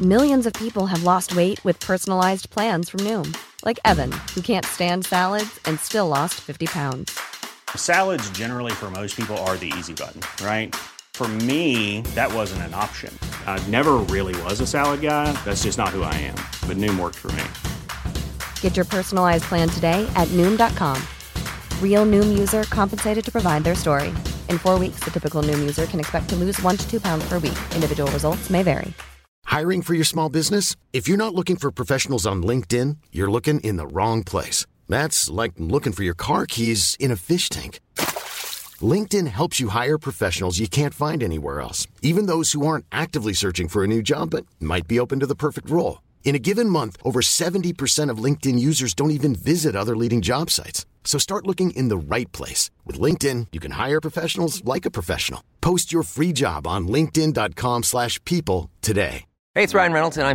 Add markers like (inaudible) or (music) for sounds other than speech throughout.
نو ان پیپلس وے ویت پسائز Hiring for your small business? If you're not looking for professionals on LinkedIn, you're looking in the wrong place. That's like looking for your car keys in a fish tank. LinkedIn helps you hire professionals you can't find anywhere else, even those who aren't actively searching for a new job but might be open to the perfect role. In a given month, over 70% of LinkedIn users don't even visit other leading job sites. So start looking in the right place. With LinkedIn, you can hire professionals like a professional. Post your free job on linkedin.com/people today. مائی اپگ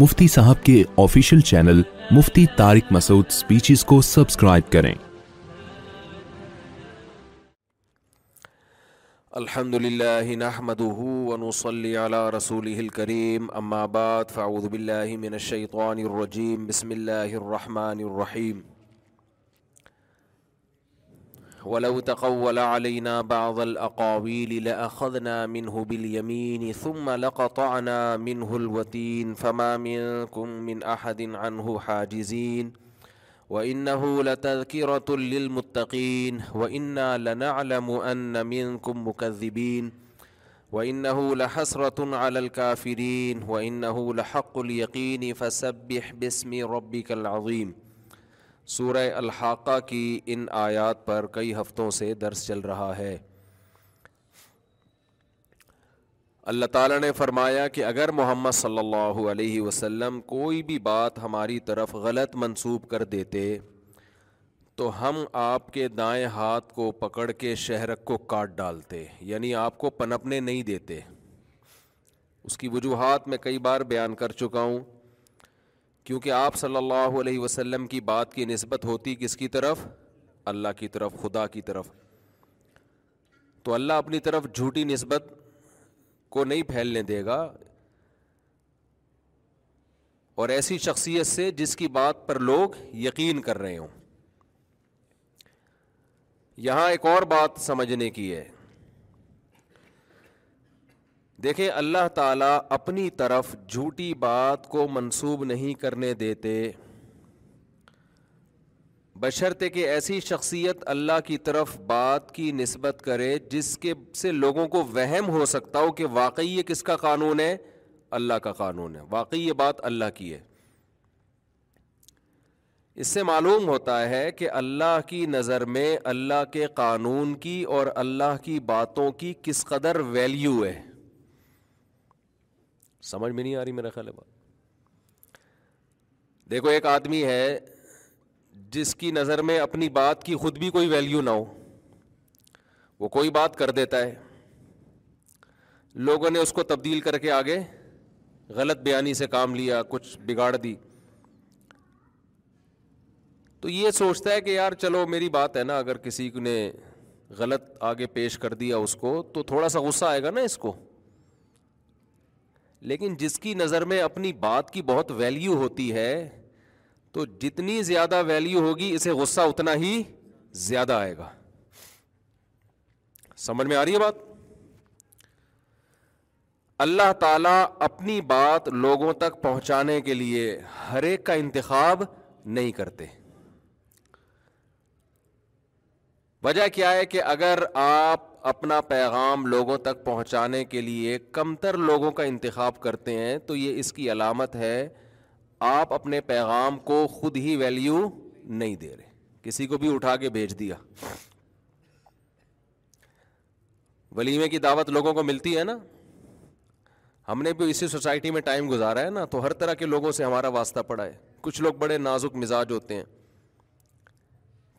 مفتی صاحب کے official channel Mufti Tariq Masood speeches کو subscribe کریں الحمد للہ رسول کریم من فاؤد الرجیم بسم اللہ الرحمن الرحیم ولو تقول علينا بعض الأقاويل لأخذنا منه باليمين ثم لقطعنا منه الوتين فما منكم من أحد عنه حاجزين وإنه لتذكرة للمتقين وإنا لنعلم أن منكم مكذبين وإنه لحسرة على الكافرين وإنه لحق اليقين فسبح باسم ربك العظيم سورہ الحاقہ کی ان آیات پر کئی ہفتوں سے درس چل رہا ہے اللہ تعالیٰ نے فرمایا کہ اگر محمد صلی اللہ علیہ وسلم کوئی بھی بات ہماری طرف غلط منسوب کر دیتے تو ہم آپ کے دائیں ہاتھ کو پکڑ کے شہرک کو کاٹ ڈالتے یعنی آپ کو پنپنے نہیں دیتے اس کی وجوہات میں کئی بار بیان کر چکا ہوں کیونکہ آپ صلی اللہ علیہ وسلم کی بات کی نسبت ہوتی کس کی طرف اللہ کی طرف خدا کی طرف تو اللہ اپنی طرف جھوٹی نسبت کو نہیں پھیلنے دے گا اور ایسی شخصیت سے جس کی بات پر لوگ یقین کر رہے ہوں یہاں ایک اور بات سمجھنے کی ہے دیکھیں اللہ تعالیٰ اپنی طرف جھوٹی بات کو منسوب نہیں کرنے دیتے بشرتے کہ ایسی شخصیت اللہ کی طرف بات کی نسبت کرے جس کے سے لوگوں کو وہم ہو سکتا ہو کہ واقعی یہ کس کا قانون ہے اللہ کا قانون ہے واقعی یہ بات اللہ کی ہے اس سے معلوم ہوتا ہے کہ اللہ کی نظر میں اللہ کے قانون کی اور اللہ کی باتوں کی کس قدر ویلیو ہے سمجھ میں نہیں آ رہی میرا خیال ہے بات دیکھو ایک آدمی ہے جس کی نظر میں اپنی بات کی خود بھی کوئی ویلیو نہ ہو وہ کوئی بات کر دیتا ہے لوگوں نے اس کو تبدیل کر کے آگے غلط بیانی سے کام لیا کچھ بگاڑ دی تو یہ سوچتا ہے کہ یار چلو میری بات ہے نا اگر کسی نے غلط آگے پیش کر دیا اس کو تو تھوڑا سا غصہ آئے گا نا اس کو لیکن جس کی نظر میں اپنی بات کی بہت ویلیو ہوتی ہے تو جتنی زیادہ ویلیو ہوگی اسے غصہ اتنا ہی زیادہ آئے گا سمجھ میں آ رہی ہے بات اللہ تعالی اپنی بات لوگوں تک پہنچانے کے لیے ہر ایک کا انتخاب نہیں کرتے وجہ کیا ہے کہ اگر آپ اپنا پیغام لوگوں تک پہنچانے کے لیے کم تر لوگوں کا انتخاب کرتے ہیں تو یہ اس کی علامت ہے آپ اپنے پیغام کو خود ہی ویلیو نہیں دے رہے کسی کو بھی اٹھا کے بھیج دیا ولیمے کی دعوت لوگوں کو ملتی ہے نا ہم نے بھی اسی سوسائٹی میں ٹائم گزارا ہے نا تو ہر طرح کے لوگوں سے ہمارا واسطہ پڑا ہے کچھ لوگ بڑے نازک مزاج ہوتے ہیں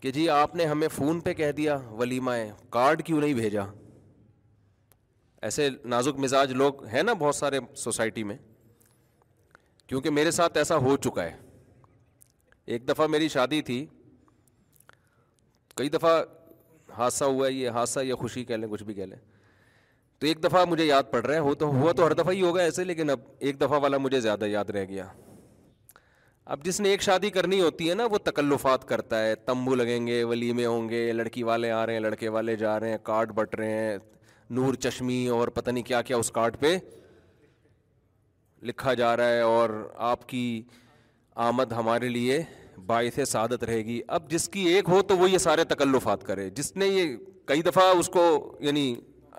کہ جی آپ نے ہمیں فون پہ کہہ دیا ولیمہ ہے کارڈ کیوں نہیں بھیجا ایسے نازک مزاج لوگ ہیں نا بہت سارے سوسائٹی میں کیونکہ میرے ساتھ ایسا ہو چکا ہے ایک دفعہ میری شادی تھی کئی دفعہ حادثہ ہوا ہے یہ حادثہ یا خوشی کہہ لیں کچھ بھی کہہ لیں تو ایک دفعہ مجھے یاد پڑ رہا ہے ہو تو ہوا تو ہر دفعہ ہی ہوگا ایسے لیکن اب ایک دفعہ والا مجھے زیادہ یاد رہ گیا اب جس نے ایک شادی کرنی ہوتی ہے نا وہ تکلفات کرتا ہے تمبو لگیں گے ولیمے ہوں گے لڑکی والے آ رہے ہیں لڑکے والے جا رہے ہیں کارڈ بٹ رہے ہیں نور چشمی اور پتہ نہیں کیا کیا اس کارڈ پہ لکھا جا رہا ہے اور آپ کی آمد ہمارے لیے باعث سعادت رہے گی اب جس کی ایک ہو تو وہ یہ سارے تکلفات کرے جس نے یہ کئی دفعہ اس کو یعنی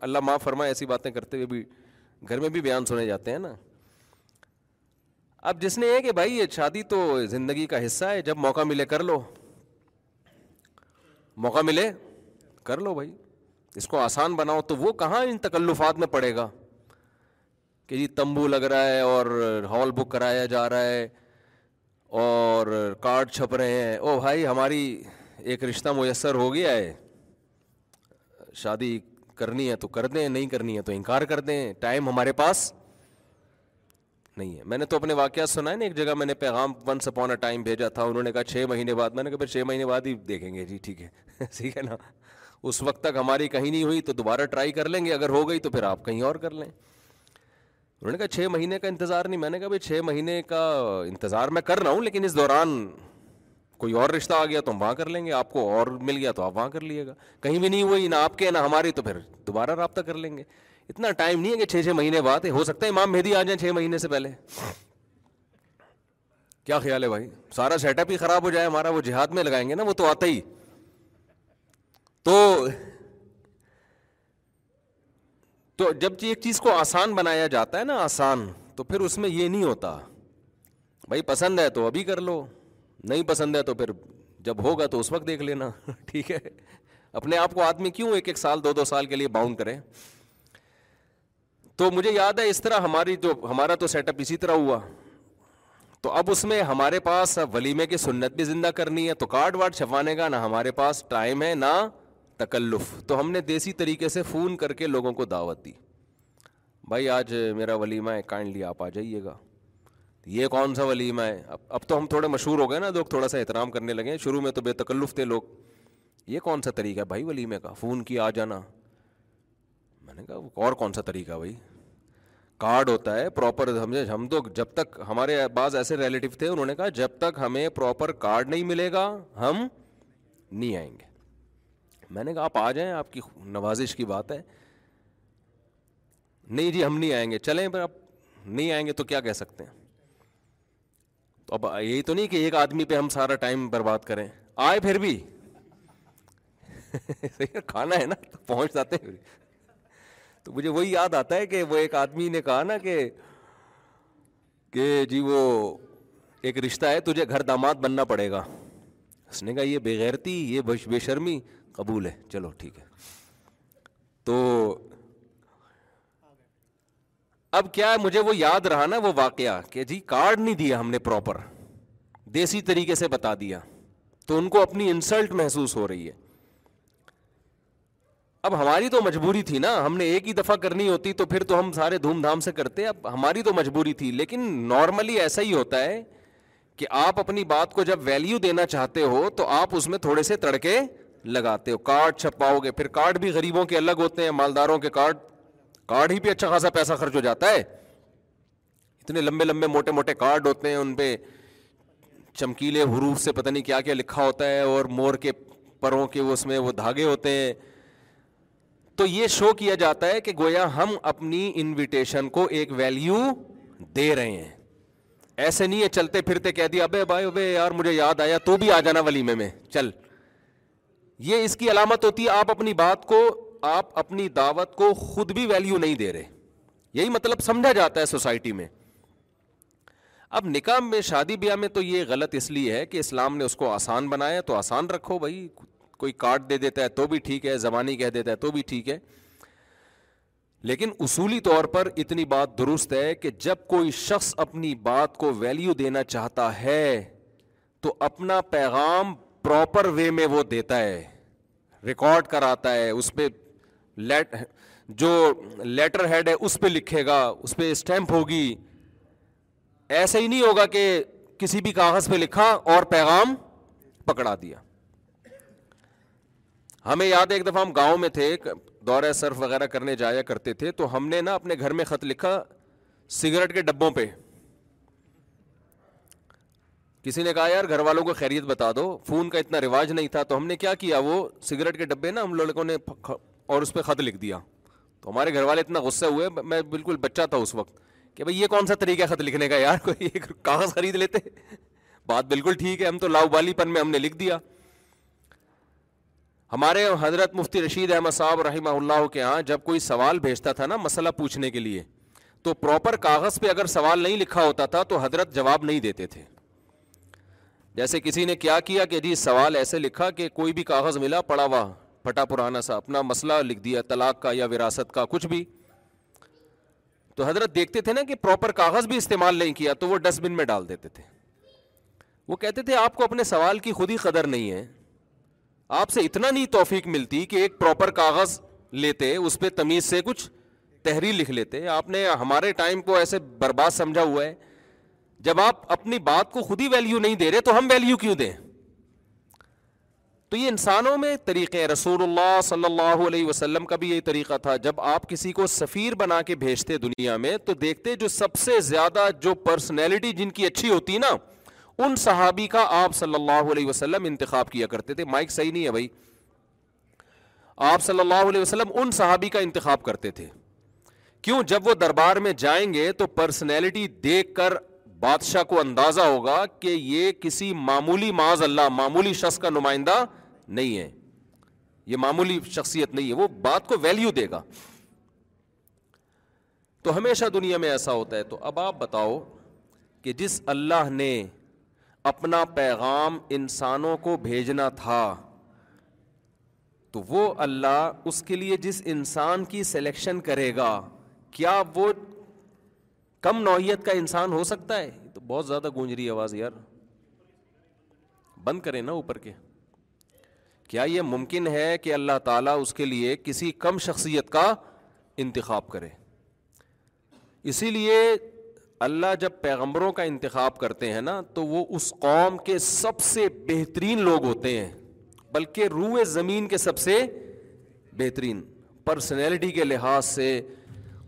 اللہ معاف فرمائے ایسی باتیں کرتے ہوئے بھی گھر میں بھی بیان سنے جاتے ہیں نا اب جس نے یہ کہ بھائی یہ شادی تو زندگی کا حصہ ہے جب موقع ملے کر لو موقع ملے کر لو بھائی اس کو آسان بناؤ تو وہ کہاں ان تکلفات میں پڑے گا کہ جی تمبو لگ رہا ہے اور ہال بک کرایا جا رہا ہے اور کارڈ چھپ رہے ہیں او بھائی ہماری ایک رشتہ میسر ہو گیا ہے شادی کرنی ہے تو کر دیں نہیں کرنی ہے تو انکار کر دیں ٹائم ہمارے پاس نہیں ہے میں نے تو اپنے واقعات سنا ہے نا ایک جگہ میں نے پیغام ون اے ٹائم بھیجا تھا انہوں نے کہا چھ مہینے بعد میں نے کہا پھر چھ مہینے بعد ہی دیکھیں گے جی ٹھیک ہے (laughs) ٹھیک ہے نا اس وقت تک ہماری کہیں نہیں ہوئی تو دوبارہ ٹرائی کر لیں گے اگر ہو گئی تو پھر آپ کہیں اور کر لیں انہوں نے کہا چھ مہینے کا انتظار نہیں میں نے کہا بھائی چھ مہینے کا انتظار میں کر رہا ہوں لیکن اس دوران کوئی اور رشتہ آ گیا تو ہم وہاں کر لیں گے آپ کو اور مل گیا تو آپ وہاں کر لیے گا کہیں بھی نہیں ہوئی نہ آپ کے نہ ہماری تو پھر دوبارہ رابطہ کر لیں گے اتنا ٹائم نہیں ہے کہ چھ چھ مہینے بعد ہو سکتا ہے امام مہدی آ جائیں چھ مہینے سے پہلے کیا خیال ہے بھائی سارا سیٹ اپ ہی خراب ہو جائے ہمارا وہ جہاد میں لگائیں گے نا وہ تو آتا ہی تو تو جب ایک چیز کو آسان بنایا جاتا ہے نا آسان تو پھر اس میں یہ نہیں ہوتا بھائی پسند ہے تو ابھی کر لو نہیں پسند ہے تو پھر جب ہوگا تو اس وقت دیکھ لینا (laughs) ٹھیک ہے اپنے آپ کو آدمی کیوں ایک ایک سال دو دو سال کے لیے باؤنڈ کریں تو مجھے یاد ہے اس طرح ہماری جو ہمارا تو سیٹ اپ اسی طرح ہوا تو اب اس میں ہمارے پاس ولیمے کی سنت بھی زندہ کرنی ہے تو کارڈ واٹ چھپانے کا نہ ہمارے پاس ٹائم ہے نہ تکلف تو ہم نے دیسی طریقے سے فون کر کے لوگوں کو دعوت دی بھائی آج میرا ولیمہ ہے کائنڈلی آپ آ جائیے گا یہ کون سا ولیمہ ہے اب اب تو ہم تھوڑے مشہور ہو گئے نا لوگ تھوڑا سا احترام کرنے لگے شروع میں تو بے تکلف تھے لوگ یہ کون سا طریقہ ہے بھائی ولیمے کا فون کیا آ جانا اور کون سا طریقہ بھائی کارڈ ہوتا ہے پراپر سمجھے ہم تو جب تک ہمارے بعض ایسے ریلیٹیو تھے انہوں نے کہا جب تک ہمیں پراپر کارڈ نہیں ملے گا ہم نہیں آئیں گے میں نے کہا آپ آ جائیں آپ کی نوازش کی بات ہے نہیں جی ہم نہیں آئیں گے چلیں پھر آپ نہیں آئیں گے تو کیا کہہ سکتے ہیں تو اب یہی تو نہیں کہ ایک آدمی پہ ہم سارا ٹائم برباد کریں آئے پھر بھی (laughs) کھانا ہے نا تو پہنچ جاتے ہیں تو مجھے وہی یاد آتا ہے کہ وہ ایک آدمی نے کہا نا کہ جی وہ ایک رشتہ ہے تجھے گھر داماد بننا پڑے گا اس نے کہا یہ بےغیرتی یہ بے شرمی قبول ہے چلو ٹھیک ہے تو اب کیا ہے مجھے وہ یاد رہا نا وہ واقعہ کہ جی کارڈ نہیں دیا ہم نے پراپر دیسی طریقے سے بتا دیا تو ان کو اپنی انسلٹ محسوس ہو رہی ہے اب ہماری تو مجبوری تھی نا ہم نے ایک ہی دفعہ کرنی ہوتی تو پھر تو ہم سارے دھوم دھام سے کرتے اب ہماری تو مجبوری تھی لیکن نارملی ایسا ہی ہوتا ہے کہ آپ اپنی بات کو جب ویلیو دینا چاہتے ہو تو آپ اس میں تھوڑے سے تڑکے لگاتے ہو کارڈ چھپاؤ گے پھر کارڈ بھی غریبوں کے الگ ہوتے ہیں مالداروں کے کارڈ کارڈ ہی پہ اچھا خاصا پیسہ خرچ ہو جاتا ہے اتنے لمبے لمبے موٹے موٹے کارڈ ہوتے ہیں ان پہ چمکیلے حروف سے پتہ نہیں کیا کیا لکھا ہوتا ہے اور مور کے پروں کے اس میں وہ دھاگے ہوتے ہیں تو یہ شو کیا جاتا ہے کہ گویا ہم اپنی انویٹیشن کو ایک ویلیو دے رہے ہیں ایسے نہیں ہے چلتے پھرتے کہہ دیا ابے بھائی ابے یار مجھے یاد آیا تو بھی آ جانا ولیمے میں چل یہ اس کی علامت ہوتی ہے آپ اپنی بات کو آپ اپنی دعوت کو خود بھی ویلیو نہیں دے رہے یہی مطلب سمجھا جاتا ہے سوسائٹی میں اب نکاح میں شادی بیاہ میں تو یہ غلط اس لیے ہے کہ اسلام نے اس کو آسان بنایا تو آسان رکھو بھائی کوئی کارڈ دے دیتا ہے تو بھی ٹھیک ہے زبانی کہہ دیتا ہے تو بھی ٹھیک ہے لیکن اصولی طور پر اتنی بات درست ہے کہ جب کوئی شخص اپنی بات کو ویلیو دینا چاہتا ہے تو اپنا پیغام پراپر وے میں وہ دیتا ہے ریکارڈ کراتا ہے اس پہ لیٹ جو لیٹر ہیڈ ہے اس پہ لکھے گا اس پہ اسٹیمپ ہوگی ایسا ہی نہیں ہوگا کہ کسی بھی کاغذ پہ لکھا اور پیغام پکڑا دیا ہمیں یاد ہے ایک دفعہ ہم گاؤں میں تھے دورہ سرف وغیرہ کرنے جایا کرتے تھے تو ہم نے نا اپنے گھر میں خط لکھا سگریٹ کے ڈبوں پہ کسی نے کہا یار گھر والوں کو خیریت بتا دو فون کا اتنا رواج نہیں تھا تو ہم نے کیا کیا وہ سگریٹ کے ڈبے نا ہم لڑکوں نے اور اس پہ خط لکھ دیا تو ہمارے گھر والے اتنا غصہ ہوئے میں بالکل بچہ تھا اس وقت کہ بھائی یہ کون سا طریقہ ہے خط لکھنے کا یار (laughs) کوئی کاغذ خرید لیتے بات بالکل ٹھیک ہے ہم تو لاؤ بالی پن میں ہم نے لکھ دیا ہمارے حضرت مفتی رشید احمد صاحب رحمہ اللہ کے ہاں جب کوئی سوال بھیجتا تھا نا مسئلہ پوچھنے کے لیے تو پراپر کاغذ پہ اگر سوال نہیں لکھا ہوتا تھا تو حضرت جواب نہیں دیتے تھے جیسے کسی نے کیا کیا کہ جی سوال ایسے لکھا کہ کوئی بھی کاغذ ملا پڑا ہوا پھٹا پرانا سا اپنا مسئلہ لکھ دیا طلاق کا یا وراثت کا کچھ بھی تو حضرت دیکھتے تھے نا کہ پراپر کاغذ بھی استعمال نہیں کیا تو وہ ڈسٹ بن میں ڈال دیتے تھے وہ کہتے تھے آپ کو اپنے سوال کی خود ہی قدر نہیں ہے آپ سے اتنا نہیں توفیق ملتی کہ ایک پراپر کاغذ لیتے اس پہ تمیز سے کچھ تحریر لکھ لیتے آپ نے ہمارے ٹائم کو ایسے برباد سمجھا ہوا ہے جب آپ اپنی بات کو خود ہی ویلیو نہیں دے رہے تو ہم ویلیو کیوں دیں تو یہ انسانوں میں طریقے ہیں رسول اللہ صلی اللہ علیہ وسلم کا بھی یہی طریقہ تھا جب آپ کسی کو سفیر بنا کے بھیجتے دنیا میں تو دیکھتے جو سب سے زیادہ جو پرسنالٹی جن کی اچھی ہوتی نا ان صحابی کا آپ صلی اللہ علیہ وسلم انتخاب کیا کرتے تھے مائک صحیح نہیں ہے بھائی آپ صلی اللہ علیہ وسلم ان صحابی کا انتخاب کرتے تھے کیوں جب وہ دربار میں جائیں گے تو پرسنالٹی دیکھ کر بادشاہ کو اندازہ ہوگا کہ یہ کسی معمولی معاذ اللہ معمولی شخص کا نمائندہ نہیں ہے یہ معمولی شخصیت نہیں ہے وہ بات کو ویلیو دے گا تو ہمیشہ دنیا میں ایسا ہوتا ہے تو اب آپ بتاؤ کہ جس اللہ نے اپنا پیغام انسانوں کو بھیجنا تھا تو وہ اللہ اس کے لیے جس انسان کی سلیکشن کرے گا کیا وہ کم نوعیت کا انسان ہو سکتا ہے تو بہت زیادہ گونجری آواز یار بند کرے نا اوپر کے کیا یہ ممکن ہے کہ اللہ تعالیٰ اس کے لیے کسی کم شخصیت کا انتخاب کرے اسی لیے اللہ جب پیغمبروں کا انتخاب کرتے ہیں نا تو وہ اس قوم کے سب سے بہترین لوگ ہوتے ہیں بلکہ روئے زمین کے سب سے بہترین پرسنالٹی کے لحاظ سے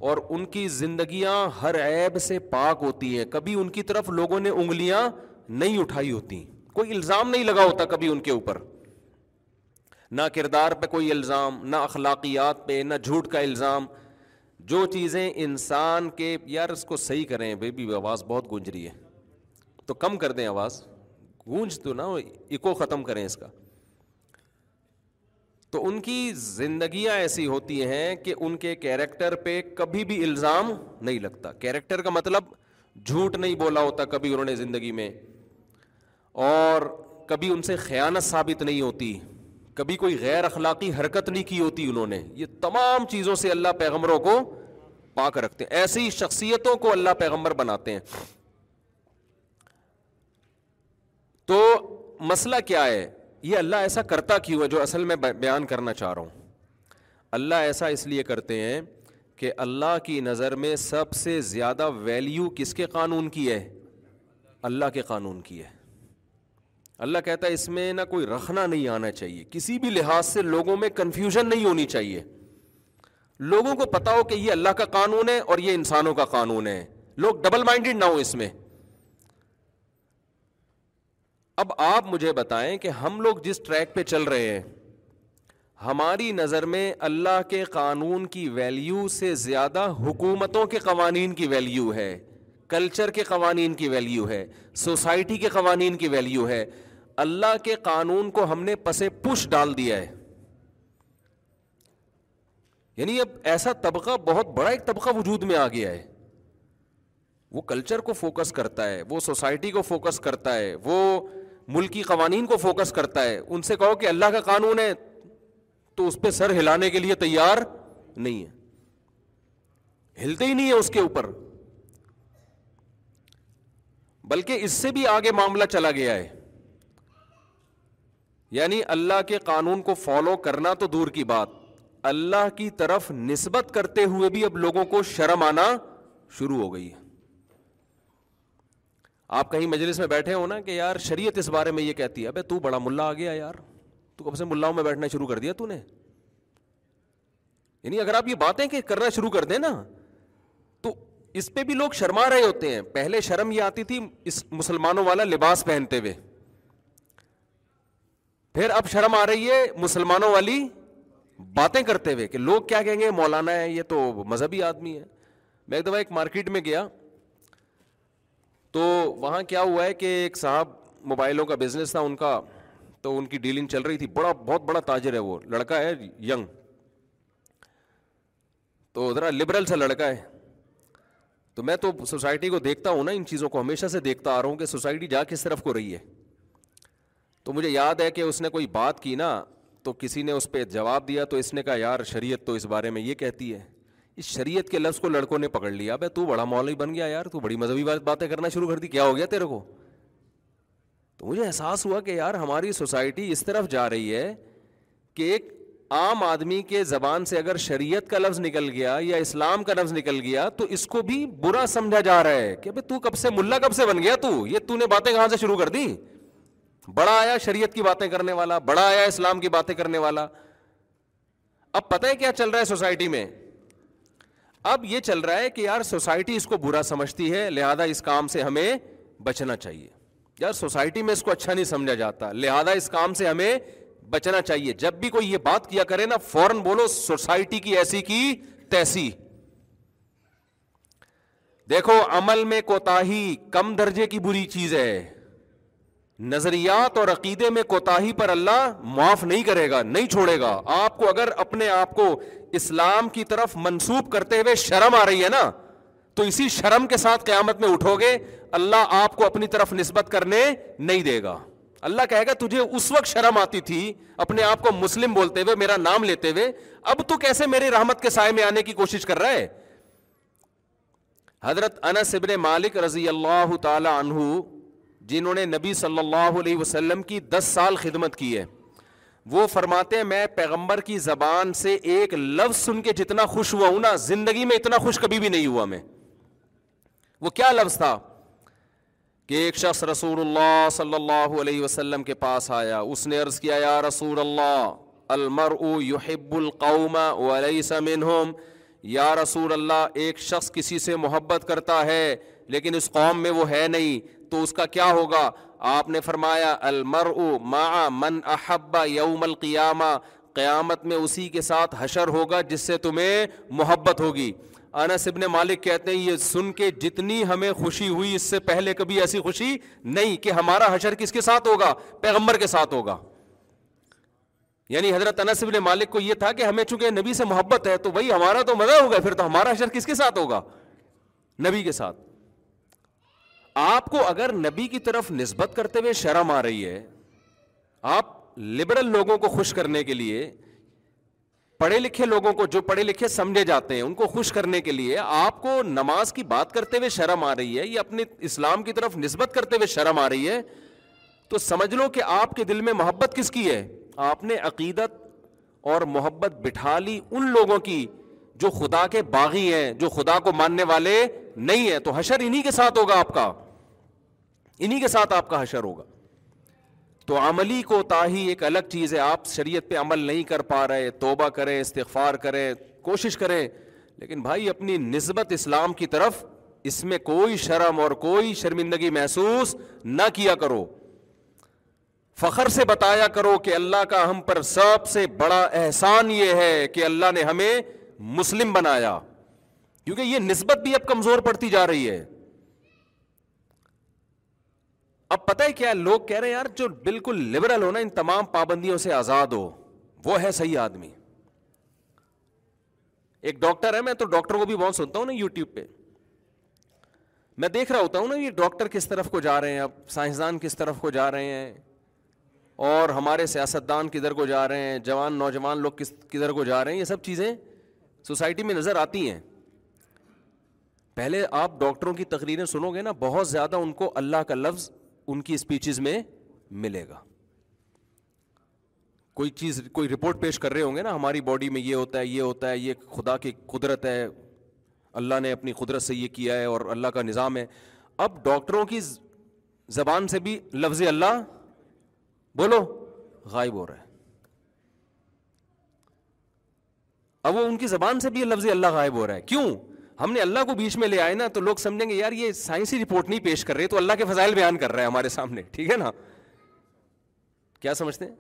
اور ان کی زندگیاں ہر عیب سے پاک ہوتی ہیں کبھی ان کی طرف لوگوں نے انگلیاں نہیں اٹھائی ہوتی کوئی الزام نہیں لگا ہوتا کبھی ان کے اوپر نہ کردار پہ کوئی الزام نہ اخلاقیات پہ نہ جھوٹ کا الزام جو چیزیں انسان کے یار اس کو صحیح کریں بے بی آواز بہت گونج رہی ہے تو کم کر دیں آواز گونج تو نہ اکو ختم کریں اس کا تو ان کی زندگیاں ایسی ہوتی ہیں کہ ان کے کیریکٹر پہ کبھی بھی الزام نہیں لگتا کیریکٹر کا مطلب جھوٹ نہیں بولا ہوتا کبھی انہوں نے زندگی میں اور کبھی ان سے خیانت ثابت نہیں ہوتی کبھی کوئی غیر اخلاقی حرکت نہیں کی ہوتی انہوں نے یہ تمام چیزوں سے اللہ پیغمبروں کو پاک رکھتے ہیں ایسی شخصیتوں کو اللہ پیغمبر بناتے ہیں تو مسئلہ کیا ہے یہ اللہ ایسا کرتا کیوں ہے جو اصل میں بیان کرنا چاہ رہا ہوں اللہ ایسا اس لیے کرتے ہیں کہ اللہ کی نظر میں سب سے زیادہ ویلیو کس کے قانون کی ہے اللہ کے قانون کی ہے اللہ کہتا ہے اس میں نہ کوئی رکھنا نہیں آنا چاہیے کسی بھی لحاظ سے لوگوں میں کنفیوژن نہیں ہونی چاہیے لوگوں کو پتا ہو کہ یہ اللہ کا قانون ہے اور یہ انسانوں کا قانون ہے لوگ ڈبل مائنڈیڈ نہ ہوں اس میں اب آپ مجھے بتائیں کہ ہم لوگ جس ٹریک پہ چل رہے ہیں ہماری نظر میں اللہ کے قانون کی ویلیو سے زیادہ حکومتوں کے قوانین کی ویلیو ہے کلچر کے قوانین کی ویلیو ہے سوسائٹی کے قوانین کی ویلیو ہے اللہ کے قانون کو ہم نے پسے پش ڈال دیا ہے یعنی اب ایسا طبقہ بہت بڑا ایک طبقہ وجود میں آ گیا ہے وہ کلچر کو فوکس کرتا ہے وہ سوسائٹی کو فوکس کرتا ہے وہ ملکی قوانین کو فوکس کرتا ہے ان سے کہو کہ اللہ کا قانون ہے تو اس پہ سر ہلانے کے لیے تیار نہیں ہے ہلتے ہی نہیں ہے اس کے اوپر بلکہ اس سے بھی آگے معاملہ چلا گیا ہے یعنی اللہ کے قانون کو فالو کرنا تو دور کی بات اللہ کی طرف نسبت کرتے ہوئے بھی اب لوگوں کو شرم آنا شروع ہو گئی ہے آپ کہیں مجلس میں بیٹھے ہو نا کہ یار شریعت اس بارے میں یہ کہتی ہے ابے تو بڑا ملا آ گیا یار تو کب سے ملاؤں میں بیٹھنا شروع کر دیا تو نے یعنی اگر آپ یہ باتیں کہ کرنا شروع کر دیں نا تو اس پہ بھی لوگ شرما رہے ہوتے ہیں پہلے شرم یہ آتی تھی اس مسلمانوں والا لباس پہنتے ہوئے پھر اب شرم آ رہی ہے مسلمانوں والی باتیں کرتے ہوئے کہ لوگ کیا کہیں گے مولانا ہے یہ تو مذہبی آدمی ہے میں ایک دفعہ ایک مارکیٹ میں گیا تو وہاں کیا ہوا ہے کہ ایک صاحب موبائلوں کا بزنس تھا ان کا تو ان کی ڈیلنگ چل رہی تھی بڑا بہت بڑا تاجر ہے وہ لڑکا ہے ینگ تو ذرا لبرل سا لڑکا ہے تو میں تو سوسائٹی کو دیکھتا ہوں نا ان چیزوں کو ہمیشہ سے دیکھتا آ رہا ہوں کہ سوسائٹی جا کس طرف کو رہی ہے تو مجھے یاد ہے کہ اس نے کوئی بات کی نا تو کسی نے اس پہ جواب دیا تو اس نے کہا یار شریعت تو اس بارے میں یہ کہتی ہے اس شریعت کے لفظ کو لڑکوں نے پکڑ لیا بھائی تو بڑا مولوی بن گیا یار تو بڑی مذہبی باتیں کرنا شروع کر دی کیا ہو گیا تیرے کو تو مجھے احساس ہوا کہ یار ہماری سوسائٹی اس طرف جا رہی ہے کہ ایک عام آدمی کے زبان سے اگر شریعت کا لفظ نکل گیا یا اسلام کا لفظ نکل گیا تو اس کو بھی برا سمجھا جا رہا ہے کہ بھائی تو کب سے ملا کب سے بن گیا تو یہ تو نے باتیں کہاں سے شروع کر دی بڑا آیا شریعت کی باتیں کرنے والا بڑا آیا اسلام کی باتیں کرنے والا اب پتہ ہے کیا چل رہا ہے سوسائٹی میں اب یہ چل رہا ہے کہ یار سوسائٹی اس کو برا سمجھتی ہے لہذا اس کام سے ہمیں بچنا چاہیے یار سوسائٹی میں اس کو اچھا نہیں سمجھا جاتا لہذا اس کام سے ہمیں بچنا چاہیے جب بھی کوئی یہ بات کیا کرے نا فوراً بولو سوسائٹی کی ایسی کی تیسی دیکھو عمل میں کوتا کم درجے کی بری چیز ہے نظریات اور عقیدے میں کوتاہی پر اللہ معاف نہیں کرے گا نہیں چھوڑے گا آپ کو اگر اپنے آپ کو اسلام کی طرف منسوب کرتے ہوئے شرم آ رہی ہے نا تو اسی شرم کے ساتھ قیامت میں اٹھو گے اللہ آپ کو اپنی طرف نسبت کرنے نہیں دے گا اللہ کہے گا تجھے اس وقت شرم آتی تھی اپنے آپ کو مسلم بولتے ہوئے میرا نام لیتے ہوئے اب تو کیسے میری رحمت کے سائے میں آنے کی کوشش کر رہا ہے حضرت انس ابن مالک رضی اللہ تعالی عنہ جنہوں نے نبی صلی اللہ علیہ وسلم کی دس سال خدمت کی ہے وہ فرماتے ہیں میں پیغمبر کی زبان سے ایک لفظ سن کے جتنا خوش ہوا ہوں نا زندگی میں اتنا خوش کبھی بھی نہیں ہوا میں وہ کیا لفظ تھا کہ ایک شخص رسول اللہ صلی اللہ علیہ وسلم کے پاس آیا اس نے عرض کیا یا رسول اللہ المر یحب القوم ولیس منہم یا رسول اللہ ایک شخص کسی سے محبت کرتا ہے لیکن اس قوم میں وہ ہے نہیں تو اس کا کیا ہوگا آپ نے فرمایا المر احبا یوم القیامہ قیامت میں اسی کے ساتھ حشر ہوگا جس سے تمہیں محبت ہوگی ابن مالک کہتے ہیں یہ سن کے جتنی ہمیں خوشی ہوئی اس سے پہلے کبھی ایسی خوشی نہیں کہ ہمارا حشر کس کے ساتھ ہوگا پیغمبر کے ساتھ ہوگا یعنی حضرت انس ابن مالک کو یہ تھا کہ ہمیں چونکہ نبی سے محبت ہے تو بھائی ہمارا تو مزہ ہوگا پھر تو ہمارا حشر کس کے ساتھ ہوگا نبی کے ساتھ آپ کو اگر نبی کی طرف نسبت کرتے ہوئے شرم آ رہی ہے آپ لبرل لوگوں کو خوش کرنے کے لیے پڑھے لکھے لوگوں کو جو پڑھے لکھے سمجھے جاتے ہیں ان کو خوش کرنے کے لیے آپ کو نماز کی بات کرتے ہوئے شرم آ رہی ہے یا اپنے اسلام کی طرف نسبت کرتے ہوئے شرم آ رہی ہے تو سمجھ لو کہ آپ کے دل میں محبت کس کی ہے آپ نے عقیدت اور محبت بٹھا لی ان لوگوں کی جو خدا کے باغی ہیں جو خدا کو ماننے والے نہیں ہیں تو حشر انہی کے ساتھ ہوگا آپ کا انہی کے ساتھ آپ کا حشر ہوگا تو عملی کو تاہی ایک الگ چیز ہے آپ شریعت پہ عمل نہیں کر پا رہے توبہ کریں استغفار کریں کوشش کریں لیکن بھائی اپنی نسبت اسلام کی طرف اس میں کوئی شرم اور کوئی شرمندگی محسوس نہ کیا کرو فخر سے بتایا کرو کہ اللہ کا ہم پر سب سے بڑا احسان یہ ہے کہ اللہ نے ہمیں مسلم بنایا کیونکہ یہ نسبت بھی اب کمزور پڑتی جا رہی ہے اب پتہ ہی کیا لوگ کہہ رہے ہیں یار جو بالکل لبرل ہو نا ان تمام پابندیوں سے آزاد ہو وہ ہے صحیح آدمی ایک ڈاکٹر ہے میں تو ڈاکٹر کو بھی بہت سنتا ہوں نا یوٹیوب پہ میں دیکھ رہا ہوتا ہوں نا یہ ڈاکٹر کس طرف کو جا رہے ہیں اب سائنسدان کس طرف کو جا رہے ہیں اور ہمارے سیاستدان کدھر کو جا رہے ہیں جوان نوجوان لوگ کس کدھر کو جا رہے ہیں یہ سب چیزیں سوسائٹی میں نظر آتی ہیں پہلے آپ ڈاکٹروں کی تقریریں سنو گے نا بہت زیادہ ان کو اللہ کا لفظ ان کی اسپیچز میں ملے گا کوئی چیز کوئی رپورٹ پیش کر رہے ہوں گے نا ہماری باڈی میں یہ ہوتا ہے یہ ہوتا ہے یہ خدا کی قدرت ہے اللہ نے اپنی قدرت سے یہ کیا ہے اور اللہ کا نظام ہے اب ڈاکٹروں کی زبان سے بھی لفظ اللہ بولو غائب ہو رہا ہے اب وہ ان کی زبان سے بھی لفظ اللہ غائب ہو رہا ہے کیوں ہم نے اللہ کو بیچ میں لے آئے نا تو لوگ سمجھیں گے یار یہ سائنسی رپورٹ نہیں پیش کر رہے تو اللہ کے فضائل بیان کر رہا ہے ہمارے سامنے ٹھیک ہے نا کیا سمجھتے ہیں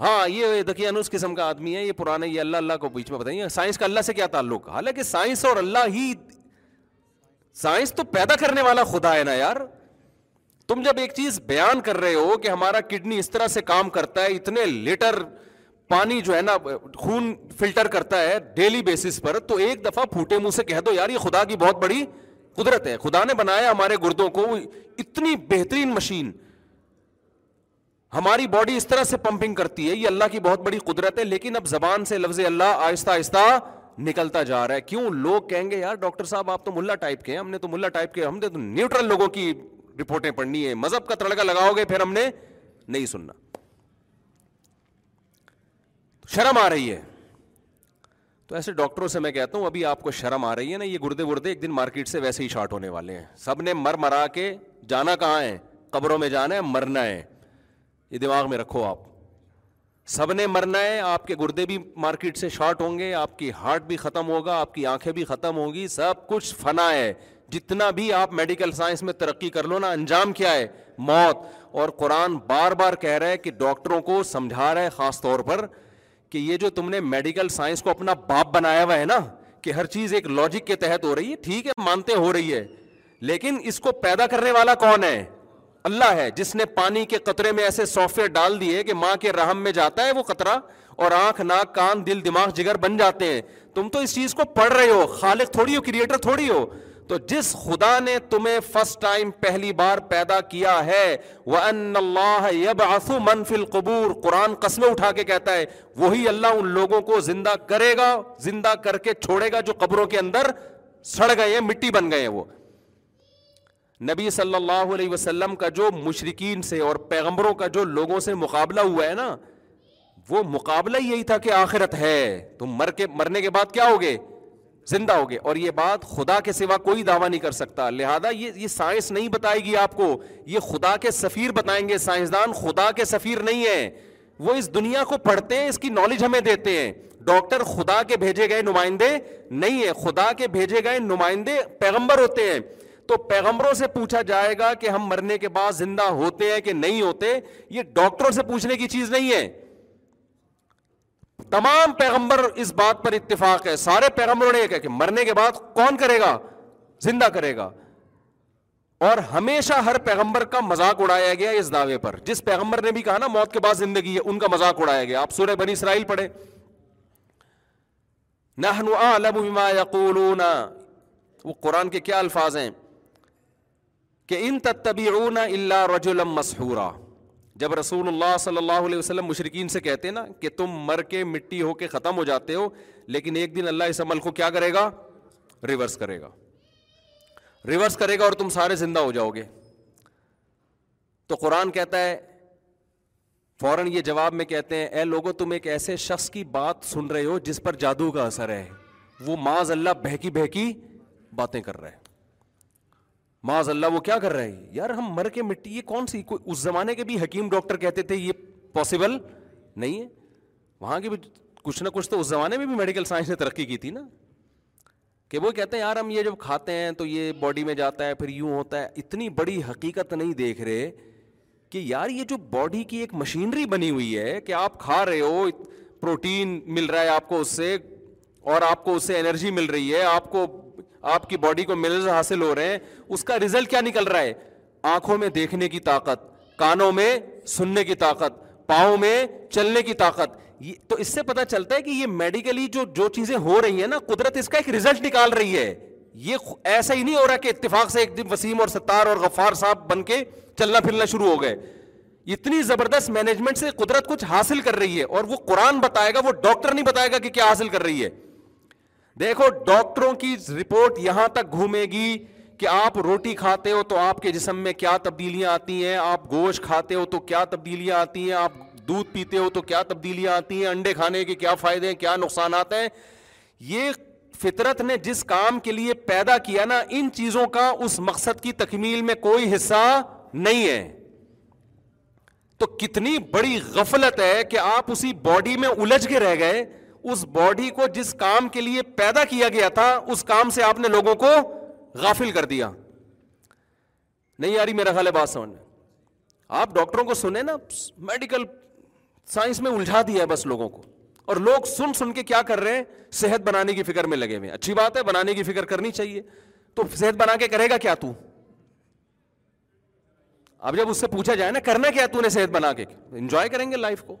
ہاں یہ دکیان اس قسم کا آدمی ہے یہ پرانا یہ اللہ اللہ کو بیچ میں بتائیے سائنس کا اللہ سے کیا تعلق حالانکہ سائنس اور اللہ ہی سائنس تو پیدا کرنے والا خدا ہے نا یار تم جب ایک چیز بیان کر رہے ہو کہ ہمارا کڈنی اس طرح سے کام کرتا ہے اتنے لیٹر پانی جو ہے نا خون فلٹر کرتا ہے ڈیلی بیسس پر تو ایک دفعہ پھوٹے منہ سے کہہ دو یار یہ خدا کی بہت بڑی قدرت ہے خدا نے بنایا ہمارے گردوں کو اتنی بہترین مشین ہماری باڈی اس طرح سے پمپنگ کرتی ہے یہ اللہ کی بہت بڑی قدرت ہے لیکن اب زبان سے لفظ اللہ آہستہ آہستہ نکلتا جا رہا ہے کیوں لوگ کہیں گے یار ڈاکٹر صاحب آپ تو ملا ٹائپ کے ہیں ہم نے تو ملا ٹائپ کے ہم نے تو نیوٹرل لوگوں کی رپورٹیں پڑھنی ہے مذہب کا تڑکا لگاؤ گے پھر ہم نے نہیں سننا شرم آ رہی ہے تو ایسے ڈاکٹروں سے میں کہتا ہوں ابھی آپ کو شرم آ رہی ہے نا یہ گردے وردے ایک دن مارکیٹ سے ویسے ہی شارٹ ہونے والے ہیں سب نے مر مرا کے جانا کہاں ہے قبروں میں جانا ہے مرنا ہے یہ دماغ میں رکھو آپ سب نے مرنا ہے آپ کے گردے بھی مارکیٹ سے شارٹ ہوں گے آپ کی ہارٹ بھی ختم ہوگا آپ کی آنکھیں بھی ختم ہوگی سب کچھ فنا ہے جتنا بھی آپ میڈیکل سائنس میں ترقی کر لو نا انجام کیا ہے موت اور قرآن بار بار کہہ رہا ہے کہ ڈاکٹروں کو سمجھا رہا ہے خاص طور پر کہ یہ جو تم نے میڈیکل سائنس کو اپنا باپ بنایا ہوا ہے نا کہ ہر چیز ایک لاجک کے تحت ہو رہی ہے ٹھیک ہے مانتے ہو رہی ہے لیکن اس کو پیدا کرنے والا کون ہے اللہ ہے جس نے پانی کے قطرے میں ایسے سافٹ ویئر ڈال دیے کہ ماں کے رحم میں جاتا ہے وہ قطرہ اور آنکھ ناک کان دل دماغ جگر بن جاتے ہیں تم تو اس چیز کو پڑھ رہے ہو خالق تھوڑی ہو کریٹر تھوڑی ہو تو جس خدا نے تمہیں فرسٹ ٹائم پہلی بار پیدا کیا ہے وہ آسو منفی قبور قرآن قسمیں اٹھا کے کہتا ہے وہی اللہ ان لوگوں کو زندہ کرے گا زندہ کر کے چھوڑے گا جو قبروں کے اندر سڑ گئے ہیں مٹی بن گئے ہیں وہ نبی صلی اللہ علیہ وسلم کا جو مشرقین سے اور پیغمبروں کا جو لوگوں سے مقابلہ ہوا ہے نا وہ مقابلہ یہی تھا کہ آخرت ہے تم مر کے مرنے کے بعد کیا ہوگے زندہ ہو گئے اور یہ بات خدا کے سوا کوئی دعویٰ نہیں کر سکتا لہٰذا یہ یہ سائنس نہیں بتائے گی آپ کو یہ خدا کے سفیر بتائیں گے سائنسدان خدا کے سفیر نہیں ہیں وہ اس دنیا کو پڑھتے ہیں اس کی نالج ہمیں دیتے ہیں ڈاکٹر خدا کے بھیجے گئے نمائندے نہیں ہیں خدا کے بھیجے گئے نمائندے پیغمبر ہوتے ہیں تو پیغمبروں سے پوچھا جائے گا کہ ہم مرنے کے بعد زندہ ہوتے ہیں کہ نہیں ہوتے یہ ڈاکٹروں سے پوچھنے کی چیز نہیں ہے تمام پیغمبر اس بات پر اتفاق ہے سارے پیغمبروں نے کہ مرنے کے بعد کون کرے گا زندہ کرے گا اور ہمیشہ ہر پیغمبر کا مذاق اڑایا گیا اس دعوے پر جس پیغمبر نے بھی کہا نا موت کے بعد زندگی ہے ان کا مذاق اڑایا گیا آپ سورہ بنی اسرائیل پڑھے نہ وہ قرآن کے کیا الفاظ ہیں کہ ان تتبعون الا اللہ مسحورا مسحورہ جب رسول اللہ صلی اللہ علیہ وسلم مشرقین سے کہتے نا کہ تم مر کے مٹی ہو کے ختم ہو جاتے ہو لیکن ایک دن اللہ اس عمل کو کیا کرے گا ریورس کرے گا ریورس کرے گا اور تم سارے زندہ ہو جاؤ گے تو قرآن کہتا ہے فوراً یہ جواب میں کہتے ہیں اے لوگوں تم ایک ایسے شخص کی بات سن رہے ہو جس پر جادو کا اثر ہے وہ معاذ اللہ بہکی بہکی باتیں کر رہا ہے معاذ اللہ وہ کیا کر رہے ہیں یار ہم مر کے مٹی یہ کون سی کوئی اس زمانے کے بھی حکیم ڈاکٹر کہتے تھے یہ پاسبل نہیں ہے وہاں کے بھی کچھ نہ کچھ تو اس زمانے میں بھی میڈیکل سائنس نے ترقی کی تھی نا کہ وہ کہتے ہیں یار ہم یہ جب کھاتے ہیں تو یہ باڈی میں جاتا ہے پھر یوں ہوتا ہے اتنی بڑی حقیقت نہیں دیکھ رہے کہ یار یہ جو باڈی کی ایک مشینری بنی ہوئی ہے کہ آپ کھا رہے ہو پروٹین مل رہا ہے آپ کو اس سے اور آپ کو اس سے انرجی مل رہی ہے آپ کو آپ کی باڈی کو ملز حاصل ہو رہے ہیں اس کا رزلٹ کیا نکل رہا ہے آنکھوں میں دیکھنے کی طاقت کانوں میں سننے کی طاقت پاؤں میں چلنے کی طاقت تو اس سے پتا چلتا ہے کہ یہ میڈیکلی جو چیزیں ہو رہی ہیں نا قدرت اس کا ایک ریزلٹ نکال رہی ہے یہ ایسا ہی نہیں ہو رہا کہ اتفاق سے ایک دن وسیم اور ستار اور غفار صاحب بن کے چلنا پھرنا شروع ہو گئے اتنی زبردست مینجمنٹ سے قدرت کچھ حاصل کر رہی ہے اور وہ قرآن بتائے گا وہ ڈاکٹر نہیں بتائے گا کہ کیا حاصل کر رہی ہے دیکھو ڈاکٹروں کی رپورٹ یہاں تک گھومے گی کہ آپ روٹی کھاتے ہو تو آپ کے جسم میں کیا تبدیلیاں آتی ہیں آپ گوشت کھاتے ہو تو کیا تبدیلیاں آتی ہیں آپ دودھ پیتے ہو تو کیا تبدیلیاں آتی ہیں انڈے کھانے کے کیا فائدے ہیں کیا نقصانات ہیں یہ فطرت نے جس کام کے لیے پیدا کیا نا ان چیزوں کا اس مقصد کی تکمیل میں کوئی حصہ نہیں ہے تو کتنی بڑی غفلت ہے کہ آپ اسی باڈی میں الجھ کے رہ گئے اس باڈی کو جس کام کے لیے پیدا کیا گیا تھا اس کام سے آپ نے لوگوں کو غافل کر دیا نہیں یاری میرا خیال ہے بات میں آپ ڈاکٹروں کو سنیں نا میڈیکل سائنس میں الجھا دیا ہے بس لوگوں کو اور لوگ سن سن کے کیا کر رہے ہیں صحت بنانے کی فکر میں لگے ہوئے اچھی بات ہے بنانے کی فکر کرنی چاہیے تو صحت بنا کے کرے گا کیا تو اب جب اس سے پوچھا جائے نا کرنا کیا تو نے صحت بنا کے انجوائے کریں گے لائف کو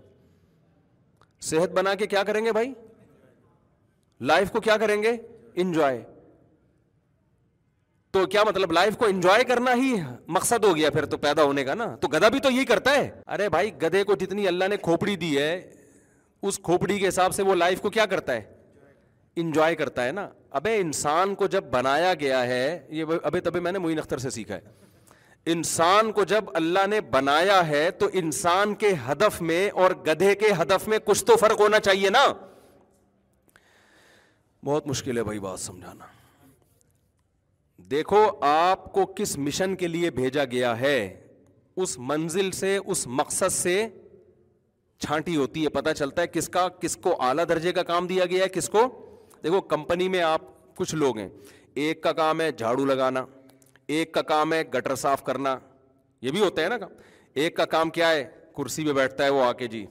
صحت بنا کے کیا کریں گے بھائی لائف کو کیا کریں گے انجوائے تو کیا مطلب لائف کو انجوائے کرنا ہی مقصد ہو گیا پھر تو پیدا ہونے کا نا تو گدا بھی تو یہی کرتا ہے ارے بھائی گدھے کو جتنی اللہ نے کھوپڑی دی ہے اس کھوپڑی کے حساب سے وہ لائف کو کیا کرتا ہے انجوائے کرتا ہے نا ابے انسان کو جب بنایا گیا ہے یہ ابھی تبھی میں نے موین اختر سے سیکھا ہے انسان کو جب اللہ نے بنایا ہے تو انسان کے ہدف میں اور گدھے کے ہدف میں کچھ تو فرق ہونا چاہیے نا بہت مشکل ہے بھائی بات سمجھانا دیکھو آپ کو کس مشن کے لیے بھیجا گیا ہے اس منزل سے اس مقصد سے چھانٹی ہوتی ہے پتہ چلتا ہے کس کا کس کو اعلیٰ درجے کا کام دیا گیا ہے کس کو دیکھو کمپنی میں آپ کچھ لوگ ہیں ایک کا کام ہے جھاڑو لگانا ایک کا کام ہے گٹر صاف کرنا یہ بھی ہوتا ہے نا کام ایک کا کام کیا ہے کرسی پہ بیٹھتا ہے وہ آ کے جی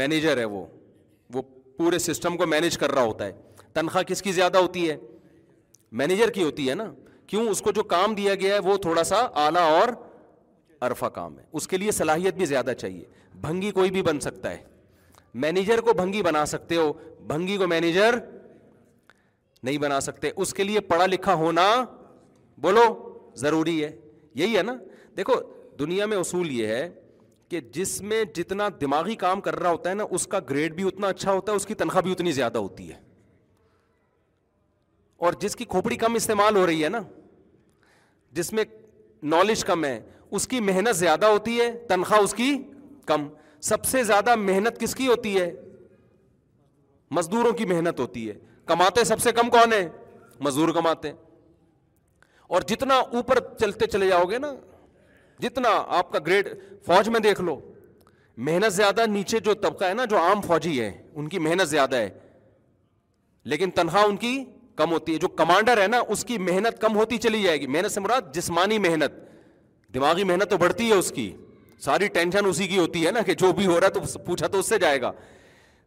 مینیجر ہے وہ وہ پورے سسٹم کو مینیج کر رہا ہوتا ہے تنخواہ کس کی زیادہ ہوتی ہے مینیجر کی ہوتی ہے نا کیوں اس کو جو کام دیا گیا ہے وہ تھوڑا سا اعلیٰ اور ارفا کام ہے اس کے لیے صلاحیت بھی زیادہ چاہیے بھنگی کوئی بھی بن سکتا ہے مینیجر کو بھنگی بنا سکتے ہو بھنگی کو مینیجر نہیں بنا سکتے اس کے لیے پڑھا لکھا ہونا بولو ضروری ہے یہی ہے نا دیکھو دنیا میں اصول یہ ہے کہ جس میں جتنا دماغی کام کر رہا ہوتا ہے نا اس کا گریڈ بھی اتنا اچھا ہوتا ہے اس کی تنخواہ بھی اتنی زیادہ ہوتی ہے اور جس کی کھوپڑی کم استعمال ہو رہی ہے نا جس میں نالج کم ہے اس کی محنت زیادہ ہوتی ہے تنخواہ اس کی کم سب سے زیادہ محنت کس کی ہوتی ہے مزدوروں کی محنت ہوتی ہے کماتے سب سے کم کون ہے مزدور کماتے ہیں اور جتنا اوپر چلتے چلے جاؤ گے نا جتنا آپ کا گریڈ فوج میں دیکھ لو محنت زیادہ نیچے جو طبقہ ہے نا جو عام فوجی ہے ان کی محنت زیادہ ہے لیکن تنہا ان کی کم ہوتی ہے جو کمانڈر ہے نا اس کی محنت کم ہوتی چلی جائے گی محنت سے مراد جسمانی محنت دماغی محنت تو بڑھتی ہے اس کی ساری ٹینشن اسی کی ہوتی ہے نا کہ جو بھی ہو رہا ہے تو پوچھا تو اس سے جائے گا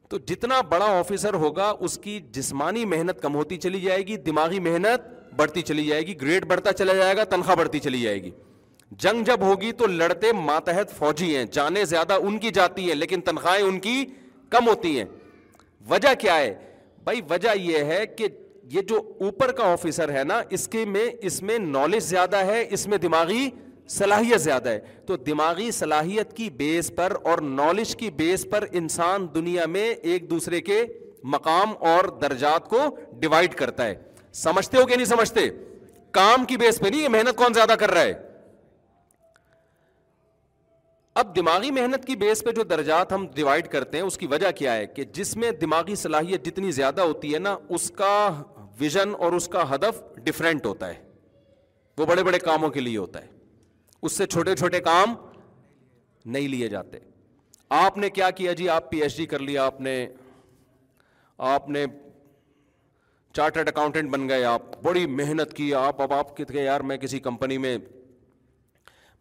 تو جتنا بڑا آفیسر ہوگا اس کی جسمانی محنت کم ہوتی چلی جائے گی دماغی محنت بڑھتی چلی جائے گی گریڈ بڑھتا چلا جائے گا تنخواہ بڑھتی چلی جائے گی جنگ جب ہوگی تو لڑتے ماتحت فوجی ہیں جانے زیادہ ان کی جاتی ہیں لیکن تنخواہیں ان کی کم ہوتی ہیں وجہ کیا ہے بھائی وجہ یہ ہے کہ یہ جو اوپر کا آفیسر ہے نا اس کے میں اس میں نالج زیادہ ہے اس میں دماغی صلاحیت زیادہ ہے تو دماغی صلاحیت کی بیس پر اور نالج کی بیس پر انسان دنیا میں ایک دوسرے کے مقام اور درجات کو ڈیوائڈ کرتا ہے سمجھتے ہو کہ نہیں سمجھتے کام کی بیس پہ نہیں یہ محنت کون زیادہ کر رہا ہے اب دماغی محنت کی بیس پہ جو درجات ہم ڈیوائڈ کرتے ہیں اس کی وجہ کیا ہے کہ جس میں دماغی صلاحیت جتنی زیادہ ہوتی ہے نا اس کا ویژن اور اس کا ہدف ڈفرینٹ ہوتا ہے وہ بڑے بڑے کاموں کے لیے ہوتا ہے اس سے چھوٹے چھوٹے کام نہیں لیے جاتے آپ نے کیا کیا جی آپ پی ایچ ڈی کر لیا آپ نے آپ نے چارٹرڈ اکاؤنٹنٹ بن گئے آپ بڑی محنت کی آپ اب آپ کہتے یار میں کسی کمپنی میں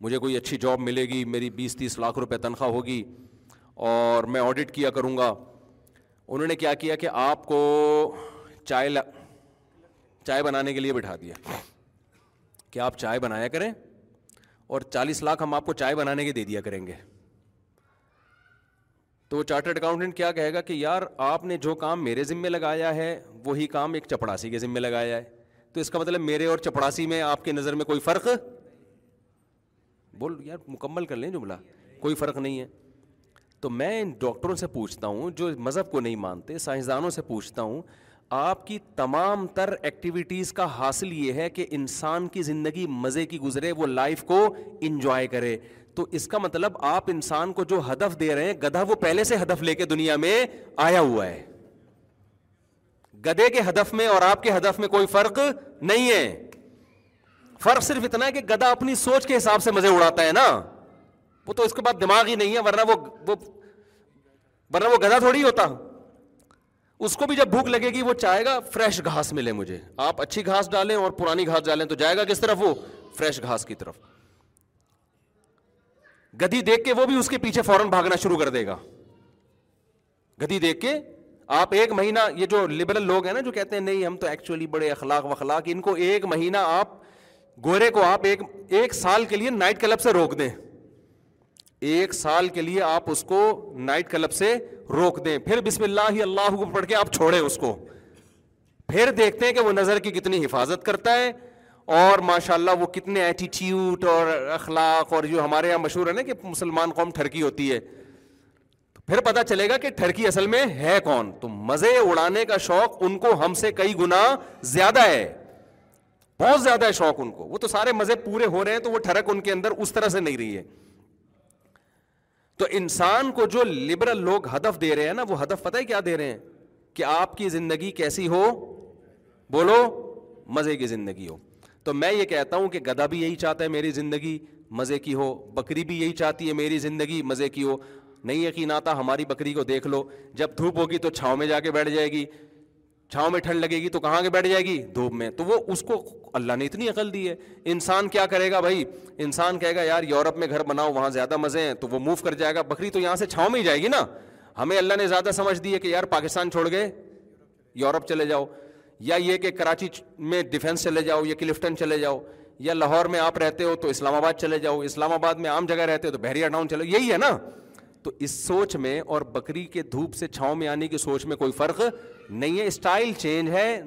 مجھے کوئی اچھی جاب ملے گی میری بیس تیس لاکھ روپے تنخواہ ہوگی اور میں آڈٹ کیا کروں گا انہوں نے کیا کیا کہ آپ کو چائے ل... چائے بنانے کے لیے بٹھا دیا کہ آپ چائے بنایا کریں اور چالیس لاکھ ہم آپ کو چائے بنانے کے دے دیا کریں گے تو وہ چارٹرڈ اکاؤنٹنٹ کیا کہے گا کہ یار آپ نے جو کام میرے ذمے لگایا ہے وہی کام ایک چپڑاسی کے ذمے لگایا ہے تو اس کا مطلب میرے اور چپڑاسی میں آپ کے نظر میں کوئی فرق بول یار مکمل کر لیں جملہ کوئی فرق نہیں ہے تو میں ان ڈاکٹروں سے پوچھتا ہوں جو مذہب کو نہیں مانتے سائنسدانوں سے پوچھتا ہوں آپ کی تمام تر ایکٹیویٹیز کا حاصل یہ ہے کہ انسان کی زندگی مزے کی گزرے وہ لائف کو انجوائے کرے تو اس کا مطلب آپ انسان کو جو ہدف دے رہے ہیں گدھا وہ پہلے سے ہدف لے کے دنیا میں آیا ہوا ہے گدے کے ہدف میں اور آپ کے ہدف میں کوئی فرق نہیں ہے فرق صرف اتنا ہے کہ گدا اپنی سوچ کے حساب سے مزے اڑاتا ہے نا وہ تو اس کے بعد دماغ ہی نہیں ہے ورنہ وہ ورنہ وہ گدھا تھوڑی ہوتا اس کو بھی جب بھوک لگے گی وہ چاہے گا فریش گھاس ملے مجھے آپ اچھی گھاس ڈالیں اور پرانی گھاس ڈالیں تو جائے گا کس طرف وہ فریش گھاس کی طرف گدی دیکھ کے وہ بھی اس کے پیچھے فوراً بھاگنا شروع کر دے گا گدھی دیکھ کے آپ ایک مہینہ یہ جو لبرل لوگ ہیں نا جو کہتے ہیں نہیں ہم تو ایکچولی بڑے اخلاق وخلاق ان کو ایک مہینہ آپ گورے کو آپ ایک ایک سال کے لیے نائٹ کلب سے روک دیں ایک سال کے لیے آپ اس کو نائٹ کلب سے روک دیں پھر بسم اللہ ہی اللہ کو پڑھ کے آپ چھوڑیں اس کو پھر دیکھتے ہیں کہ وہ نظر کی کتنی حفاظت کرتا ہے اور ماشاء اللہ وہ کتنے ایٹیٹیوٹ اور اخلاق اور جو ہمارے یہاں مشہور ہے نا کہ مسلمان قوم ٹھرکی ہوتی ہے پھر پتا چلے گا کہ ٹھرکی اصل میں ہے کون تو مزے اڑانے کا شوق ان کو ہم سے کئی گنا زیادہ ہے بہت زیادہ ہے شوق ان کو وہ تو سارے مزے پورے ہو رہے ہیں تو وہ ٹھرک ان کے اندر اس طرح سے نہیں رہی ہے تو انسان کو جو لبرل لوگ ہدف دے رہے ہیں نا وہ ہدف پتہ ہی کیا دے رہے ہیں کہ آپ کی زندگی کیسی ہو بولو مزے کی زندگی ہو تو میں یہ کہتا ہوں کہ گدھا بھی یہی چاہتا ہے میری زندگی مزے کی ہو بکری بھی یہی چاہتی ہے میری زندگی مزے کی ہو نہیں یقین آتا ہماری بکری کو دیکھ لو جب دھوپ ہوگی تو چھاؤں میں جا کے بیٹھ جائے گی چھاؤں میں ٹھنڈ لگے گی تو کہاں کے بیٹھ جائے گی دھوپ میں تو وہ اس کو اللہ نے اتنی عقل دی ہے انسان کیا کرے گا بھائی انسان کہے گا یار یورپ میں گھر بناؤ وہاں زیادہ مزے ہیں تو وہ موو کر جائے گا بکری تو یہاں سے چھاؤں میں ہی جائے گی نا ہمیں اللہ نے زیادہ سمجھ دی ہے کہ یار پاکستان چھوڑ گئے یورپ چلے جاؤ یا یہ کہ کراچی میں ڈیفینس چلے جاؤ یا کلفٹن چلے جاؤ یا لاہور میں آپ رہتے ہو تو اسلام آباد چلے جاؤ اسلام آباد میں عام جگہ رہتے ہو تو بحریہ ڈاؤن چلے یہی ہے نا تو اس سوچ میں اور بکری کے دھوپ سے چھاؤں میں آنے کی سوچ میں کوئی فرق نہیں ہے اسٹائل چینج ہے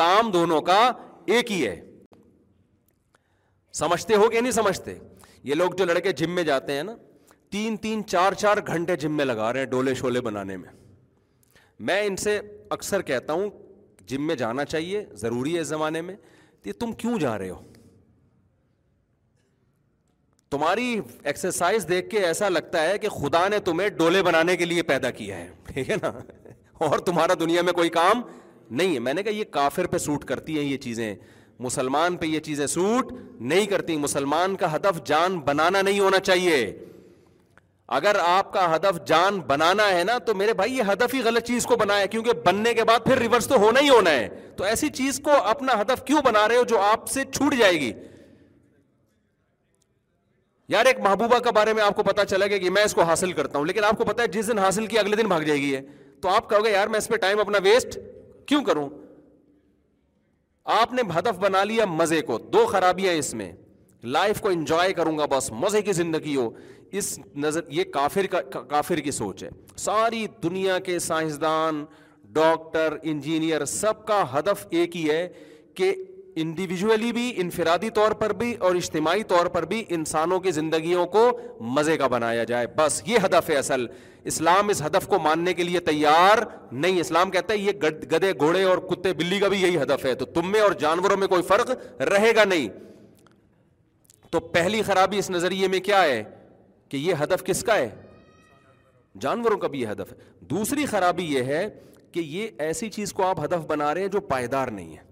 کام دونوں کا ایک ہی ہے سمجھتے ہو کہ نہیں سمجھتے یہ لوگ جو لڑکے جم میں جاتے ہیں نا تین تین چار چار گھنٹے جم میں لگا رہے ہیں ڈولے شولے بنانے میں میں ان سے اکثر کہتا ہوں جم میں جانا چاہیے ضروری ہے اس زمانے میں یہ تم کیوں جا رہے ہو تمہاری ایکسرسائز دیکھ کے ایسا لگتا ہے کہ خدا نے تمہیں ڈولے بنانے کے لیے پیدا کیا ہے ٹھیک ہے نا اور تمہارا دنیا میں کوئی کام نہیں ہے میں نے کہا یہ کافر پہ سوٹ کرتی ہیں یہ چیزیں مسلمان پہ یہ چیزیں سوٹ نہیں کرتی مسلمان کا ہدف جان بنانا نہیں ہونا چاہیے اگر آپ کا ہدف جان بنانا ہے نا تو میرے بھائی یہ ہدف ہی غلط چیز کو بنایا کیونکہ بننے کے بعد پھر ریورس تو ہونا ہی ہونا ہے تو ایسی چیز کو اپنا ہدف کیوں بنا رہے ہو جو آپ سے چھوٹ جائے گی یار ایک محبوبہ کے بارے میں آپ کو پتا چلا گیا کہ میں اس کو حاصل کرتا ہوں لیکن آپ کو پتا ہے جس دن حاصل کیا اگلے دن بھاگ جائے گی ہے تو آپ کہو گے یار میں اس پہ ٹائم اپنا ویسٹ کیوں کروں آپ نے ہدف بنا لیا مزے کو دو خرابیاں اس میں لائف کو انجوائے کروں گا بس مزے کی زندگی ہو اس نظر یہ کافر کا کافر کی سوچ ہے ساری دنیا کے سائنسدان ڈاکٹر انجینئر سب کا ہدف ایک ہی ہے کہ انڈیویجولی بھی انفرادی طور پر بھی اور اجتماعی طور پر بھی انسانوں کی زندگیوں کو مزے کا بنایا جائے بس یہ ہدف ہے اصل اسلام اس ہدف کو ماننے کے لیے تیار نہیں اسلام کہتا ہے یہ گدے گھوڑے اور کتے بلی کا بھی یہی ہدف ہے تو تم میں اور جانوروں میں کوئی فرق رہے گا نہیں تو پہلی خرابی اس نظریے میں کیا ہے کہ یہ ہدف کس کا ہے جانوروں کا بھی یہ ہدف ہے دوسری خرابی یہ ہے کہ یہ ایسی چیز کو آپ ہدف بنا رہے ہیں جو پائیدار نہیں ہے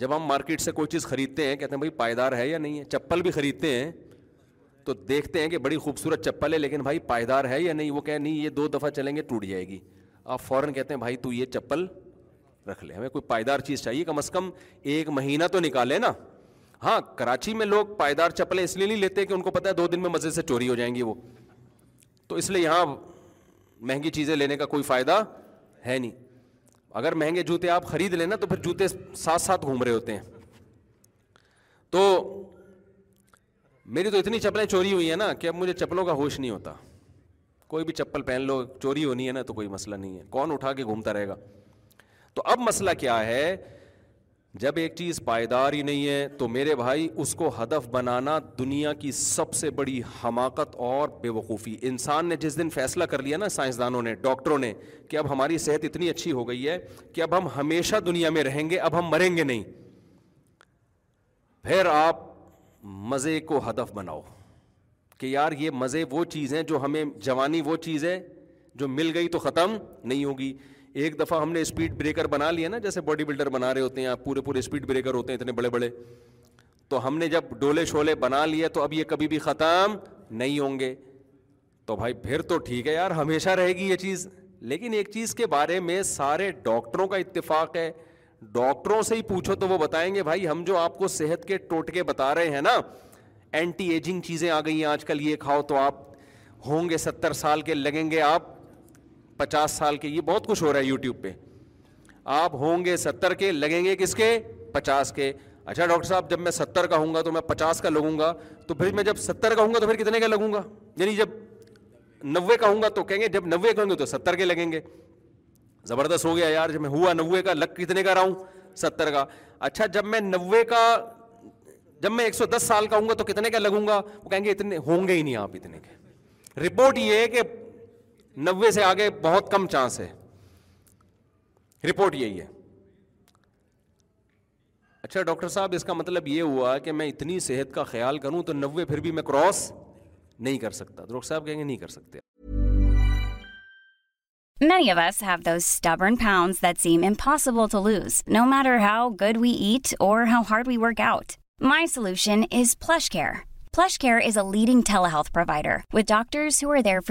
جب ہم مارکیٹ سے کوئی چیز خریدتے ہیں کہتے ہیں بھائی پائیدار ہے یا نہیں ہے چپل بھی خریدتے ہیں تو دیکھتے ہیں کہ بڑی خوبصورت چپل ہے لیکن بھائی پائیدار ہے یا نہیں وہ کہ نہیں یہ دو دفعہ چلیں گے ٹوٹ جائے گی آپ فوراً کہتے ہیں بھائی تو یہ چپل رکھ لے ہمیں کوئی پائیدار چیز چاہیے کم از کم ایک مہینہ تو نکالے نا ہاں کراچی میں لوگ پائیدار چپلیں اس لیے نہیں لیتے کہ ان کو پتا ہے دو دن میں مزے سے چوری ہو جائیں گی وہ تو اس لیے یہاں مہنگی چیزیں لینے کا کوئی فائدہ ہے نہیں اگر مہنگے جوتے آپ خرید لیں نا تو جوتے ساتھ ساتھ گھوم رہے ہوتے ہیں تو میری تو اتنی چپلیں چوری ہوئی ہیں نا کہ اب مجھے چپلوں کا ہوش نہیں ہوتا کوئی بھی چپل پہن لو چوری ہونی ہے نا تو کوئی مسئلہ نہیں ہے کون اٹھا کے گھومتا رہے گا تو اب مسئلہ کیا ہے جب ایک چیز پائیدار ہی نہیں ہے تو میرے بھائی اس کو ہدف بنانا دنیا کی سب سے بڑی حماقت اور بے وقوفی انسان نے جس دن فیصلہ کر لیا نا سائنسدانوں نے ڈاکٹروں نے کہ اب ہماری صحت اتنی اچھی ہو گئی ہے کہ اب ہم ہمیشہ دنیا میں رہیں گے اب ہم مریں گے نہیں پھر آپ مزے کو ہدف بناؤ کہ یار یہ مزے وہ چیز ہیں جو ہمیں جوانی وہ چیز ہے جو مل گئی تو ختم نہیں ہوگی ایک دفعہ ہم نے اسپیڈ بریکر بنا لیا نا جیسے باڈی بلڈر بنا رہے ہوتے ہیں آپ پورے پورے اسپیڈ بریکر ہوتے ہیں اتنے بڑے بڑے تو ہم نے جب ڈولے شولے بنا لیے تو اب یہ کبھی بھی ختم نہیں ہوں گے تو بھائی پھر تو ٹھیک ہے یار ہمیشہ رہے گی یہ چیز لیکن ایک چیز کے بارے میں سارے ڈاکٹروں کا اتفاق ہے ڈاکٹروں سے ہی پوچھو تو وہ بتائیں گے بھائی ہم جو آپ کو صحت کے ٹوٹکے بتا رہے ہیں نا اینٹی ایجنگ چیزیں آ گئی ہیں آج کل یہ کھاؤ تو آپ ہوں گے ستر سال کے لگیں گے آپ پچاس سال کے یہ بہت کچھ ہو رہا ہے یوٹیوب پہ آپ ہوں گے ستر کے لگیں گے کس کے پچاس کے اچھا ڈاکٹر صاحب جب میں ستر کا ہوں گا تو میں پچاس کا لگوں گا تو پھر میں جب ستر کا ہوں گا تو پھر کتنے کا لگوں گا یعنی جب نوے کا ہوں گا تو کہیں گے جب نوے کا ہوں گے تو ستر کے لگیں گے زبردست ہو گیا یار جب میں ہوا نوے کا لگ کتنے کا رہا ہوں ستر کا اچھا جب میں نوے کا جب میں ایک سو دس سال کا ہوں گا تو کتنے کا لگوں گا وہ کہیں گے اتنے ہوں گے ہی نہیں آپ اتنے کے رپورٹ یہ ہے کہ نوے سے آگے بہت کم چانس ہے رپورٹ یہی ہے اچھا ڈاکٹر صاحب اس کا مطلب یہ ہوا کہ میں اتنی صحت کا خیال کروں تو نوے پھر بھی میں کراس نہیں کر سکتا ڈاکٹر صاحب کہیں گے نہیں کر سکتے many of us have this stubborn pounds that seem impossible to lose no matter how good we eat or how hard we work out my solution is flash care flash care is a leading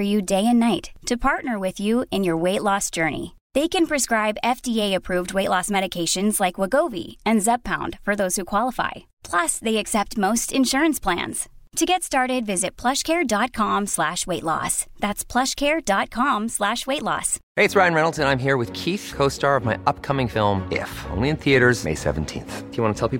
you day and night to partner with you in your weight loss journey دےب F D approved weight loss medications plans dot coms dot کا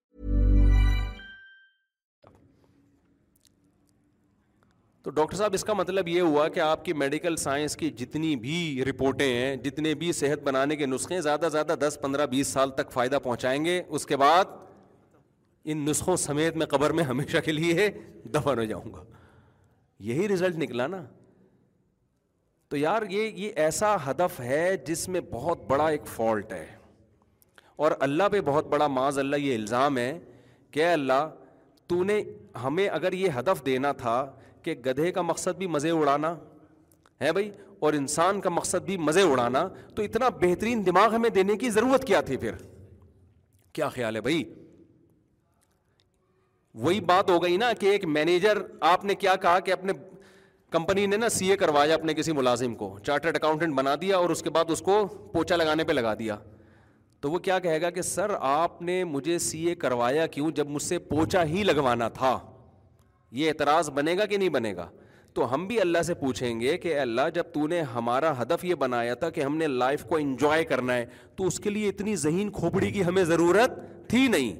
تو doctor صاحب اس کا مطلب یہ ہوا کہ آپ کی میڈیکل سائنس کی جتنی بھی رپورٹیں ہیں جتنے بھی صحت بنانے کے نسخے زیادہ سے زیادہ دس پندرہ بیس سال تک فائدہ پہنچائیں گے اس کے بعد ان نسخوں سمیت میں قبر میں ہمیشہ کے لیے دفن ہو جاؤں گا یہی رزلٹ نکلا نا تو یار یہ یہ ایسا ہدف ہے جس میں بہت بڑا ایک فالٹ ہے اور اللہ پہ بہت بڑا معاذ اللہ یہ الزام ہے کہ اللہ تو نے ہمیں اگر یہ ہدف دینا تھا کہ گدھے کا مقصد بھی مزے اڑانا ہے بھائی اور انسان کا مقصد بھی مزے اڑانا تو اتنا بہترین دماغ ہمیں دینے کی ضرورت کیا تھی پھر کیا خیال ہے بھائی وہی بات ہو گئی نا کہ ایک مینیجر آپ نے کیا کہا کہ اپنے کمپنی نے نا سی اے کروایا اپنے کسی ملازم کو چارٹرڈ اکاؤنٹنٹ بنا دیا اور اس کے بعد اس کو پوچھا لگانے پہ لگا دیا تو وہ کیا کہے گا کہ سر آپ نے مجھے سی اے کروایا کیوں جب مجھ سے پوچھا ہی لگوانا تھا یہ اعتراض بنے گا کہ نہیں بنے گا تو ہم بھی اللہ سے پوچھیں گے کہ اللہ جب تو نے ہمارا ہدف یہ بنایا تھا کہ ہم نے لائف کو انجوائے کرنا ہے تو اس کے لیے اتنی ذہین کھوپڑی کی ہمیں ضرورت تھی نہیں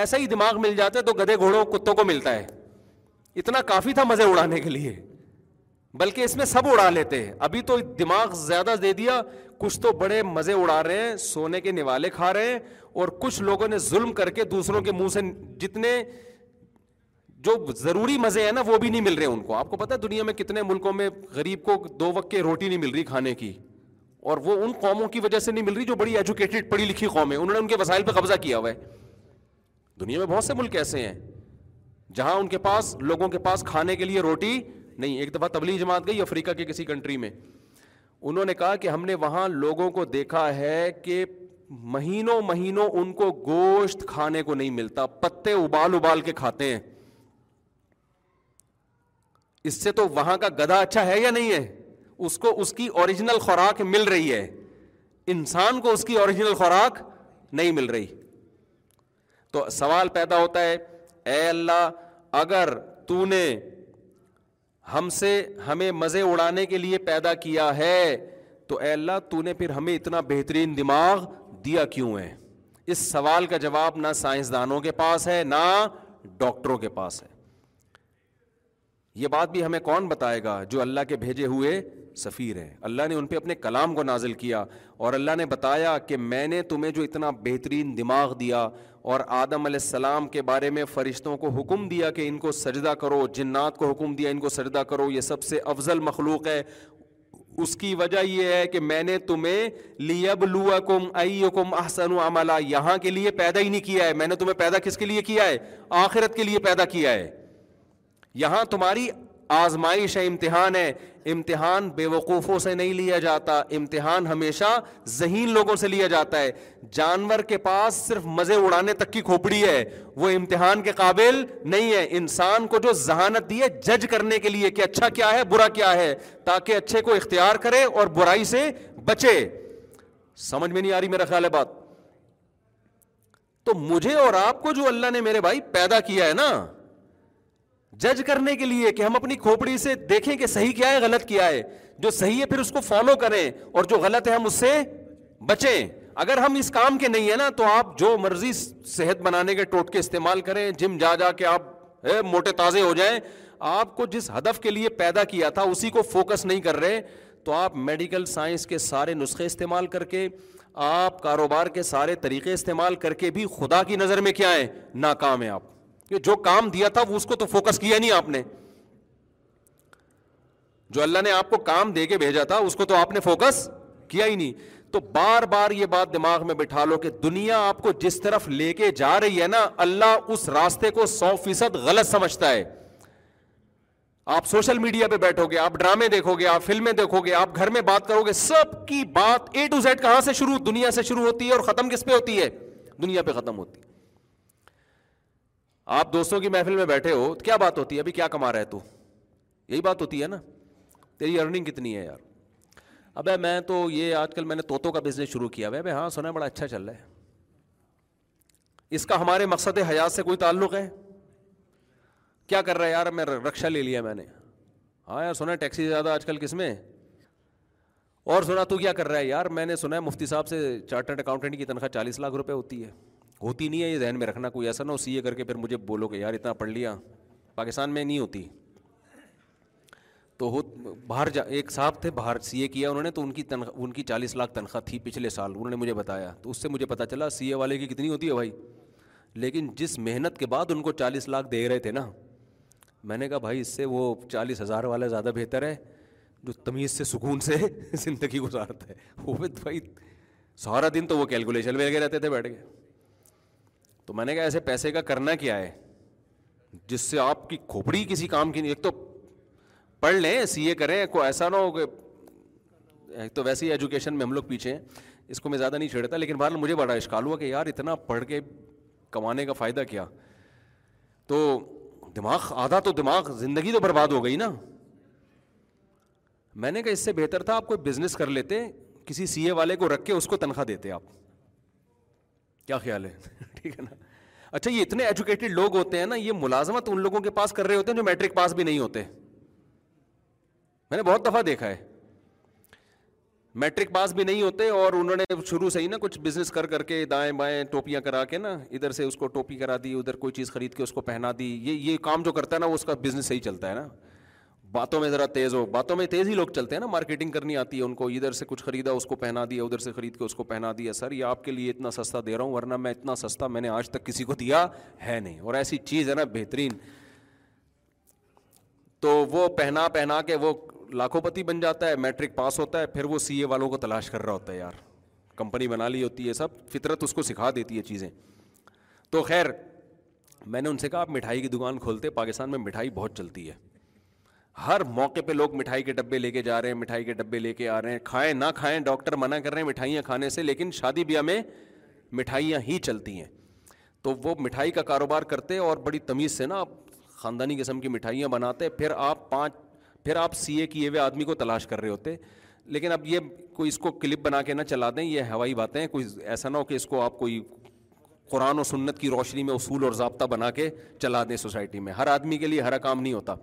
ایسا ہی دماغ مل جاتا ہے تو گدے گھوڑوں کتوں کو ملتا ہے اتنا کافی تھا مزے اڑانے کے لیے بلکہ اس میں سب اڑا لیتے ہیں ابھی تو دماغ زیادہ دے دیا کچھ تو بڑے مزے اڑا رہے ہیں سونے کے نوالے کھا رہے ہیں اور کچھ لوگوں نے ظلم کر کے دوسروں کے منہ سے جتنے جو ضروری مزے ہیں نا وہ بھی نہیں مل رہے ان کو آپ کو پتا ہے دنیا میں کتنے ملکوں میں غریب کو دو وقت کے روٹی نہیں مل رہی کھانے کی اور وہ ان قوموں کی وجہ سے نہیں مل رہی جو بڑی ایجوکیٹڈ پڑھی لکھی قوم ہے انہوں نے ان کے وسائل پہ قبضہ کیا ہوا ہے دنیا میں بہت سے ملک ایسے ہیں جہاں ان کے پاس لوگوں کے پاس کھانے کے لیے روٹی نہیں ایک دفعہ تبلیغ جماعت گئی افریقہ کے کسی کنٹری میں انہوں نے کہا کہ ہم نے وہاں لوگوں کو دیکھا ہے کہ مہینوں مہینوں ان کو گوشت کھانے کو نہیں ملتا پتے ابال ابال کے کھاتے ہیں اس سے تو وہاں کا گدا اچھا ہے یا نہیں ہے اس کو اس کی اوریجنل خوراک مل رہی ہے انسان کو اس کی اوریجنل خوراک نہیں مل رہی تو سوال پیدا ہوتا ہے اے اللہ اگر تو نے ہم سے ہمیں مزے اڑانے کے لیے پیدا کیا ہے تو اے اللہ تو نے پھر ہمیں اتنا بہترین دماغ دیا کیوں ہے اس سوال کا جواب نہ سائنسدانوں کے پاس ہے نہ ڈاکٹروں کے پاس ہے یہ بات بھی ہمیں کون بتائے گا جو اللہ کے بھیجے ہوئے سفیر ہیں اللہ نے ان پہ اپنے کلام کو نازل کیا اور اللہ نے بتایا کہ میں نے تمہیں جو اتنا بہترین دماغ دیا اور آدم علیہ السلام کے بارے میں فرشتوں کو حکم دیا کہ ان کو سجدہ کرو جنات کو حکم دیا ان کو سجدہ کرو یہ سب سے افضل مخلوق ہے اس کی وجہ یہ ہے کہ میں نے تمہیں لیب لو کم کم احسن یہاں کے لیے پیدا ہی نہیں کیا ہے میں نے تمہیں پیدا کس کے لیے کیا ہے آخرت کے لیے پیدا کیا ہے یہاں تمہاری آزمائش ہے امتحان ہے امتحان بے وقوفوں سے نہیں لیا جاتا امتحان ہمیشہ ذہین لوگوں سے لیا جاتا ہے جانور کے پاس صرف مزے اڑانے تک کی کھوپڑی ہے وہ امتحان کے قابل نہیں ہے انسان کو جو ذہانت دی ہے جج کرنے کے لیے کہ اچھا کیا ہے برا کیا ہے تاکہ اچھے کو اختیار کرے اور برائی سے بچے سمجھ میں نہیں آ رہی میرا خیال ہے بات تو مجھے اور آپ کو جو اللہ نے میرے بھائی پیدا کیا ہے نا جج کرنے کے لیے کہ ہم اپنی کھوپڑی سے دیکھیں کہ صحیح کیا ہے غلط کیا ہے جو صحیح ہے پھر اس کو فالو کریں اور جو غلط ہے ہم اس سے بچیں اگر ہم اس کام کے نہیں ہیں نا تو آپ جو مرضی صحت بنانے کے ٹوٹکے استعمال کریں جم جا جا کے آپ موٹے تازے ہو جائیں آپ کو جس ہدف کے لیے پیدا کیا تھا اسی کو فوکس نہیں کر رہے تو آپ میڈیکل سائنس کے سارے نسخے استعمال کر کے آپ کاروبار کے سارے طریقے استعمال کر کے بھی خدا کی نظر میں کیا ہے ناکام ہے آپ کہ جو کام دیا تھا وہ اس کو تو فوکس کیا نہیں آپ نے جو اللہ نے آپ کو کام دے کے بھیجا تھا اس کو تو آپ نے فوکس کیا ہی نہیں تو بار بار یہ بات دماغ میں بٹھا لو کہ دنیا آپ کو جس طرف لے کے جا رہی ہے نا اللہ اس راستے کو سو فیصد غلط سمجھتا ہے آپ سوشل میڈیا پہ بیٹھو گے آپ ڈرامے دیکھو گے آپ فلمیں دیکھو گے آپ گھر میں بات کرو گے سب کی بات اے ٹو زیڈ کہاں سے شروع دنیا سے شروع ہوتی ہے اور ختم کس پہ ہوتی ہے دنیا پہ ختم ہوتی ہے آپ دوستوں کی محفل میں بیٹھے ہو تو کیا بات ہوتی ہے ابھی کیا کما رہا ہے تو یہی بات ہوتی ہے نا تیری ارننگ کتنی ہے یار اب میں تو یہ آج کل میں نے طوطوں کا بزنس شروع کیا ہوا ابھی ہاں سنا ہے بڑا اچھا چل رہا ہے اس کا ہمارے مقصد حیات سے کوئی تعلق ہے کیا کر رہا ہے یار میں رکشہ لے لیا میں نے ہاں یار سنا ہے ٹیکسی زیادہ آج کل کس میں اور سنا تو کیا کر رہا ہے یار میں نے سنا ہے مفتی صاحب سے چارٹرڈ اکاؤنٹنٹ کی تنخواہ چالیس لاکھ روپے ہوتی ہے ہوتی نہیں ہے یہ ذہن میں رکھنا کوئی ایسا نہ ہو سی اے کر کے پھر مجھے بولو کہ یار اتنا پڑھ لیا پاکستان میں نہیں ہوتی تو ہو باہر جا ایک صاحب تھے باہر سی اے کیا انہوں نے تو ان کی تنخواہ ان کی چالیس لاکھ تنخواہ تھی پچھلے سال انہوں نے مجھے بتایا تو اس سے مجھے پتا چلا سی اے والے کی کتنی ہوتی ہے بھائی لیکن جس محنت کے بعد ان کو چالیس لاکھ دے رہے تھے نا میں نے کہا بھائی اس سے وہ چالیس ہزار والا زیادہ بہتر ہے جو تمیز سے سکون سے (laughs) زندگی گزارتا ہے وہ بھائی سارا دن تو وہ کیلکولیشن میں لگے رہتے تھے بیٹھ کے تو میں نے کہا ایسے پیسے کا کرنا کیا ہے جس سے آپ کی کھوپڑی کسی کام کی نہیں ایک تو پڑھ لیں سی اے کریں کو ایسا نہ ہو کہ ایک تو ویسے ہی ایجوکیشن میں ہم لوگ پیچھے ہیں اس کو میں زیادہ نہیں چھیڑتا لیکن بہرحال مجھے بڑا اشکال ہوا کہ یار اتنا پڑھ کے کمانے کا فائدہ کیا تو دماغ آدھا تو دماغ زندگی تو برباد ہو گئی نا میں نے کہا اس سے بہتر تھا آپ کوئی بزنس کر لیتے کسی سی اے والے کو رکھ کے اس کو تنخواہ دیتے آپ کیا خیال ہے (laughs) ٹھیک ہے نا اچھا یہ اتنے ایجوکیٹڈ لوگ ہوتے ہیں نا یہ ملازمت ان لوگوں کے پاس کر رہے ہوتے ہیں جو میٹرک پاس بھی نہیں ہوتے میں نے بہت دفعہ دیکھا ہے میٹرک پاس بھی نہیں ہوتے اور انہوں نے شروع سے ہی نا کچھ بزنس کر کر کے دائیں بائیں ٹوپیاں کرا کے نا ادھر سے اس کو ٹوپی کرا دی ادھر کوئی چیز خرید کے اس کو پہنا دی یہ یہ کام جو کرتا ہے نا وہ اس کا بزنس صحیح چلتا ہے نا باتوں میں ذرا تیز ہو باتوں میں تیز ہی لوگ چلتے ہیں نا مارکیٹنگ کرنی آتی ہے ان کو ادھر سے کچھ خریدا اس کو پہنا دیا ادھر سے خرید کے اس کو پہنا دیا سر یہ آپ کے لیے اتنا سستا دے رہا ہوں ورنہ میں اتنا سستا میں نے آج تک کسی کو دیا ہے نہیں اور ایسی چیز ہے نا بہترین تو وہ پہنا پہنا کے وہ لاکھوں پتی بن جاتا ہے میٹرک پاس ہوتا ہے پھر وہ سی اے والوں کو تلاش کر رہا ہوتا ہے یار کمپنی بنا لی ہوتی ہے سب فطرت اس کو سکھا دیتی ہے چیزیں تو خیر میں نے ان سے کہا آپ مٹھائی کی دکان کھولتے پاکستان میں مٹھائی بہت چلتی ہے ہر موقع پہ لوگ مٹھائی کے ڈبے لے کے جا رہے ہیں مٹھائی کے ڈبے لے کے آ رہے ہیں کھائیں نہ کھائیں ڈاکٹر منع کر رہے ہیں مٹھائیاں کھانے سے لیکن شادی بیاہ میں مٹھائیاں ہی چلتی ہیں تو وہ مٹھائی کا کاروبار کرتے اور بڑی تمیز سے نا آپ خاندانی قسم کی مٹھائیاں بناتے پھر آپ پانچ پھر آپ سی اے کیے ہوئے آدمی کو تلاش کر رہے ہوتے لیکن اب یہ کوئی اس کو کلپ بنا کے نہ چلا دیں یہ ہوائی باتیں ہیں کوئی ایسا نہ ہو کہ اس کو آپ کوئی قرآن و سنت کی روشنی میں اصول اور ضابطہ بنا کے چلا دیں سوسائٹی میں ہر آدمی کے لیے ہر کام نہیں ہوتا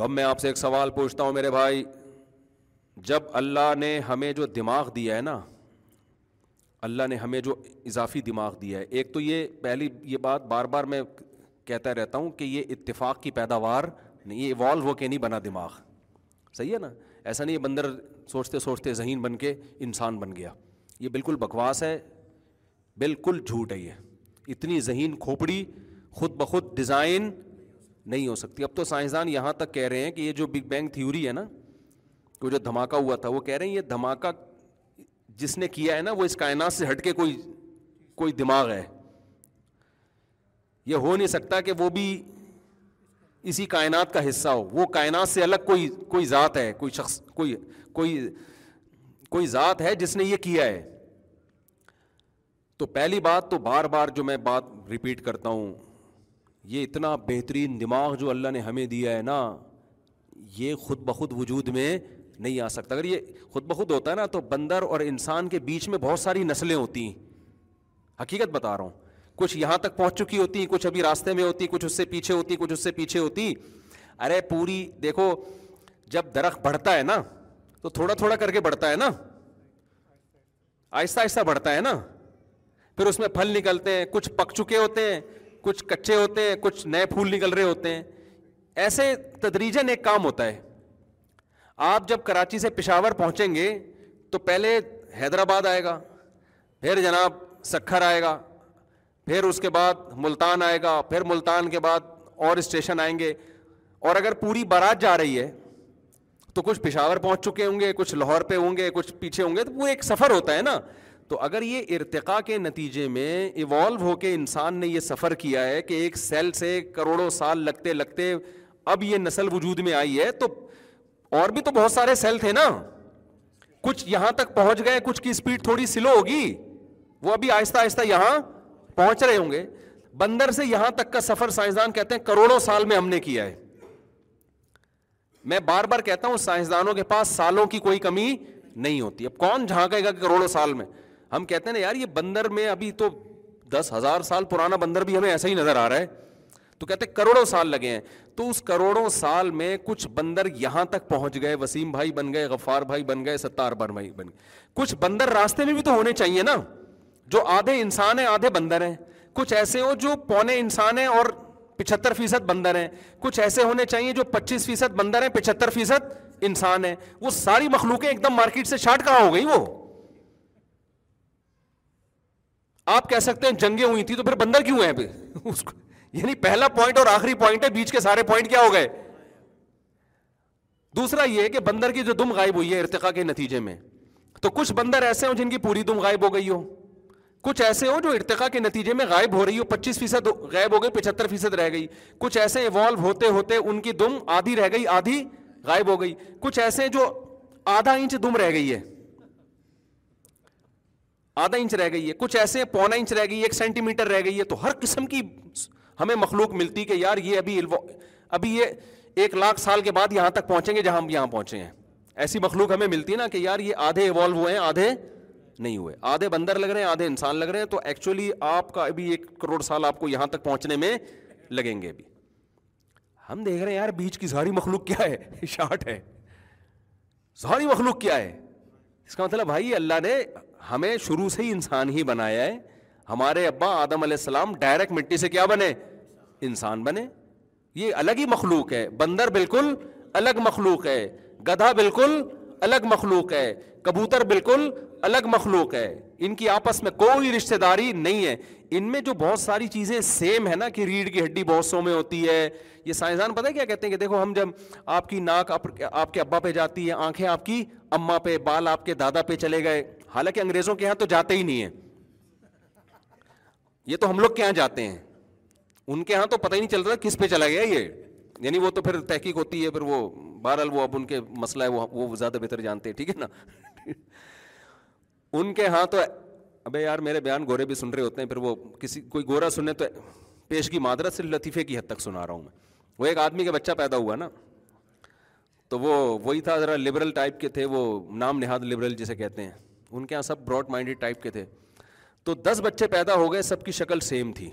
تو اب میں آپ سے ایک سوال پوچھتا ہوں میرے بھائی جب اللہ نے ہمیں جو دماغ دیا ہے نا اللہ نے ہمیں جو اضافی دماغ دیا ہے ایک تو یہ پہلی یہ بات بار بار میں کہتا رہتا ہوں کہ یہ اتفاق کی پیداوار نہیں یہ ایوالو ہو کے نہیں بنا دماغ صحیح ہے نا ایسا نہیں بندر سوچتے سوچتے ذہین بن کے انسان بن گیا یہ بالکل بکواس ہے بالکل جھوٹ ہے یہ اتنی ذہین کھوپڑی خود بخود ڈیزائن نہیں ہو سکتی اب تو سائنسدان یہاں تک کہہ رہے ہیں کہ یہ جو بگ بینگ تھیوری ہے نا وہ جو دھماکہ ہوا تھا وہ کہہ رہے ہیں یہ دھماکہ جس نے کیا ہے نا وہ اس کائنات سے ہٹ کے کوئی کوئی دماغ ہے یہ ہو نہیں سکتا کہ وہ بھی اسی کائنات کا حصہ ہو وہ کائنات سے الگ کوئی کوئی ذات ہے کوئی شخص کوئی کوئی کوئی ذات ہے جس نے یہ کیا ہے تو پہلی بات تو بار بار جو میں بات ریپیٹ کرتا ہوں یہ اتنا بہترین دماغ جو اللہ نے ہمیں دیا ہے نا یہ خود بخود وجود میں نہیں آ سکتا اگر یہ خود بخود ہوتا ہے نا تو بندر اور انسان کے بیچ میں بہت ساری نسلیں ہوتی ہیں حقیقت بتا رہا ہوں کچھ یہاں تک پہنچ چکی ہوتی کچھ ابھی راستے میں ہوتی کچھ اس سے پیچھے ہوتی کچھ اس سے پیچھے ہوتی ارے پوری دیکھو جب درخت بڑھتا ہے نا تو تھوڑا تھوڑا کر کے بڑھتا ہے نا آہستہ آہستہ بڑھتا ہے نا پھر اس میں پھل نکلتے ہیں کچھ پک چکے ہوتے ہیں کچھ کچے ہوتے ہیں کچھ نئے پھول نکل رہے ہوتے ہیں ایسے تدریجن ایک کام ہوتا ہے آپ جب کراچی سے پشاور پہنچیں گے تو پہلے حیدرآباد آئے گا پھر جناب سکھر آئے گا پھر اس کے بعد ملتان آئے گا پھر ملتان کے بعد اور اسٹیشن آئیں گے اور اگر پوری بارات جا رہی ہے تو کچھ پشاور پہنچ چکے ہوں گے کچھ لاہور پہ ہوں گے کچھ پیچھے ہوں گے تو وہ ایک سفر ہوتا ہے نا تو اگر یہ ارتقا کے نتیجے میں ایوالو ہو کے انسان نے یہ سفر کیا ہے کہ ایک سیل سے کروڑوں سال لگتے لگتے اب یہ نسل وجود میں آئی ہے تو اور بھی تو بہت سارے سیل تھے نا کچھ یہاں تک پہنچ گئے کچھ کی اسپیڈ تھوڑی سلو ہوگی وہ ابھی آہستہ آہستہ یہاں پہنچ رہے ہوں گے بندر سے یہاں تک کا سفر سائنسدان کہتے ہیں کروڑوں سال میں ہم نے کیا ہے میں بار بار کہتا ہوں سائنسدانوں کے پاس سالوں کی کوئی کمی نہیں ہوتی اب کون جھانکے گا کروڑوں سال میں ہم کہتے ہیں نا یار یہ بندر میں ابھی تو دس ہزار سال پرانا بندر بھی ہمیں ایسا ہی نظر آ رہا ہے تو کہتے ہیں کروڑوں سال لگے ہیں تو اس کروڑوں سال میں کچھ بندر یہاں تک پہنچ گئے وسیم بھائی بن گئے غفار بھائی بن گئے ستار بھر بھائی بن گئے کچھ بندر راستے میں بھی تو ہونے چاہیے نا جو آدھے انسان ہیں آدھے بندر ہیں کچھ ایسے ہو جو پونے انسان ہیں اور پچہتر فیصد بندر ہیں کچھ ایسے ہونے چاہیے جو پچیس فیصد بندر ہیں پچہتر فیصد انسان ہیں وہ ساری مخلوقیں ایک دم مارکیٹ سے کہاں ہو گئی وہ آپ کہہ سکتے ہیں جنگیں ہوئی تھی تو پھر بندر کیوں ہیں یعنی پہلا پوائنٹ اور آخری پوائنٹ ہے بیچ کے سارے پوائنٹ کیا ہو گئے دوسرا یہ کہ بندر کی جو دم غائب ہوئی ہے ارتقا کے نتیجے میں تو کچھ بندر ایسے ہوں جن کی پوری دم غائب ہو گئی ہو کچھ ایسے ہوں جو ارتقا کے نتیجے میں غائب ہو رہی ہو پچیس فیصد غائب ہو گئی پچہتر فیصد رہ گئی کچھ ایسے ایوالو ہوتے ہوتے ان کی دم آدھی رہ گئی آدھی غائب ہو گئی کچھ ایسے جو آدھا انچ دم رہ گئی ہے آدھا انچ رہ گئی ہے کچھ ایسے پونا انچ رہ گئی ہے ایک سینٹی میٹر رہ گئی ہے تو ہر قسم کی ہمیں مخلوق ملتی کہ یار یہ ابھی ابھی یہ ایک لاکھ سال کے بعد یہاں تک پہنچیں گے جہاں ہم یہاں پہنچے ہیں ایسی مخلوق ہمیں ملتی ہے نا کہ یار یہ آدھے ایوالو ہوئے ہیں آدھے نہیں ہوئے آدھے بندر لگ رہے ہیں آدھے انسان لگ رہے ہیں تو ایکچولی آپ کا ابھی ایک کروڑ سال آپ کو یہاں تک پہنچنے میں لگیں گے ابھی ہم دیکھ رہے ہیں یار بیچ کی ساری مخلوق کیا ہے (laughs) شارٹ ہے ساری مخلوق کیا ہے اس کا مطلب بھائی اللہ نے ہمیں شروع سے ہی انسان ہی بنایا ہے ہمارے ابا آدم علیہ السلام ڈائریکٹ مٹی سے کیا بنے انسان بنے یہ الگ ہی مخلوق ہے بندر بالکل الگ مخلوق ہے گدھا بالکل الگ مخلوق ہے کبوتر بالکل الگ مخلوق ہے ان کی آپس میں کوئی رشتے داری نہیں ہے ان میں جو بہت ساری چیزیں سیم ہے نا کہ ریڑھ کی ہڈی بہت سو میں ہوتی ہے یہ سائنسدان پتہ کیا کہتے ہیں کہ دیکھو ہم جب آپ کی ناک آپ کے ابا پہ جاتی ہے آنکھیں آپ کی اما پہ بال آپ کے دادا پہ چلے گئے حالانکہ انگریزوں کے یہاں تو جاتے ہی نہیں ہیں یہ تو ہم لوگ کے یہاں جاتے ہیں ان کے یہاں تو پتہ ہی نہیں چل رہا کس پہ چلا گیا یہ یعنی وہ تو پھر تحقیق ہوتی ہے پھر وہ بہرحال وہ اب ان کے مسئلہ ہے وہ زیادہ بہتر جانتے ہیں ٹھیک ہے نا (laughs) ان کے ہاں تو ابے یار میرے بیان گورے بھی سن رہے ہوتے ہیں پھر وہ کسی کوئی گورا سننے تو پیش کی مادرت سے لطیفے کی حد تک سنا رہا ہوں میں وہ ایک آدمی کا بچہ پیدا ہوا نا تو وہ وہی تھا ذرا لبرل ٹائپ کے تھے وہ نام نہاد لبرل جسے کہتے ہیں ان کے یہاں سب براڈ مائنڈیڈ ٹائپ کے تھے تو دس بچے پیدا ہو گئے سب کی شکل سیم تھی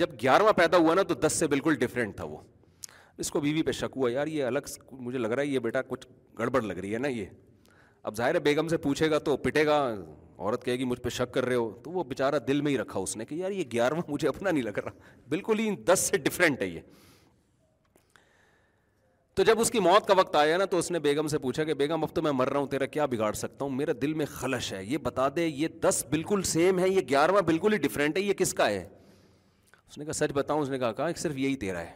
جب گیارہواں پیدا ہوا نا تو دس سے بالکل ڈفرینٹ تھا وہ اس کو بیوی پہ شک ہوا یار یہ الگ مجھے لگ رہا ہے یہ بیٹا کچھ گڑبڑ لگ رہی ہے نا یہ اب ظاہر ہے بیگم سے پوچھے گا تو پٹے گا عورت کہے گی مجھ پہ شک کر رہے ہو تو وہ بےچارا دل میں ہی رکھا اس نے کہ یار یہ گیارہواں مجھے اپنا نہیں لگ رہا بالکل ہی دس سے ڈفرینٹ ہے یہ تو جب اس کی موت کا وقت آیا نا تو اس نے بیگم سے پوچھا کہ بیگم اب تو میں مر رہا ہوں تیرا کیا بگاڑ سکتا ہوں میرا دل میں خلش ہے یہ بتا دے یہ دس بالکل سیم ہے یہ گیارہواں بالکل ہی ڈفرینٹ ہے یہ کس کا ہے اس نے کہا سچ بتاؤں اس نے کہا کہا کہ صرف یہی تیرا ہے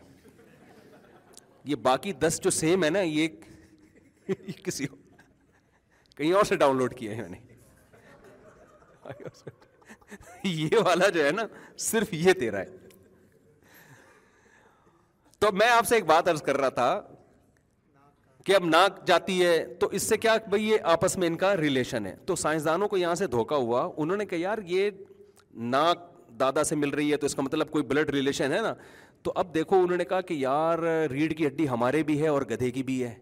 یہ باقی دس جو سیم ہے نا یہ کسی کہیں اور سے ڈاؤن لوڈ کیا ہے میں نے یہ والا جو ہے نا صرف یہ تیرا ہے تو میں آپ سے ایک بات کر رہا تھا کہ اب ناک جاتی ہے تو اس سے کیا بھائی یہ آپس میں ان کا ریلیشن ہے تو سائنسدانوں کو یہاں سے دھوکا ہوا انہوں نے کہا یار یہ ناک دادا سے مل رہی ہے تو اس کا مطلب کوئی بلڈ ریلیشن ہے نا تو اب دیکھو انہوں نے کہا کہ یار ریڑھ کی ہڈی ہمارے بھی ہے اور گدھے کی بھی ہے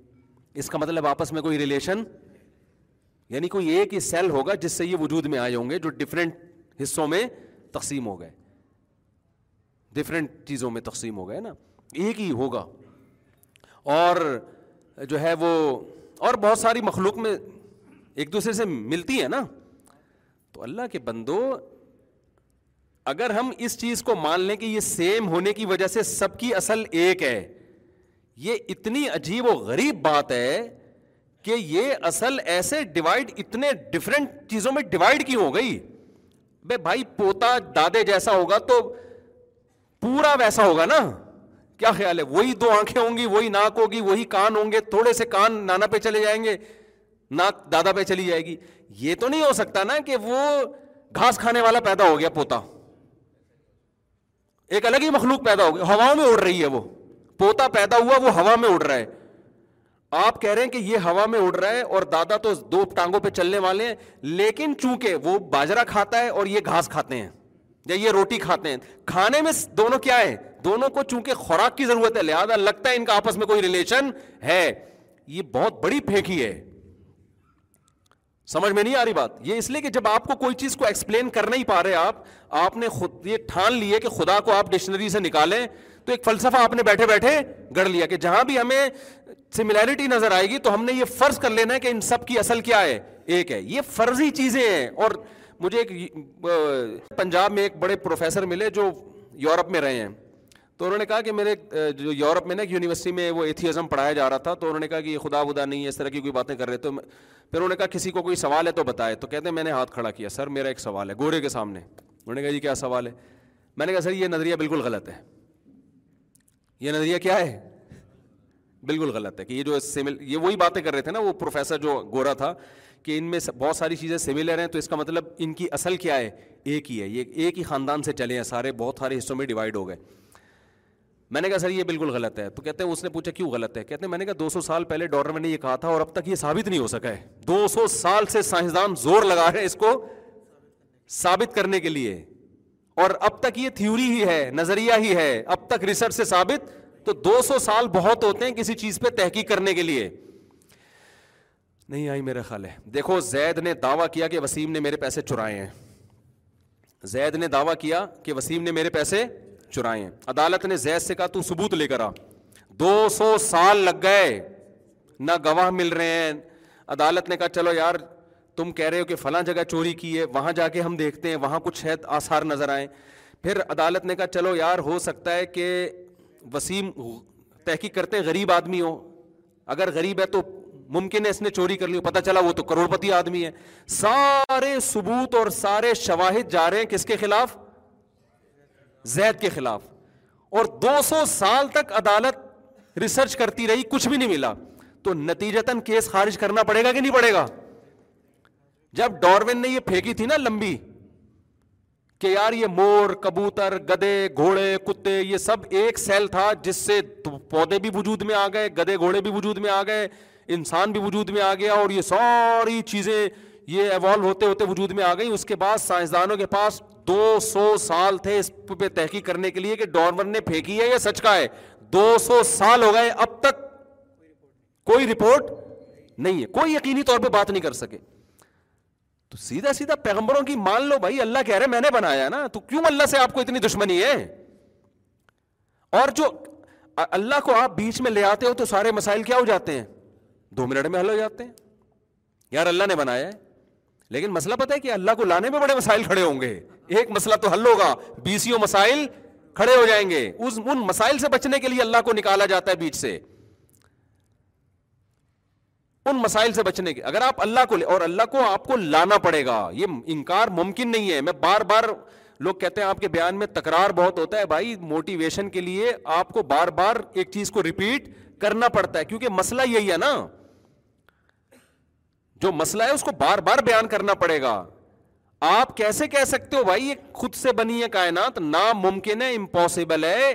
اس کا مطلب آپس میں کوئی ریلیشن یعنی کوئی ایک ہی سیل ہوگا جس سے یہ وجود میں آئے ہوں گے جو ڈفرینٹ حصوں میں تقسیم ہو گئے ڈفرینٹ چیزوں میں تقسیم ہو گئے نا ایک ہی ہوگا اور جو ہے وہ اور بہت ساری مخلوق میں ایک دوسرے سے ملتی ہے نا تو اللہ کے بندو اگر ہم اس چیز کو مان لیں کہ یہ سیم ہونے کی وجہ سے سب کی اصل ایک ہے یہ اتنی عجیب و غریب بات ہے کہ یہ اصل ایسے ڈیوائڈ اتنے ڈفرینٹ چیزوں میں ڈیوائڈ کیوں ہو گئی بے بھائی پوتا دادے جیسا ہوگا تو پورا ویسا ہوگا نا کیا خیال ہے وہی دو آنکھیں ہوں گی وہی ناک ہوگی وہی کان ہوں گے تھوڑے سے کان نانا پہ چلے جائیں گے ناک دادا پہ چلی جائے گی یہ تو نہیں ہو سکتا نا کہ وہ گھاس کھانے والا پیدا ہو گیا پوتا ایک الگ ہی مخلوق پیدا ہو گیا ہواؤں میں اڑ رہی ہے وہ پوتا پیدا ہوا وہ ہوا میں اڑ رہا ہے آپ کہہ رہے ہیں کہ یہ ہوا میں اڑ رہا ہے اور دادا تو دو ٹانگوں پہ چلنے والے ہیں لیکن چونکہ وہ باجرا کھاتا ہے اور یہ گھاس کھاتے ہیں یا یہ روٹی کھاتے ہیں کھانے میں دونوں کیا ہے دونوں کو چونکہ خوراک کی ضرورت ہے لہذا لگتا ہے ان کا آپس میں کوئی ریلیشن ہے یہ بہت بڑی پھینکی ہے سمجھ میں نہیں آ رہی بات یہ اس لیے کہ جب آپ کو کوئی چیز کو ایکسپلین کر نہیں پا رہے آپ آپ نے خود یہ ٹھان لیے کہ خدا کو آپ ڈکشنری سے نکالیں تو ایک فلسفہ آپ نے بیٹھے بیٹھے گڑ لیا کہ جہاں بھی ہمیں سملیرٹی نظر آئے گی تو ہم نے یہ فرض کر لینا ہے کہ ان سب کی اصل کیا ہے ایک ہے یہ فرضی چیزیں ہیں اور مجھے ایک پنجاب میں ایک بڑے پروفیسر ملے جو یورپ میں رہے ہیں تو انہوں نے کہا کہ میرے جو یورپ میں نا ایک یونیورسٹی میں وہ ایتھیزم پڑھایا جا رہا تھا تو انہوں نے کہا کہ یہ خدا ودا نہیں ہے اس طرح کی کوئی باتیں کر رہے تو پھر انہوں نے کہا کسی کو کوئی سوال ہے تو بتائے تو کہتے ہیں میں نے ہاتھ کھڑا کیا سر میرا ایک سوال ہے گورے کے سامنے انہوں نے کہا جی کیا سوال ہے میں نے کہا سر یہ نظریہ بالکل غلط ہے یہ نظریہ کیا ہے بالکل غلط ہے کہ یہ جو سمل یہ وہی باتیں کر رہے تھے نا وہ پروفیسر جو گورا تھا کہ ان میں بہت ساری چیزیں سملر ہیں تو اس کا مطلب ان کی اصل کیا ہے ایک ہی ہے یہ ایک ہی خاندان سے چلے ہیں سارے بہت سارے حصوں میں ڈیوائڈ ہو گئے میں نے کہا سر یہ بالکل غلط ہے تو کہتے ہیں اس نے پوچھا کیوں غلط ہے کہتے ہیں میں نے کہا دو سو سال پہلے ڈالر میں نے یہ کہا تھا اور اب تک یہ ثابت نہیں ہو سکا ہے دو سو سال سے سائنسدان زور لگا رہے ہیں اس کو ثابت کرنے کے لیے اور اب تک یہ تھیوری ہی ہے نظریہ ہی ہے اب تک ریسرچ سے ثابت تو دو سو سال بہت ہوتے ہیں کسی چیز پہ تحقیق کرنے کے لیے نہیں آئی میرے خیال ہے دیکھو زید نے دعویٰ کیا کہ وسیم نے میرے پیسے چرائے ہیں زید نے دعویٰ کیا کہ وسیم نے میرے پیسے چرائے ہیں عدالت نے زید سے کہا تو ثبوت لے کر آ دو سو سال لگ گئے نہ گواہ مل رہے ہیں عدالت نے کہا چلو یار تم کہہ رہے ہو کہ فلاں جگہ چوری کی ہے وہاں جا کے ہم دیکھتے ہیں وہاں کچھ ہے آثار نظر آئے پھر عدالت نے کہا چلو یار ہو سکتا ہے کہ وسیم تحقیق کرتے غریب آدمی ہو اگر غریب ہے تو ممکن ہے اس نے چوری کر لی پتہ چلا وہ تو کروڑپتی آدمی ہے سارے ثبوت اور سارے شواہد جا رہے ہیں کس کے خلاف زید کے خلاف اور دو سو سال تک عدالت ریسرچ کرتی رہی کچھ بھی نہیں ملا تو نتیجتاً کیس خارج کرنا پڑے گا کہ نہیں پڑے گا جب ڈاروین نے یہ پھینکی تھی نا لمبی کہ یار یہ مور کبوتر گدے گھوڑے کتے یہ سب ایک سیل تھا جس سے پودے بھی وجود میں آ گئے گدے گھوڑے بھی وجود میں آ گئے انسان بھی وجود میں آ گیا اور یہ ساری چیزیں یہ ایوالو ہوتے ہوتے وجود میں آ گئی اس کے بعد سائنسدانوں کے پاس دو سو سال تھے اس پہ تحقیق کرنے کے لیے کہ ڈارمن نے پھینکی ہے یا سچ کا ہے دو سو سال ہو گئے اب تک کوئی رپورٹ نہیں ہے کوئی یقینی طور پہ بات نہیں کر سکے تو سیدھا سیدھا پیغمبروں کی مان لو بھائی اللہ کہہ رہے میں نے بنایا نا تو کیوں اللہ سے آپ کو اتنی دشمنی ہے اور جو اللہ کو آپ بیچ میں لے آتے ہو تو سارے مسائل کیا ہو جاتے ہیں دو منٹ میں حل ہو جاتے ہیں یار اللہ نے بنایا ہے لیکن مسئلہ پتا ہے کہ اللہ کو لانے میں بڑے مسائل کھڑے ہوں گے ایک مسئلہ تو حل ہوگا بیسیوں مسائل کھڑے ہو جائیں گے ان مسائل سے بچنے کے لیے اللہ کو نکالا جاتا ہے بیچ سے ان مسائل سے بچنے کے اگر آپ اللہ کو لے اور اللہ کو آپ کو لانا پڑے گا یہ انکار ممکن نہیں ہے میں بار بار لوگ کہتے ہیں آپ کے بیان میں تکرار بہت ہوتا ہے بھائی موٹیویشن کے لیے آپ کو بار بار ایک چیز کو ریپیٹ کرنا پڑتا ہے کیونکہ مسئلہ یہی ہے نا جو مسئلہ ہے اس کو بار بار بیان کرنا پڑے گا آپ کیسے کہہ سکتے ہو بھائی یہ خود سے بنی ہے کائنات ناممکن ہے امپاسبل ہے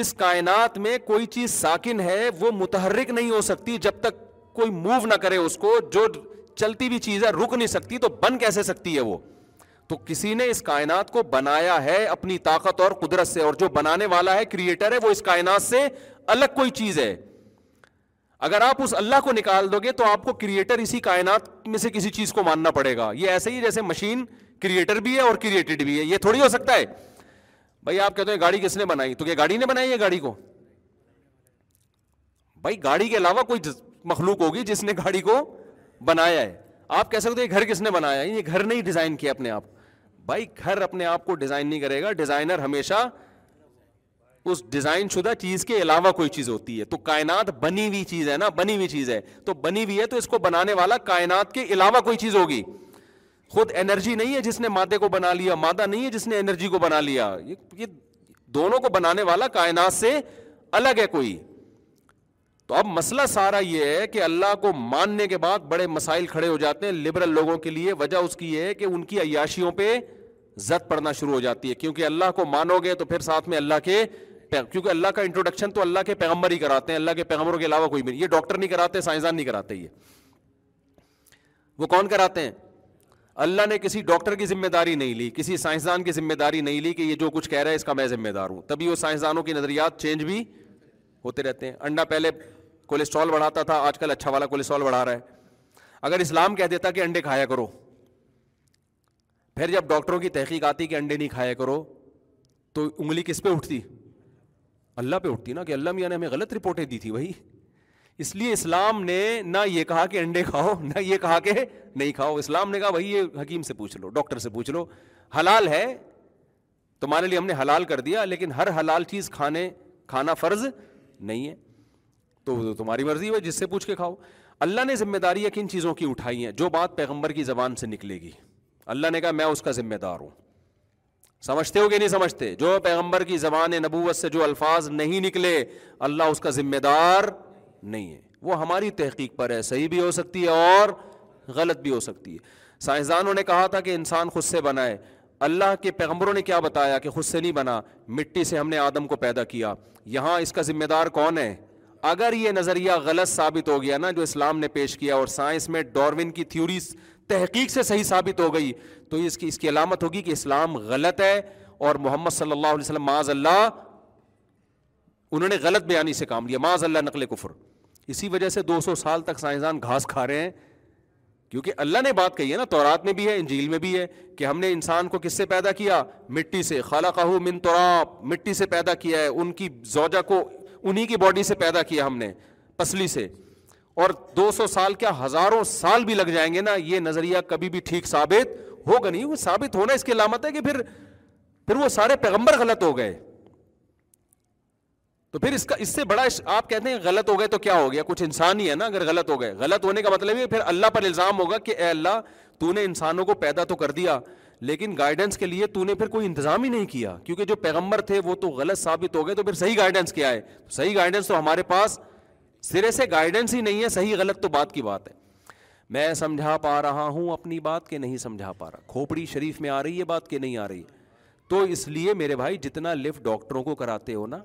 اس کائنات میں کوئی چیز ساکن ہے وہ متحرک نہیں ہو سکتی جب تک کوئی موو نہ کرے اس کو جو چلتی بھی چیز ہے رک نہیں سکتی تو بن کیسے سکتی ہے وہ تو کسی نے اس کائنات کو بنایا ہے اپنی طاقت اور قدرت سے اور جو بنانے والا ہے کریٹر ہے وہ اس کائنات سے الگ کوئی چیز ہے اگر آپ اس اللہ کو نکال دو گے تو آپ کو کریٹر اسی کائنات میں سے کسی چیز کو ماننا پڑے گا یہ ایسے ہی جیسے مشین کریٹر بھی ہے اور کریٹڈ بھی ہے یہ تھوڑی ہو سکتا ہے بھائی آپ کہتے ہیں گاڑی کس نے بنائی تو کیا گاڑی نے بنائی ہے گاڑی کو بھائی گاڑی کے علاوہ کوئی مخلوق ہوگی جس نے گاڑی کو بنایا ہے آپ کہہ سکتے ہیں گھر کس نے بنایا ہے یہ گھر نہیں ڈیزائن کیا اپنے آپ بھائی گھر اپنے آپ کو ڈیزائن نہیں کرے گا ڈیزائنر ہمیشہ اس ڈیزائن شدہ چیز کے علاوہ کوئی چیز ہوتی ہے تو کائنات بنی ہوئی چیز ہے نا بنی ہوئی چیز ہے تو بنی ہوئی ہے تو اس کو بنانے والا کائنات کے علاوہ کوئی چیز ہوگی خود انرجی نہیں ہے جس نے مادے کو بنا لیا مادہ نہیں ہے جس نے انرجی کو بنا لیا یہ دونوں کو بنانے والا کائنات سے الگ ہے کوئی تو اب مسئلہ سارا یہ ہے کہ اللہ کو ماننے کے بعد بڑے مسائل کھڑے ہو جاتے ہیں لبرل لوگوں کے لیے وجہ اس کی یہ ہے کہ ان کی عیاشیوں پہ زد پڑنا شروع ہو جاتی ہے کیونکہ اللہ کو مانو گے تو پھر ساتھ میں اللہ کے کیونکہ اللہ کا انٹروڈکشن تو اللہ کے پیغمبر ہی کراتے ہیں اللہ کے پیغمبروں کے علاوہ کوئی بھی نہیں یہ ڈاکٹر نہیں کراتے سائنسدان نہیں کراتے یہ وہ کون کراتے ہیں اللہ نے کسی ڈاکٹر کی ذمہ داری نہیں لی کسی سائنسدان کی ذمہ داری نہیں لی کہ یہ جو کچھ کہہ رہا ہے اس کا میں ذمہ دار ہوں تبھی وہ سائنسدانوں کے نظریات چینج بھی ہوتے رہتے ہیں انڈا پہلے کولیسٹرول بڑھاتا تھا آج کل اچھا والا کولیسٹرول بڑھا رہا ہے اگر اسلام کہہ دیتا کہ انڈے کھایا کرو پھر جب ڈاکٹروں کی تحقیق آتی کہ انڈے نہیں کھایا کرو تو انگلی کس پہ اٹھتی اللہ پہ اٹھتی نا کہ اللہ میاں نے ہمیں غلط رپورٹیں دی تھی وہی اس لیے اسلام نے نہ یہ کہا کہ انڈے کھاؤ نہ یہ کہا کہ نہیں کھاؤ اسلام نے کہا بھائی یہ حکیم سے پوچھ لو ڈاکٹر سے پوچھ لو حلال ہے تمہارے لیے ہم نے حلال کر دیا لیکن ہر حلال چیز کھانے کھانا فرض نہیں ہے تو تمہاری مرضی ہے جس سے پوچھ کے کھاؤ اللہ نے ذمہ داری کن چیزوں کی اٹھائی ہیں جو بات پیغمبر کی زبان سے نکلے گی اللہ نے کہا میں اس کا ذمہ دار ہوں سمجھتے ہو کہ نہیں سمجھتے جو پیغمبر کی زبان نبوت سے جو الفاظ نہیں نکلے اللہ اس کا ذمہ دار نہیں ہے وہ ہماری تحقیق پر ہے صحیح بھی ہو سکتی ہے اور غلط بھی ہو سکتی ہے سائنسدانوں نے کہا تھا کہ انسان خود سے بنائے اللہ کے پیغمبروں نے کیا بتایا کہ خود سے نہیں بنا مٹی سے ہم نے آدم کو پیدا کیا یہاں اس کا ذمہ دار کون ہے اگر یہ نظریہ غلط ثابت ہو گیا نا جو اسلام نے پیش کیا اور سائنس میں ڈارون کی تھیوریز تحقیق سے صحیح ثابت ہو گئی تو اس کی اس کی علامت ہوگی کہ اسلام غلط ہے اور محمد صلی اللہ علیہ وسلم معاذ اللہ انہوں نے غلط بیانی سے کام لیا معاذ اللہ نقل کفر اسی وجہ سے دو سو سال تک سائنسدان گھاس کھا رہے ہیں کیونکہ اللہ نے بات کہی ہے نا تورات میں بھی ہے انجیل میں بھی ہے کہ ہم نے انسان کو کس سے پیدا کیا مٹی سے خالہ کہو من تو مٹی سے پیدا کیا ہے ان کی زوجہ کو انہیں کی باڈی سے پیدا کیا ہم نے پسلی سے اور دو سو سال کیا ہزاروں سال بھی لگ جائیں گے نا یہ نظریہ کبھی بھی ٹھیک ثابت ہوگا نہیں وہ ثابت ہونا اس کی علامت ہے کہ پھر پھر وہ سارے پیغمبر غلط ہو گئے تو پھر اس کا اس سے بڑا آپ کہتے ہیں غلط ہو گئے تو کیا ہو گیا کچھ انسان ہی ہے نا اگر غلط ہو گئے غلط ہونے کا مطلب یہ پھر اللہ پر الزام ہوگا کہ اے اللہ تو نے انسانوں کو پیدا تو کر دیا لیکن گائیڈنس کے لیے تو نے پھر کوئی انتظام ہی نہیں کیا کیونکہ جو پیغمبر تھے وہ تو غلط ثابت ہو گئے تو پھر صحیح گائیڈنس کیا ہے صحیح گائیڈنس تو ہمارے پاس سرے سے گائیڈنس ہی نہیں ہے صحیح غلط تو بات کی بات ہے میں سمجھا پا رہا ہوں اپنی بات کہ نہیں سمجھا پا رہا کھوپڑی شریف میں آ رہی ہے بات کہ نہیں آ رہی تو اس لیے میرے بھائی جتنا لفٹ ڈاکٹروں کو کراتے ہو نا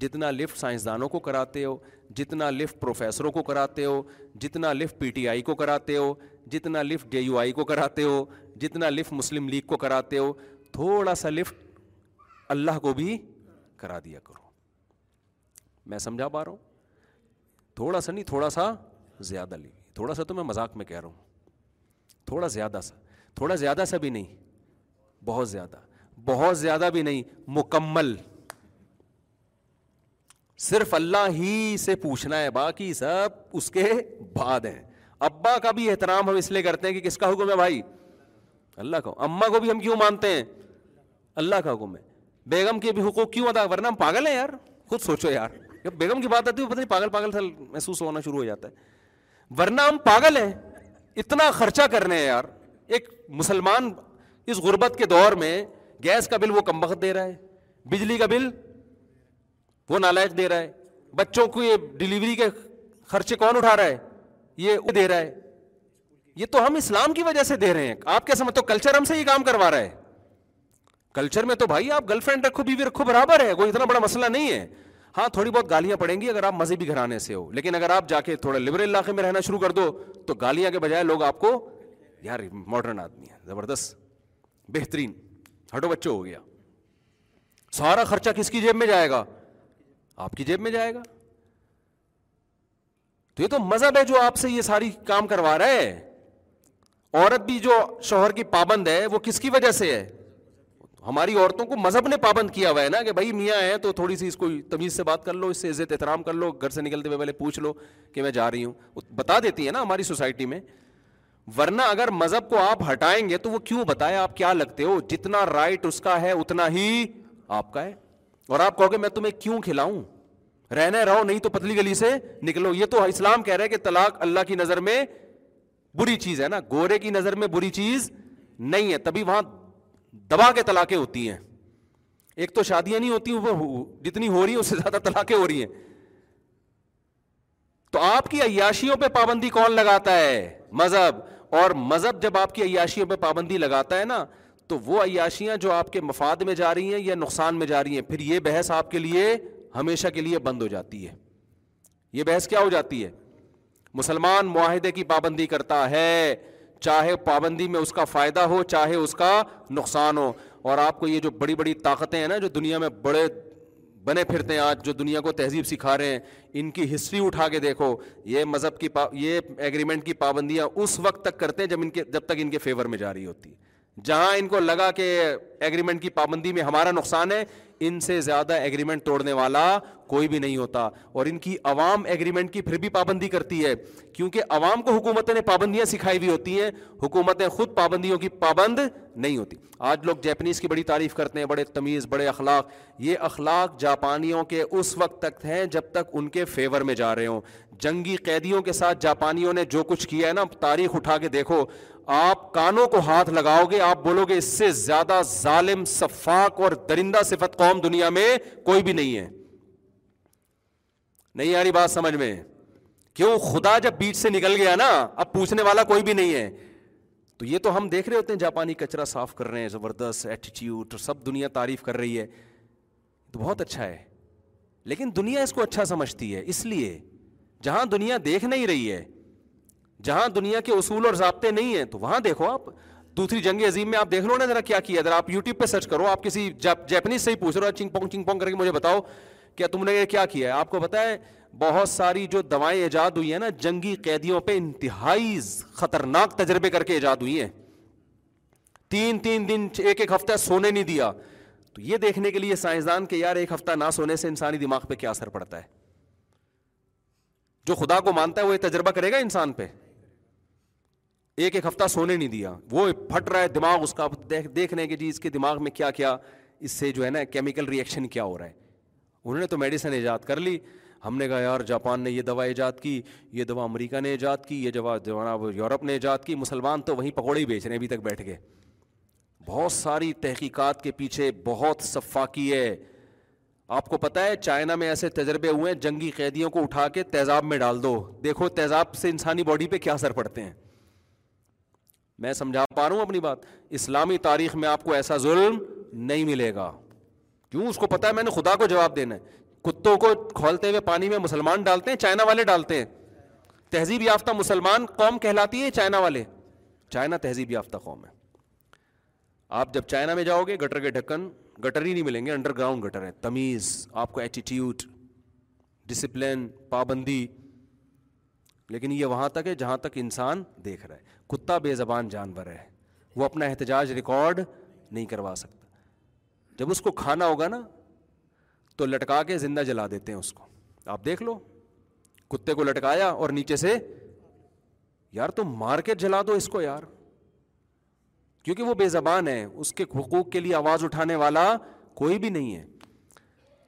جتنا لفٹ سائنسدانوں کو کراتے ہو جتنا لفٹ پروفیسروں کو کراتے ہو جتنا لفٹ پی ٹی آئی کو کراتے ہو جتنا لفٹ جے یو آئی کو کراتے ہو جتنا لفٹ مسلم لیگ کو کراتے ہو تھوڑا سا لفٹ اللہ کو بھی کرا دیا کرو میں سمجھا پا رہا ہوں تھوڑا سا نہیں تھوڑا سا زیادہ لی تھوڑا سا تو میں مذاق میں کہہ رہا ہوں تھوڑا زیادہ سا تھوڑا زیادہ سا بھی نہیں بہت زیادہ بہت زیادہ بھی نہیں مکمل صرف اللہ ہی سے پوچھنا ہے باقی سب اس کے بعد ہیں ابا کا بھی احترام ہم اس لیے کرتے ہیں کہ کس کا حکم ہے بھائی اللہ کا اما کو بھی ہم کیوں مانتے ہیں اللہ کا حکم ہے بیگم کے بھی حقوق کیوں ادا ورنہ ہم پاگل ہیں یار خود سوچو یار جب بیگم کی بات آتی ہے پتہ نہیں پاگل پاگل سل محسوس ہونا شروع ہو جاتا ہے ورنہ ہم پاگل ہیں اتنا خرچہ کر رہے ہیں یار ایک مسلمان اس غربت کے دور میں گیس کا بل وہ کم وقت دے رہا ہے بجلی کا بل وہ نالائق دے رہا ہے بچوں کو یہ ڈلیوری کے خرچے کون اٹھا رہا ہے یہ دے رہا ہے یہ تو ہم اسلام کی وجہ سے دے رہے ہیں آپ کیا سمجھتے ہو کلچر ہم سے یہ کام کروا رہا ہے کلچر میں تو بھائی آپ گرل فرینڈ رکھو بیوی رکھو برابر ہے کوئی اتنا بڑا مسئلہ نہیں ہے ہاں تھوڑی بہت گالیاں پڑیں گی اگر آپ مذہبی گھرانے سے ہو لیکن اگر آپ جا کے تھوڑا لبرل علاقے میں رہنا شروع کر دو تو گالیاں کے بجائے لوگ آپ کو یار ماڈرن آدمی ہے زبردست بہترین ہٹو بچوں ہو گیا سارا خرچہ کس کی جیب میں جائے گا آپ کی جیب میں جائے گا تو یہ تو مذہب ہے جو آپ سے یہ ساری کام کروا رہا ہے عورت بھی جو شوہر کی پابند ہے وہ کس کی وجہ سے ہے ہماری عورتوں کو مذہب نے پابند کیا ہوا ہے نا کہ بھائی میاں ہیں تو تھوڑی سی اس کو تمیز سے بات کر لو اس سے عزت احترام کر لو گھر سے نکلتے ہوئے پہلے پوچھ لو کہ میں جا رہی ہوں بتا دیتی ہے نا ہماری سوسائٹی میں ورنہ اگر مذہب کو آپ ہٹائیں گے تو وہ کیوں بتائے آپ کیا لگتے ہو جتنا رائٹ اس کا ہے اتنا ہی آپ کا ہے اور آپ کہو گے میں تمہیں کیوں کھلاؤں رہنے رہو نہیں تو پتلی گلی سے نکلو یہ تو اسلام کہہ رہا ہے کہ طلاق اللہ کی نظر میں بری چیز ہے نا گورے کی نظر میں بری چیز نہیں ہے تبھی وہاں دبا کے طلاقیں ہوتی ہیں ایک تو شادیاں نہیں ہوتی وہ جتنی ہو رہی ہیں اس سے زیادہ طلاقیں ہو رہی ہیں تو آپ کی عیاشیوں پہ پابندی کون لگاتا ہے مذہب اور مذہب جب آپ کی عیاشیوں پہ پابندی لگاتا ہے نا تو وہ عیاشیاں جو آپ کے مفاد میں جا رہی ہیں یا نقصان میں جا رہی ہیں پھر یہ بحث آپ کے لیے ہمیشہ کے لیے بند ہو جاتی ہے یہ بحث کیا ہو جاتی ہے مسلمان معاہدے کی پابندی کرتا ہے چاہے پابندی میں اس کا فائدہ ہو چاہے اس کا نقصان ہو اور آپ کو یہ جو بڑی بڑی طاقتیں ہیں نا جو دنیا میں بڑے بنے پھرتے ہیں آج جو دنیا کو تہذیب سکھا رہے ہیں ان کی ہسٹری اٹھا کے دیکھو یہ مذہب کی یہ ایگریمنٹ کی پابندیاں اس وقت تک کرتے ہیں جب ان کے جب تک ان کے فیور میں جا رہی ہوتی ہے جہاں ان کو لگا کہ ایگریمنٹ کی پابندی میں ہمارا نقصان ہے ان سے زیادہ ایگریمنٹ توڑنے والا کوئی بھی نہیں ہوتا اور ان کی عوام ایگریمنٹ کی پھر بھی پابندی کرتی ہے کیونکہ عوام کو حکومتیں نے پابندیاں سکھائی ہوئی ہوتی ہیں حکومتیں خود پابندیوں کی پابند نہیں ہوتی آج لوگ جیپنیز کی بڑی تعریف کرتے ہیں بڑے تمیز بڑے اخلاق یہ اخلاق جاپانیوں کے اس وقت تک ہیں جب تک ان کے فیور میں جا رہے ہوں جنگی قیدیوں کے ساتھ جاپانیوں نے جو کچھ کیا ہے نا تاریخ اٹھا کے دیکھو آپ کانوں کو ہاتھ لگاؤ گے آپ بولو گے اس سے زیادہ ظالم صفاق اور درندہ صفت قوم دنیا میں کوئی بھی نہیں ہے نہیں یاری بات سمجھ میں کیوں خدا جب بیچ سے نکل گیا نا اب پوچھنے والا کوئی بھی نہیں ہے تو یہ تو ہم دیکھ رہے ہوتے ہیں جاپانی کچرا صاف کر رہے ہیں زبردست ایٹیٹیوڈ سب دنیا تعریف کر رہی ہے تو بہت اچھا ہے لیکن دنیا اس کو اچھا سمجھتی ہے اس لیے جہاں دنیا دیکھ نہیں رہی ہے جہاں دنیا کے اصول اور ضابطے نہیں ہیں تو وہاں دیکھو آپ دوسری جنگ عظیم میں آپ دیکھ لو نا ذرا کیا کیا ذرا آپ یوٹیوب پہ سرچ کرو آپ کسی جیپنیز سے ہی پوچھ رہے مجھے بتاؤ کیا تم نے کیا کیا ہے آپ کو ہے بہت ساری جو دوائیں ایجاد ہوئی ہیں نا جنگی قیدیوں پہ انتہائی خطرناک تجربے کر کے ایجاد ہوئی ہیں تین تین دن ایک ایک ہفتہ سونے نہیں دیا تو یہ دیکھنے کے لیے سائنسدان کے یار ایک ہفتہ نہ سونے سے انسانی دماغ پہ کیا اثر پڑتا ہے جو خدا کو مانتا ہے وہ یہ تجربہ کرے گا انسان پہ ایک ایک ہفتہ سونے نہیں دیا وہ پھٹ رہا ہے دماغ اس کا دیکھ دیکھ رہے ہیں کہ جی اس کے دماغ میں کیا کیا اس سے جو ہے نا کیمیکل ریئیکشن کیا ہو رہا ہے انہوں نے تو میڈیسن ایجاد کر لی ہم نے کہا یار جاپان نے یہ دوا ایجاد کی یہ دوا امریکہ نے ایجاد کی یہ دوا جناب یورپ نے ایجاد کی مسلمان تو وہیں پکوڑے ہی بیچ رہے ہیں ابھی تک بیٹھ گئے بہت ساری تحقیقات کے پیچھے بہت صفا کی ہے آپ کو پتہ ہے چائنا میں ایسے تجربے ہوئے ہیں جنگی قیدیوں کو اٹھا کے تیزاب میں ڈال دو دیکھو تیزاب سے انسانی باڈی پہ کیا اثر پڑتے ہیں میں سمجھا پا رہا ہوں اپنی بات اسلامی تاریخ میں آپ کو ایسا ظلم نہیں ملے گا کیوں اس کو پتا ہے میں نے خدا کو جواب دینا ہے کتوں کو کھولتے ہوئے پانی میں مسلمان ڈالتے ہیں چائنا والے ڈالتے ہیں تہذیب یافتہ مسلمان قوم کہلاتی ہے چائنا والے چائنا تہذیب یافتہ قوم ہے آپ جب چائنا میں جاؤ گے گٹر کے ڈھکن گٹر ہی نہیں ملیں گے انڈر گراؤنڈ گٹر ہیں تمیز آپ کو ایٹیٹیوڈ ڈسپلن پابندی لیکن یہ وہاں تک ہے جہاں تک انسان دیکھ رہا ہے کتا بے زبان جانور ہے وہ اپنا احتجاج ریکارڈ نہیں کروا سکتا جب اس کو کھانا ہوگا نا تو لٹکا کے زندہ جلا دیتے ہیں اس کو آپ دیکھ لو کتے کو لٹکایا اور نیچے سے یار تو کے جلا دو اس کو یار کیونکہ وہ بے زبان ہے اس کے حقوق کے لیے آواز اٹھانے والا کوئی بھی نہیں ہے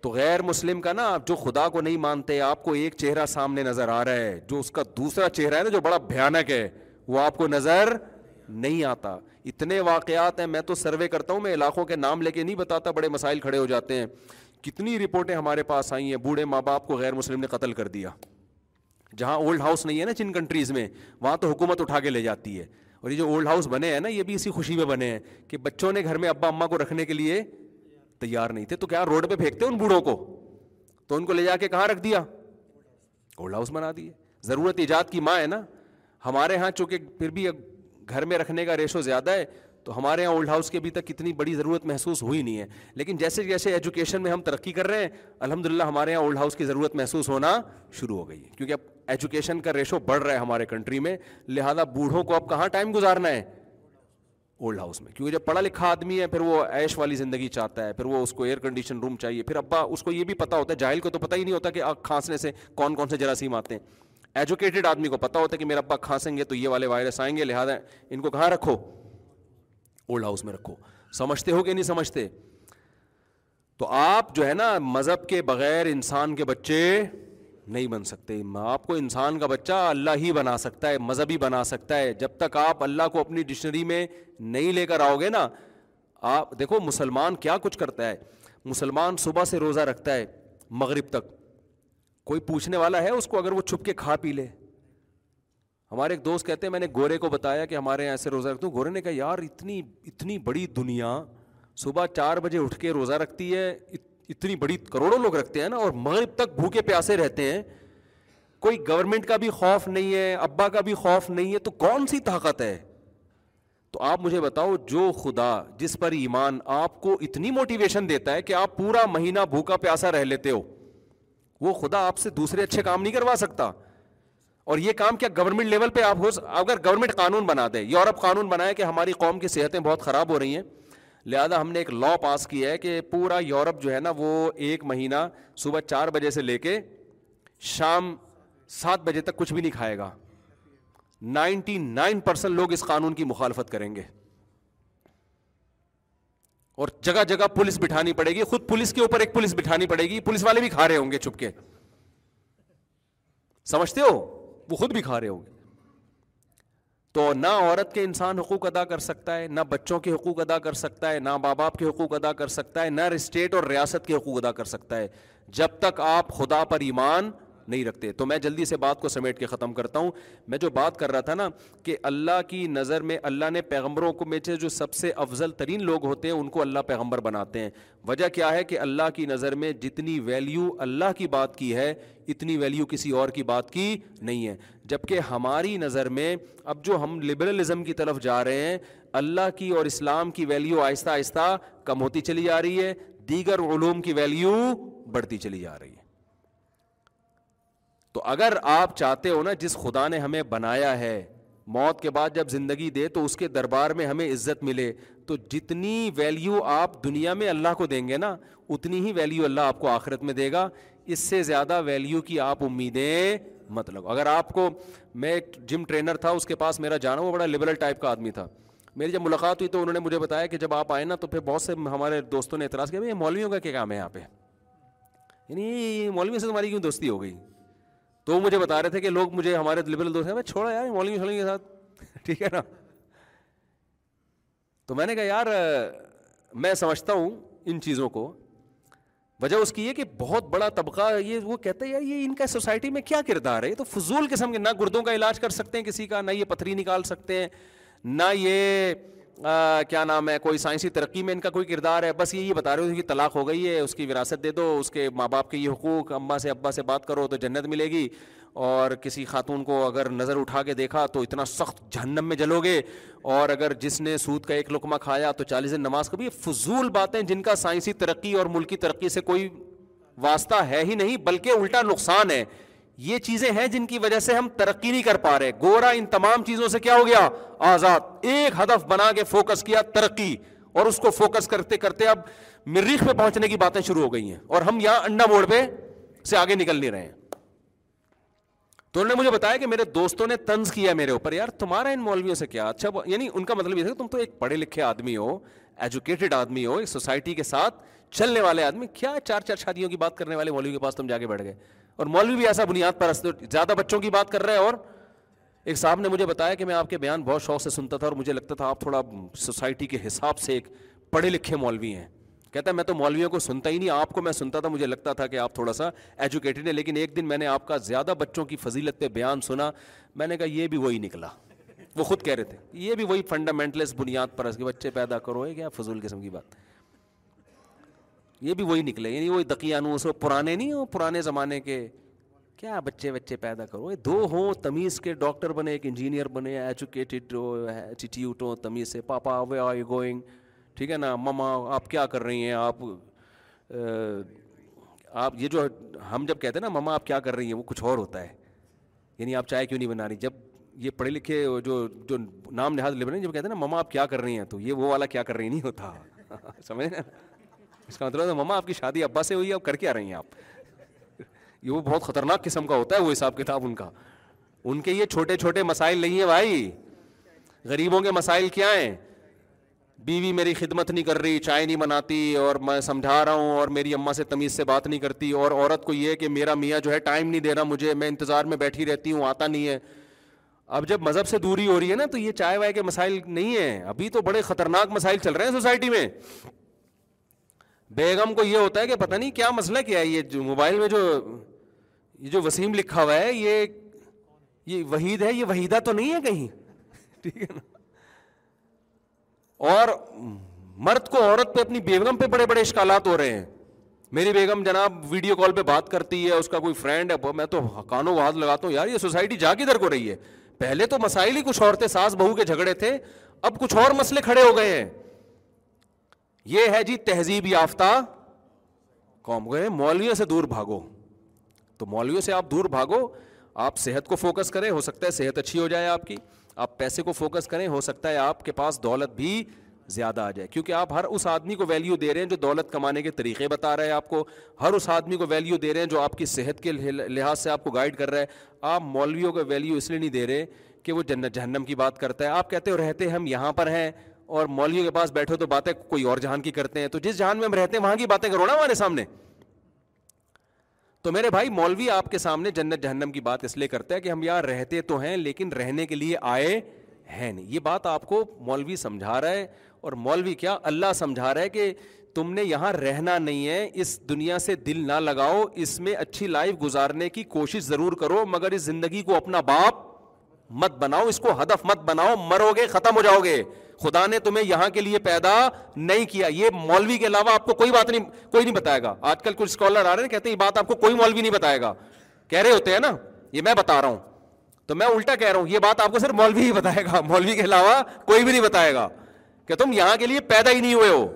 تو غیر مسلم کا نا آپ جو خدا کو نہیں مانتے آپ کو ایک چہرہ سامنے نظر آ رہا ہے جو اس کا دوسرا چہرہ ہے نا جو بڑا بھیانک ہے وہ آپ کو نظر نہیں آتا اتنے واقعات ہیں میں تو سروے کرتا ہوں میں علاقوں کے نام لے کے نہیں بتاتا بڑے مسائل کھڑے ہو جاتے ہیں کتنی رپورٹیں ہمارے پاس آئی ہیں بوڑھے ماں باپ کو غیر مسلم نے قتل کر دیا جہاں اولڈ ہاؤس نہیں ہے نا جن کنٹریز میں وہاں تو حکومت اٹھا کے لے جاتی ہے اور یہ جو اولڈ ہاؤس بنے ہیں نا یہ بھی اسی خوشی میں بنے ہیں کہ بچوں نے گھر میں ابا اماں کو رکھنے کے لیے تیار نہیں تھے تو کیا روڈ پہ پھینکتے ان بوڑھوں کو تو ان کو لے جا کے کہاں رکھ دیا اولڈ ہاؤس بنا دیے ضرورت ایجاد کی ماں ہے نا ہمارے یہاں چونکہ پھر بھی گھر میں رکھنے کا ریشو زیادہ ہے تو ہمارے یہاں اولڈ ہاؤس کی ابھی تک اتنی بڑی ضرورت محسوس ہوئی نہیں ہے لیکن جیسے جیسے ایجوکیشن میں ہم ترقی کر رہے ہیں الحمد للہ ہمارے یہاں اولڈ ہاؤس کی ضرورت محسوس ہونا شروع ہو گئی ہے کیونکہ اب ایجوکیشن کا ریشو بڑھ رہا ہے ہمارے کنٹری میں لہٰذا بوڑھوں کو اب کہاں ٹائم گزارنا ہے اولڈ ہاؤس میں کیونکہ جب پڑھا لکھا آدمی ہے پھر وہ ایش والی زندگی چاہتا ہے پھر وہ اس کو ایئر کنڈیشن روم چاہیے پھر ابا اس کو یہ بھی پتا ہوتا ہے جاہل کو تو پتہ ہی نہیں ہوتا کہ آگ کھانسنے سے کون کون سے جراثیم آتے ہیں ایجوکیٹڈ آدمی کو پتا ہوتا ہے کہ میرا ابا کھانسیں گے تو یہ والے وائرس آئیں گے لہٰذا ان کو کہاں رکھو اولڈ ہاؤس میں رکھو سمجھتے ہو کہ نہیں سمجھتے تو آپ جو ہے نا مذہب کے بغیر انسان کے بچے نہیں بن سکتے آپ کو انسان کا بچہ اللہ ہی بنا سکتا ہے مذہبی بنا سکتا ہے جب تک آپ اللہ کو اپنی ڈکشنری میں نہیں لے کر آؤ گے نا آپ دیکھو مسلمان کیا کچھ کرتا ہے مسلمان صبح سے روزہ رکھتا ہے مغرب تک کوئی پوچھنے والا ہے اس کو اگر وہ چھپ کے کھا پی لے ہمارے ایک دوست کہتے ہیں میں نے گورے کو بتایا کہ ہمارے یہاں سے روزہ رکھتے ہیں گورے نے کہا یار اتنی اتنی بڑی دنیا صبح چار بجے اٹھ کے روزہ رکھتی ہے اتنی بڑی کروڑوں لوگ رکھتے ہیں نا اور مغرب تک بھوکے پیاسے رہتے ہیں کوئی گورنمنٹ کا بھی خوف نہیں ہے ابا کا بھی خوف نہیں ہے تو کون سی طاقت ہے تو آپ مجھے بتاؤ جو خدا جس پر ایمان آپ کو اتنی موٹیویشن دیتا ہے کہ آپ پورا مہینہ بھوکا پیاسا رہ لیتے ہو وہ خدا آپ سے دوسرے اچھے کام نہیں کروا سکتا اور یہ کام کیا گورنمنٹ لیول پہ آپ ہو اگر گورنمنٹ قانون بنا دے یورپ قانون بنائے کہ ہماری قوم کی صحتیں بہت خراب ہو رہی ہیں لہذا ہم نے ایک لا پاس کیا ہے کہ پورا یورپ جو ہے نا وہ ایک مہینہ صبح چار بجے سے لے کے شام سات بجے تک کچھ بھی نہیں کھائے گا نائنٹی نائن پرسینٹ لوگ اس قانون کی مخالفت کریں گے اور جگہ جگہ پولیس بٹھانی پڑے گی خود پولیس کے اوپر ایک پولیس بٹھانی پڑے گی پولیس والے بھی کھا رہے ہوں گے چپ کے سمجھتے ہو وہ خود بھی کھا رہے ہوں گے تو نہ عورت کے انسان حقوق ادا کر سکتا ہے نہ بچوں کے حقوق ادا کر سکتا ہے نہ ماں باپ کے حقوق ادا کر سکتا ہے نہ اسٹیٹ اور ریاست کے حقوق ادا کر سکتا ہے جب تک آپ خدا پر ایمان نہیں رکھتے تو میں جلدی سے بات کو سمیٹ کے ختم کرتا ہوں میں جو بات کر رہا تھا نا کہ اللہ کی نظر میں اللہ نے پیغمبروں کو میں سے جو سب سے افضل ترین لوگ ہوتے ہیں ان کو اللہ پیغمبر بناتے ہیں وجہ کیا ہے کہ اللہ کی نظر میں جتنی ویلیو اللہ کی بات کی ہے اتنی ویلیو کسی اور کی بات کی نہیں ہے جبکہ ہماری نظر میں اب جو ہم لبرلزم کی طرف جا رہے ہیں اللہ کی اور اسلام کی ویلیو آہستہ آہستہ کم ہوتی چلی جا رہی ہے دیگر علوم کی ویلیو بڑھتی چلی جا رہی ہے تو اگر آپ چاہتے ہو نا جس خدا نے ہمیں بنایا ہے موت کے بعد جب زندگی دے تو اس کے دربار میں ہمیں عزت ملے تو جتنی ویلیو آپ دنیا میں اللہ کو دیں گے نا اتنی ہی ویلیو اللہ آپ کو آخرت میں دے گا اس سے زیادہ ویلیو کی آپ امیدیں مت لگو اگر آپ کو میں ایک جم ٹرینر تھا اس کے پاس میرا جانا وہ بڑا لبرل ٹائپ کا آدمی تھا میری جب ملاقات ہوئی تو انہوں نے مجھے بتایا کہ جب آپ آئے نا تو پھر بہت سے ہمارے دوستوں نے اعتراض کیا بھائی مولویوں کا کیا کام ہے یہاں پہ یعنی مولویوں سے تمہاری کیوں دوستی ہو گئی تو وہ مجھے بتا رہے تھے کہ لوگ مجھے ہمارے لبرل دوست ہیں میں چھوڑا یار مولنگ شولنگ کے ساتھ (laughs) ٹھیک ہے نا تو میں نے کہا یار میں سمجھتا ہوں ان چیزوں کو وجہ اس کی یہ کہ بہت بڑا طبقہ یہ وہ کہتا ہے یار یہ ان کا سوسائٹی میں کیا کردار ہے یہ تو فضول قسم کے نہ گردوں کا علاج کر سکتے ہیں کسی کا نہ یہ پتھری نکال سکتے ہیں نہ یہ کیا نام ہے کوئی سائنسی ترقی میں ان کا کوئی کردار ہے بس یہی بتا رہے ہو کہ طلاق ہو گئی ہے اس کی وراثت دے دو اس کے ماں باپ کے یہ حقوق اماں سے ابا سے بات کرو تو جنت ملے گی اور کسی خاتون کو اگر نظر اٹھا کے دیکھا تو اتنا سخت جہنم میں جلو گے اور اگر جس نے سود کا ایک لقمہ کھایا تو چالیس دن نماز کبھی فضول باتیں جن کا سائنسی ترقی اور ملکی ترقی سے کوئی واسطہ ہے ہی نہیں بلکہ الٹا نقصان ہے یہ چیزیں ہیں جن کی وجہ سے ہم ترقی نہیں کر پا رہے گورا ان تمام چیزوں سے کیا ہو گیا آزاد ایک ہدف بنا کے فوکس کیا ترقی اور اس کو فوکس کرتے کرتے اب مریخ پہ پہنچنے کی باتیں شروع ہو گئی ہیں اور ہم یہاں انڈا موڑ پہ سے آگے نکل نہیں رہے ہیں تو انہوں نے مجھے بتایا کہ میرے دوستوں نے طنز کیا میرے اوپر یار تمہارا ان مولویوں سے کیا اچھا یعنی ان کا مطلب یہ تھا کہ تم تو ایک پڑھے لکھے آدمی ہو ایجوکیٹڈ آدمی ہو ایک سوسائٹی کے ساتھ چلنے والے آدمی کیا چار چار شادیوں کی بات کرنے والے مولوی کے پاس تم جا کے بیٹھ گئے اور مولوی بھی ایسا بنیاد پر زیادہ بچوں کی بات کر رہے ہیں اور ایک صاحب نے مجھے بتایا کہ میں آپ کے بیان بہت شوق سے سنتا تھا اور مجھے لگتا تھا آپ تھوڑا سوسائٹی کے حساب سے ایک پڑھے لکھے مولوی ہیں کہتا ہے میں تو مولویوں کو سنتا ہی نہیں آپ کو میں سنتا تھا مجھے لگتا تھا کہ آپ تھوڑا سا ایجوکیٹڈ ہیں لیکن ایک دن میں نے آپ کا زیادہ بچوں کی فضیلت پہ بیان سنا میں نے کہا یہ بھی وہی نکلا وہ خود کہہ رہے تھے یہ بھی وہی فنڈامنٹلس بنیاد پرست کے بچے پیدا کرو یہ کیا فضول قسم کی بات یہ بھی وہی نکلے یعنی وہی دقیانوس ہو پرانے نہیں ہو پرانے زمانے کے کیا بچے بچے پیدا کرو دو ہوں تمیز کے ڈاکٹر بنے ایک انجینئر بنے انسٹیٹیوٹ ہو تمیز سے papa where are you going ٹھیک ہے نا مما آپ کیا کر رہی ہیں آپ آپ یہ جو ہم جب کہتے ہیں نا مما آپ کیا کر رہی ہیں وہ کچھ اور ہوتا ہے یعنی آپ چائے کیوں نہیں بنا رہی جب یہ پڑھے لکھے جو جو نام نہاد لے جب کہتے ہیں نا مما آپ کیا کر رہی ہیں تو یہ وہ والا کیا کر رہی نہیں ہوتا (laughs) سمجھ نا اس کا مطلب ہے مما آپ کی شادی ابا سے ہوئی ہے کر کے آ رہی ہیں آپ یہ وہ بہت خطرناک قسم کا ہوتا ہے وہ حساب کتاب ان کا ان کے یہ چھوٹے چھوٹے مسائل نہیں ہیں بھائی غریبوں کے مسائل کیا ہیں بیوی میری خدمت نہیں کر رہی چائے نہیں بناتی اور میں سمجھا رہا ہوں اور میری اماں سے تمیز سے بات نہیں کرتی اور عورت کو یہ کہ میرا میاں جو ہے ٹائم نہیں دے رہا مجھے میں انتظار میں بیٹھی رہتی ہوں آتا نہیں ہے اب جب مذہب سے دوری ہو رہی ہے نا تو یہ چائے وائے کے مسائل نہیں ہیں ابھی تو بڑے خطرناک مسائل چل رہے ہیں سوسائٹی میں بیگم کو یہ ہوتا ہے کہ پتہ نہیں کیا مسئلہ کیا ہے یہ جو موبائل میں جو یہ جو وسیم لکھا ہوا ہے یہ یہ وحید ہے یہ وحیدہ تو نہیں ہے کہیں ٹھیک ہے نا اور مرد کو عورت پہ اپنی بیگم پہ بڑے بڑے اشکالات ہو رہے ہیں میری بیگم جناب ویڈیو کال پہ بات کرتی ہے اس کا کوئی فرینڈ ہے میں تو کو ہاتھ لگاتا ہوں یار یہ سوسائٹی جا در کو رہی ہے پہلے تو مسائل ہی کچھ عورتیں ساس بہو کے جھگڑے تھے اب کچھ اور مسئلے کھڑے ہو گئے ہیں یہ ہے جی تہذیب یافتہ قوم کو مولویوں سے دور بھاگو تو مولویوں سے آپ دور بھاگو آپ صحت کو فوکس کریں ہو سکتا ہے صحت اچھی ہو جائے آپ کی آپ پیسے کو فوکس کریں ہو سکتا ہے آپ کے پاس دولت بھی زیادہ آ جائے کیونکہ آپ ہر اس آدمی کو ویلیو دے رہے ہیں جو دولت کمانے کے طریقے بتا رہے ہیں آپ کو ہر اس آدمی کو ویلیو دے رہے ہیں جو آپ کی صحت کے لحاظ سے آپ کو گائڈ کر رہا ہے آپ مولویوں کا ویلیو اس لیے نہیں دے رہے کہ وہ جنت جہنم کی بات کرتا ہے آپ کہتے ہو رہتے ہم یہاں پر ہیں اور مولویوں کے پاس بیٹھے تو باتیں کوئی اور جہان کی کرتے ہیں تو جس جہان میں ہم رہتے ہیں وہاں کی باتیں کرو نا ہمارے سامنے تو میرے بھائی مولوی آپ کے سامنے جنت جہنم کی بات اس لیے کرتا ہے کہ ہم یہاں رہتے تو ہیں لیکن رہنے کے لیے آئے ہیں نہیں یہ بات آپ کو مولوی سمجھا رہا ہے اور مولوی کیا اللہ سمجھا رہا ہے کہ تم نے یہاں رہنا نہیں ہے اس دنیا سے دل نہ لگاؤ اس میں اچھی لائف گزارنے کی کوشش ضرور کرو مگر اس زندگی کو اپنا باپ مت بناؤ اس کو ہدف مت بناؤ مرو گے ختم ہو جاؤ گے خدا نے تمہیں یہاں کے لیے پیدا نہیں کیا یہ مولوی کے علاوہ آپ کو کوئی بات نہیں کوئی نہیں بتائے گا آج کل کچھ اسکالر آ رہے ہیں ہیں کہتے یہ بات آپ کو کوئی مولوی نہیں بتائے گا کہہ رہے ہوتے ہیں نا یہ میں بتا رہا ہوں تو میں الٹا کہہ رہا ہوں یہ بات آپ کو صرف مولوی ہی بتائے گا مولوی کے علاوہ کوئی بھی نہیں بتائے گا کہ تم یہاں کے لیے پیدا ہی نہیں ہوئے ہو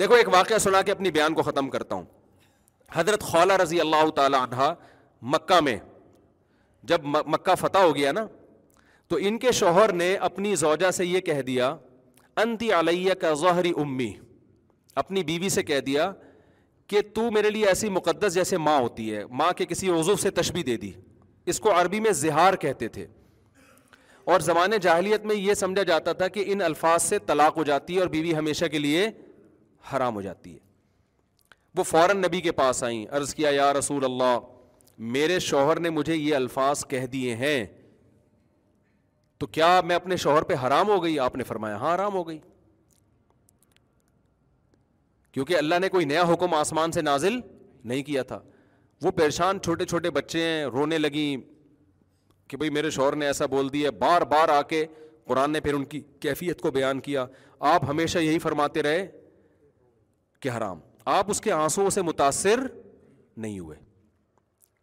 دیکھو ایک واقعہ سنا کے اپنی بیان کو ختم کرتا ہوں حضرت خولا رضی اللہ تعالی مکہ میں جب مکہ فتح ہو گیا نا تو ان کے شوہر نے اپنی زوجہ سے یہ کہہ دیا انتی علیہ کا ظہری امی اپنی بیوی سے کہہ دیا کہ تو میرے لیے ایسی مقدس جیسے ماں ہوتی ہے ماں کے کسی عضو سے تشبی دے دی اس کو عربی میں زہار کہتے تھے اور زمانے جاہلیت میں یہ سمجھا جاتا تھا کہ ان الفاظ سے طلاق ہو جاتی ہے اور بیوی ہمیشہ کے لیے حرام ہو جاتی ہے وہ فوراً نبی کے پاس آئیں عرض کیا یا رسول اللہ میرے شوہر نے مجھے یہ الفاظ کہہ دیے ہیں تو کیا میں اپنے شوہر پہ حرام ہو گئی آپ نے فرمایا ہاں حرام ہو گئی کیونکہ اللہ نے کوئی نیا حکم آسمان سے نازل نہیں کیا تھا وہ پریشان چھوٹے چھوٹے بچے ہیں رونے لگیں کہ بھائی میرے شوہر نے ایسا بول دیا بار بار آ کے قرآن نے پھر ان کی کیفیت کو بیان کیا آپ ہمیشہ یہی فرماتے رہے کہ حرام آپ اس کے آنسو سے متاثر نہیں ہوئے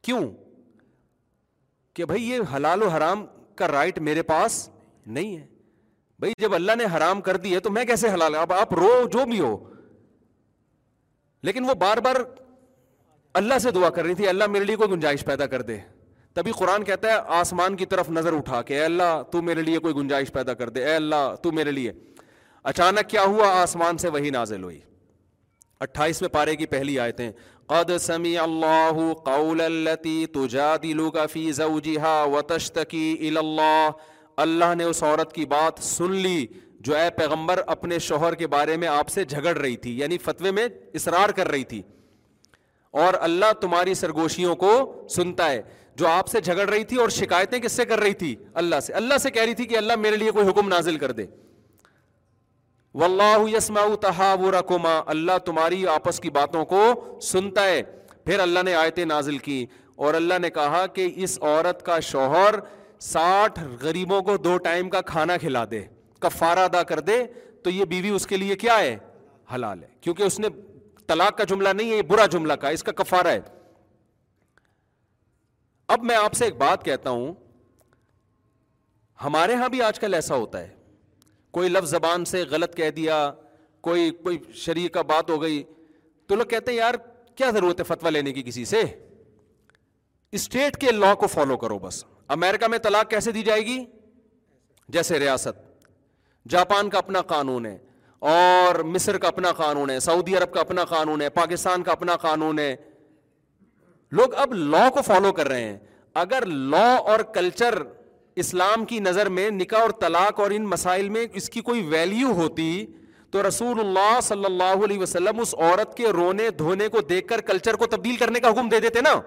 کیوں کہ بھائی یہ حلال و حرام کا رائٹ میرے پاس نہیں ہے بھائی جب اللہ نے حرام کر دی ہے تو میں کیسے حلال اب آپ رو جو بھی ہو لیکن وہ بار بار اللہ سے دعا کر رہی تھی اللہ میرے لیے کوئی گنجائش پیدا کر دے تبھی قرآن کہتا ہے آسمان کی طرف نظر اٹھا کے اے اللہ تو میرے لیے کوئی گنجائش پیدا کر دے اے اللہ تو میرے لیے اچانک کیا ہوا آسمان سے وہی نازل ہوئی اٹھائیس میں پارے کی پہلی آئے تھے قد قول اللہ نے اس عورت کی بات سن لی جو اے پیغمبر اپنے شوہر کے بارے میں آپ سے جھگڑ رہی تھی یعنی فتوے میں اصرار کر رہی تھی اور اللہ تمہاری سرگوشیوں کو سنتا ہے جو آپ سے جھگڑ رہی تھی اور شکایتیں کس سے کر رہی تھی اللہ سے اللہ سے کہہ رہی تھی کہ اللہ میرے لیے کوئی حکم نازل کر دے واللہ یسما تحاورکما اللہ تمہاری آپس کی باتوں کو سنتا ہے پھر اللہ نے آیتیں نازل کی اور اللہ نے کہا کہ اس عورت کا شوہر ساٹھ غریبوں کو دو ٹائم کا کھانا کھلا دے کفارہ ادا کر دے تو یہ بیوی اس کے لیے کیا ہے حلال ہے کیونکہ اس نے طلاق کا جملہ نہیں ہے یہ برا جملہ کا اس کا کفارہ ہے اب میں آپ سے ایک بات کہتا ہوں ہمارے ہاں بھی آج کل ایسا ہوتا ہے کوئی لفظ زبان سے غلط کہہ دیا کوئی کوئی شریع کا بات ہو گئی تو لوگ کہتے ہیں یار کیا ضرورت ہے فتویٰ لینے کی کسی سے اسٹیٹ کے لا کو فالو کرو بس امیرکا میں طلاق کیسے دی جائے گی جیسے ریاست جاپان کا اپنا قانون ہے اور مصر کا اپنا قانون ہے سعودی عرب کا اپنا قانون ہے پاکستان کا اپنا قانون ہے لوگ اب لا کو فالو کر رہے ہیں اگر لا اور کلچر اسلام کی نظر میں نکاح اور طلاق اور ان مسائل میں اس کی کوئی ویلیو ہوتی تو رسول اللہ صلی اللہ علیہ وسلم اس عورت کے رونے دھونے کو دیکھ کر کلچر کو تبدیل کرنے کا حکم دے دیتے نا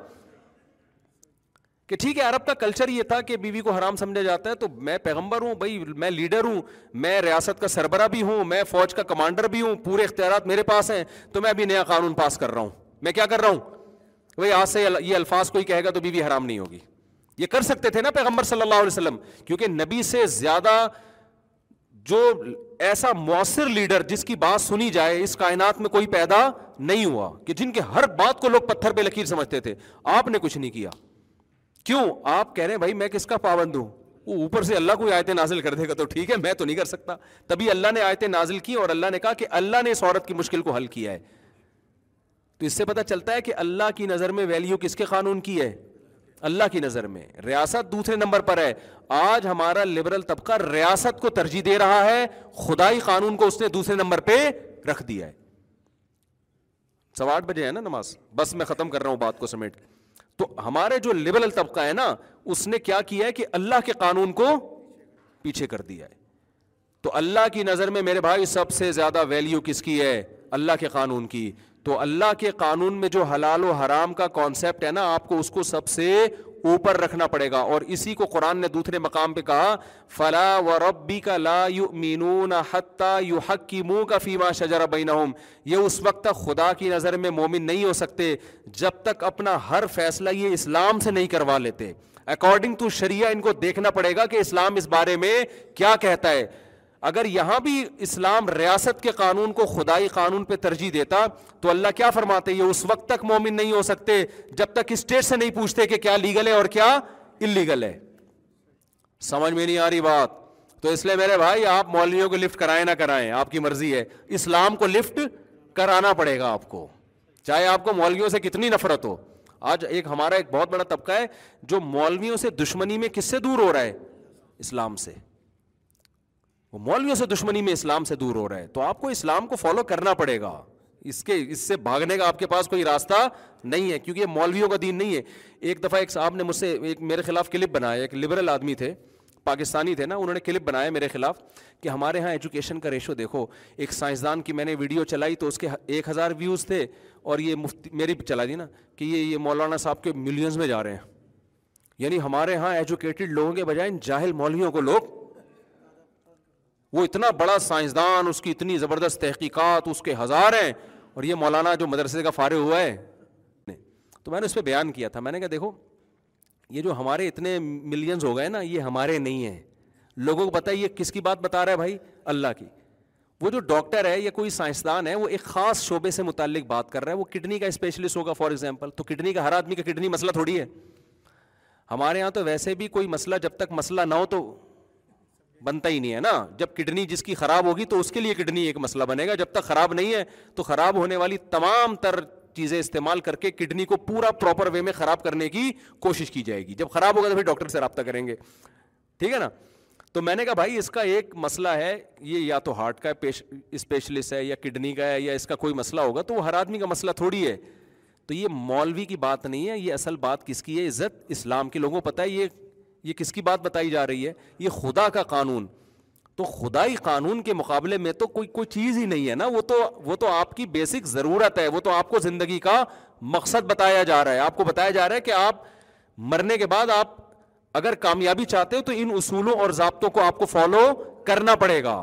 کہ ٹھیک ہے عرب کا کلچر یہ تھا کہ بیوی کو حرام سمجھا جاتا ہے تو میں پیغمبر ہوں بھائی میں لیڈر ہوں میں ریاست کا سربراہ بھی ہوں میں فوج کا کمانڈر بھی ہوں پورے اختیارات میرے پاس ہیں تو میں ابھی نیا قانون پاس کر رہا ہوں میں کیا کر رہا ہوں بھائی آج سے یہ الفاظ کوئی کہے گا تو بیوی حرام نہیں ہوگی یہ کر سکتے تھے نا پیغمبر صلی اللہ علیہ وسلم کیونکہ نبی سے زیادہ جو ایسا مؤثر لیڈر جس کی بات سنی جائے اس کائنات میں کوئی پیدا نہیں ہوا کہ جن کے ہر بات کو لوگ پتھر پہ لکیر سمجھتے تھے آپ نے کچھ نہیں کیا کیوں آپ کہہ رہے ہیں بھائی میں کس کا پابند ہوں وہ اوپر سے اللہ کو آیتیں نازل کر دے گا تو ٹھیک ہے میں تو نہیں کر سکتا تبھی اللہ نے آیتیں نازل کی اور اللہ نے کہا کہ اللہ نے اس عورت کی مشکل کو حل کیا ہے تو اس سے پتا چلتا ہے کہ اللہ کی نظر میں ویلیو کس کے قانون کی ہے اللہ کی نظر میں ریاست دوسرے نمبر پر ہے آج ہمارا لبرل طبقہ ریاست کو ترجیح دے رہا ہے خدائی قانون کو اس نے دوسرے نمبر پہ رکھ دیا ہے ہے آٹھ بجے نا نماز بس میں ختم کر رہا ہوں بات کو سمیٹ تو ہمارے جو لبرل طبقہ ہے نا اس نے کیا کیا ہے کہ اللہ کے قانون کو پیچھے کر دیا ہے تو اللہ کی نظر میں میرے بھائی سب سے زیادہ ویلیو کس کی ہے اللہ کے قانون کی تو اللہ کے قانون میں جو حلال و حرام کا کانسیپٹ ہے نا آپ کو اس کو سب سے اوپر رکھنا پڑے گا اور اسی کو قرآن نے دوسرے مقام پہ کہا فلا و ربی کا لا منہ کا فیما شجر بین یہ اس وقت تک خدا کی نظر میں مومن نہیں ہو سکتے جب تک اپنا ہر فیصلہ یہ اسلام سے نہیں کروا لیتے اکارڈنگ ٹو شریعہ ان کو دیکھنا پڑے گا کہ اسلام اس بارے میں کیا کہتا ہے اگر یہاں بھی اسلام ریاست کے قانون کو خدائی قانون پہ ترجیح دیتا تو اللہ کیا فرماتے یہ اس وقت تک مومن نہیں ہو سکتے جب تک اسٹیٹ سے نہیں پوچھتے کہ کیا لیگل ہے اور کیا انلیگل ہے سمجھ میں نہیں آ رہی بات تو اس لیے میرے بھائی آپ مولویوں کو لفٹ کرائیں نہ کرائیں آپ کی مرضی ہے اسلام کو لفٹ کرانا پڑے گا آپ کو چاہے آپ کو مولویوں سے کتنی نفرت ہو آج ایک ہمارا ایک بہت بڑا طبقہ ہے جو مولویوں سے دشمنی میں کس سے دور ہو رہا ہے اسلام سے وہ مولویوں سے دشمنی میں اسلام سے دور ہو رہے ہیں تو آپ کو اسلام کو فالو کرنا پڑے گا اس کے اس سے بھاگنے کا آپ کے پاس کوئی راستہ نہیں ہے کیونکہ یہ مولویوں کا دین نہیں ہے ایک دفعہ ایک صاحب نے مجھ سے ایک میرے خلاف کلپ بنایا ایک لبرل آدمی تھے پاکستانی تھے نا انہوں نے کلپ بنایا میرے خلاف کہ ہمارے یہاں ایجوکیشن کا ریشو دیکھو ایک سائنسدان کی میں نے ویڈیو چلائی تو اس کے ایک ہزار ویوز تھے اور یہ میری چلا دی نا کہ یہ یہ مولانا صاحب کے ملینز میں جا رہے ہیں یعنی ہمارے یہاں ایجوکیٹڈ لوگوں کے بجائے ان جاہل مولویوں کو لوگ وہ اتنا بڑا سائنسدان اس کی اتنی زبردست تحقیقات اس کے ہزار ہیں اور یہ مولانا جو مدرسے کا فارغ ہوا ہے تو میں نے اس پہ بیان کیا تھا میں نے کہا دیکھو یہ جو ہمارے اتنے ملینز ہو گئے نا یہ ہمارے نہیں ہیں لوگوں کو بتایا یہ کس کی بات بتا رہا ہے بھائی اللہ کی وہ جو ڈاکٹر ہے یا کوئی سائنسدان ہے وہ ایک خاص شعبے سے متعلق بات کر رہا ہے وہ کڈنی کا اسپیشلسٹ ہوگا فار ایگزامپل تو کڈنی کا ہر آدمی کا کڈنی مسئلہ تھوڑی ہے ہمارے یہاں تو ویسے بھی کوئی مسئلہ جب تک مسئلہ نہ ہو تو بنتا ہی نہیں ہے نا جب کڈنی جس کی خراب ہوگی تو اس کے لیے کڈنی ایک مسئلہ بنے گا جب تک خراب نہیں ہے تو خراب ہونے والی تمام تر چیزیں استعمال کر کے کڈنی کو پورا پراپر وے میں خراب کرنے کی کوشش کی جائے گی جب خراب ہوگا تو پھر ڈاکٹر سے رابطہ کریں گے ٹھیک ہے نا تو میں نے کہا بھائی اس کا ایک مسئلہ ہے یہ یا تو ہارٹ کا اسپیشلسٹ ہے یا کڈنی کا ہے یا اس کا کوئی مسئلہ ہوگا تو وہ ہر آدمی کا مسئلہ تھوڑی ہے تو یہ مولوی کی بات نہیں ہے یہ اصل بات کس کی ہے عزت اسلام کے لوگوں کو پتہ ہے یہ یہ کس کی بات بتائی جا رہی ہے یہ خدا کا قانون تو خدائی قانون کے مقابلے میں تو کوئی کوئی چیز ہی نہیں ہے نا وہ تو وہ تو آپ کی بیسک ضرورت ہے وہ تو آپ کو زندگی کا مقصد بتایا جا رہا ہے آپ کو بتایا جا رہا ہے کہ آپ مرنے کے بعد آپ اگر کامیابی چاہتے ہو تو ان اصولوں اور ضابطوں کو آپ کو فالو کرنا پڑے گا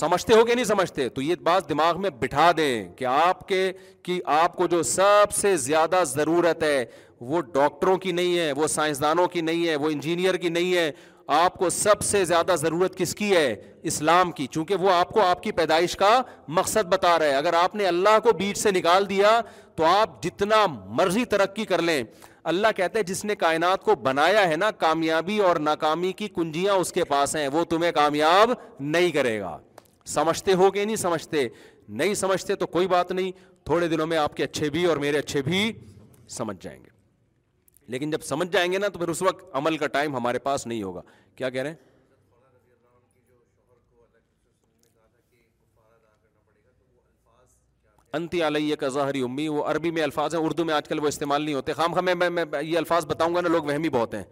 سمجھتے ہو کہ نہیں سمجھتے تو یہ بات دماغ میں بٹھا دیں کہ آپ کے کہ آپ کو جو سب سے زیادہ ضرورت ہے وہ ڈاکٹروں کی نہیں ہے وہ سائنسدانوں کی نہیں ہے وہ انجینئر کی نہیں ہے آپ کو سب سے زیادہ ضرورت کس کی ہے اسلام کی چونکہ وہ آپ کو آپ کی پیدائش کا مقصد بتا رہا ہے اگر آپ نے اللہ کو بیچ سے نکال دیا تو آپ جتنا مرضی ترقی کر لیں اللہ کہتے ہیں جس نے کائنات کو بنایا ہے نا کامیابی اور ناکامی کی کنجیاں اس کے پاس ہیں وہ تمہیں کامیاب نہیں کرے گا سمجھتے ہو کہ نہیں سمجھتے نہیں سمجھتے تو کوئی بات نہیں تھوڑے دنوں میں آپ کے اچھے بھی اور میرے اچھے بھی سمجھ جائیں گے لیکن جب سمجھ جائیں گے نا تو پھر اس وقت عمل کا ٹائم ہمارے پاس نہیں ہوگا کیا کہہ رہے ہیں انتی علیہ کا ظاہری امی وہ عربی میں الفاظ ہیں اردو میں آج کل وہ استعمال نہیں ہوتے خام خام میں یہ الفاظ بتاؤں گا نا لوگ وہمی بہت ہیں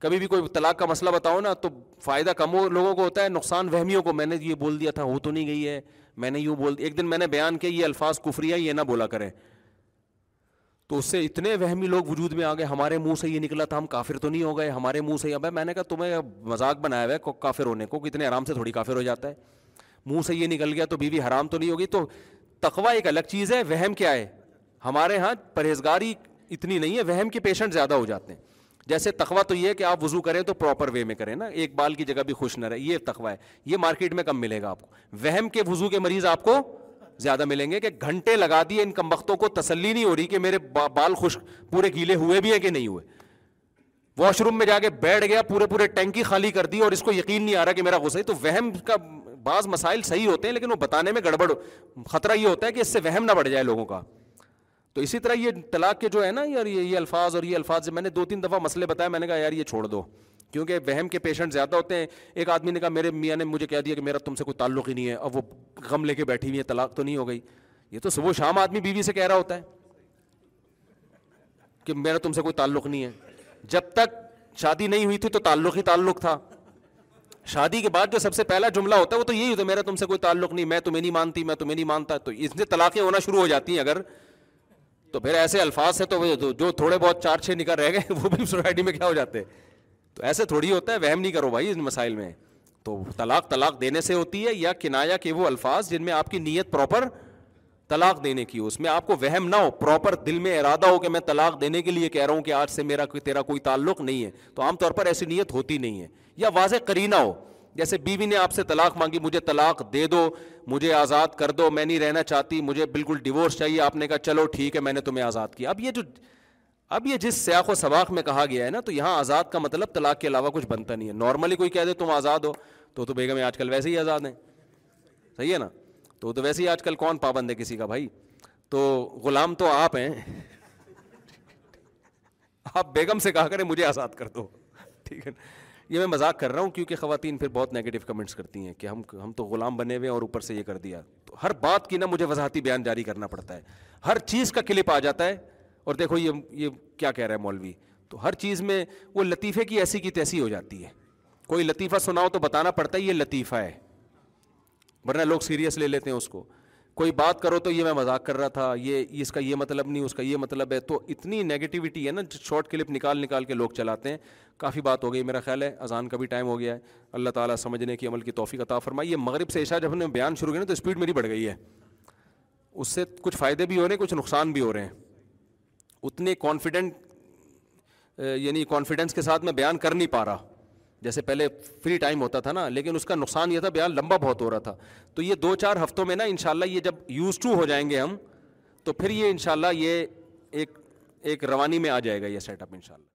کبھی بھی کوئی طلاق کا مسئلہ بتاؤ نا تو فائدہ کم ہو لوگوں کو ہوتا ہے نقصان وہمیوں کو میں نے یہ بول دیا تھا ہو تو نہیں گئی ہے میں نے یوں بول دی ایک دن میں نے بیان کیا یہ الفاظ کفری یہ نہ بولا کریں تو اس سے اتنے وہمی لوگ وجود میں آ گئے ہمارے منہ سے یہ نکلا تھا ہم کافر تو نہیں ہو گئے ہمارے منہ سے میں نے کہا تمہیں مذاق بنایا ہوا ہے کافر ہونے کو کتنے آرام سے تھوڑی کافر ہو جاتا ہے منہ سے یہ نکل گیا تو بیوی حرام تو نہیں ہوگی تو تقوا ایک الگ چیز ہے وہم کیا ہے ہمارے یہاں پرہیزگاری اتنی نہیں ہے وہم کے پیشنٹ زیادہ ہو جاتے ہیں جیسے تقوا تو یہ ہے کہ آپ وضو کریں تو پراپر وے میں کریں نا ایک بال کی جگہ بھی خوش نہ رہے یہ تقوا ہے یہ مارکیٹ میں کم ملے گا آپ کو وہم کے وضو کے مریض آپ کو زیادہ ملیں گے کہ گھنٹے لگا دیے ان کم وقتوں کو تسلی نہیں ہو رہی کہ میرے بال خشک پورے گیلے ہوئے بھی ہیں کہ نہیں ہوئے واش روم میں جا کے بیٹھ گیا پورے پورے ٹینکی خالی کر دی اور اس کو یقین نہیں آ رہا کہ میرا غسہ تو وہم کا بعض مسائل صحیح ہوتے ہیں لیکن وہ بتانے میں گڑبڑ خطرہ یہ ہوتا ہے کہ اس سے وہم نہ بڑھ جائے لوگوں کا تو اسی طرح یہ طلاق کے جو ہے نا یار یہ الفاظ اور یہ الفاظ میں نے دو تین دفعہ مسئلے بتایا میں نے کہا یار یہ چھوڑ دو کیونکہ وہم کے پیشنٹ زیادہ ہوتے ہیں ایک آدمی نے کہا میرے میاں نے مجھے کہہ دیا کہ میرا تم سے کوئی تعلق ہی نہیں ہے اب وہ غم لے کے بیٹھی ہوئی ہے طلاق تو نہیں ہو گئی یہ تو صبح شام آدمی بیوی سے کہہ رہا ہوتا ہے کہ میرا تم سے کوئی تعلق نہیں ہے جب تک شادی نہیں ہوئی تھی تو تعلق ہی تعلق تھا شادی کے بعد جو سب سے پہلا جملہ ہوتا ہے وہ تو یہی ہوتا ہے میرا تم سے کوئی تعلق نہیں میں تمہیں نہیں مانتی میں تمہیں نہیں مانتا تو اس سے طلاقیں ہونا شروع ہو جاتی ہیں اگر تو پھر ایسے الفاظ ہیں تو جو تھوڑے بہت چار چھ نکل رہ گئے وہ بھی سوسائٹی میں کیا ہو جاتے ہیں تو ایسے تھوڑی ہوتا ہے وہم نہیں کرو بھائی ان مسائل میں تو طلاق طلاق دینے سے ہوتی ہے یا کنایا کے وہ الفاظ جن میں آپ کی نیت پراپر طلاق دینے کی ہو اس میں آپ کو وہم نہ ہو پراپر دل میں ارادہ ہو کہ میں طلاق دینے کے لیے کہہ رہا ہوں کہ آج سے میرا تیرا کوئی تعلق نہیں ہے تو عام طور پر ایسی نیت ہوتی نہیں ہے یا واضح کرینہ ہو جیسے بیوی نے آپ سے طلاق مانگی مجھے طلاق دے دو مجھے آزاد کر دو میں نہیں رہنا چاہتی مجھے بالکل ڈیورس چاہیے آپ نے کہا چلو ٹھیک ہے میں نے تمہیں آزاد کیا اب یہ جو اب یہ جس سیاق و سباق میں کہا گیا ہے نا تو یہاں آزاد کا مطلب طلاق کے علاوہ کچھ بنتا نہیں ہے نارملی کوئی کہہ دے تم آزاد ہو تو تو بیگم آج کل ویسے ہی آزاد ہیں صحیح ہے نا تو تو ویسے ہی آج کل کون پابند ہے کسی کا بھائی تو غلام تو آپ ہیں آپ بیگم سے کہا کریں مجھے آزاد کر دو ٹھیک ہے یہ میں مذاق کر رہا ہوں کیونکہ خواتین پھر بہت نگیٹو کمنٹس کرتی ہیں کہ ہم ہم تو غلام بنے ہوئے ہیں اور اوپر سے یہ کر دیا تو ہر بات کی نا مجھے وضاحتی بیان جاری کرنا پڑتا ہے ہر چیز کا کلپ آ جاتا ہے اور دیکھو یہ یہ کیا کہہ رہا ہے مولوی تو ہر چیز میں وہ لطیفے کی ایسی کی تیسی ہو جاتی ہے کوئی لطیفہ سناؤ تو بتانا پڑتا ہے یہ لطیفہ ہے ورنہ لوگ سیریس لے لیتے ہیں اس کو کوئی بات کرو تو یہ میں مذاق کر رہا تھا یہ اس کا یہ مطلب نہیں اس کا یہ مطلب ہے تو اتنی نگیٹیوٹی ہے نا شارٹ کلپ نکال نکال کے لوگ چلاتے ہیں کافی بات ہو گئی میرا خیال ہے اذان کا بھی ٹائم ہو گیا ہے اللہ تعالیٰ سمجھنے کی عمل کی توفیق عطا فرمائی یہ مغرب سے عشاء جب ہم نے بیان شروع کیا نا تو اسپیڈ میری بڑھ گئی ہے اس سے کچھ فائدے بھی ہو رہے ہیں کچھ نقصان بھی ہو رہے ہیں اتنے کانفیڈنٹ یعنی کانفیڈنس کے ساتھ میں بیان کر نہیں پا رہا جیسے پہلے فری ٹائم ہوتا تھا نا لیکن اس کا نقصان یہ تھا بیان لمبا بہت ہو رہا تھا تو یہ دو چار ہفتوں میں نا ان شاء اللہ یہ جب یوز ٹو ہو جائیں گے ہم تو پھر یہ ان شاء اللہ یہ ایک ایک روانی میں آ جائے گا یہ سیٹ اپ ان شاء اللہ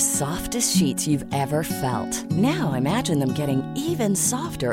Softs cheese felt no imaging even softer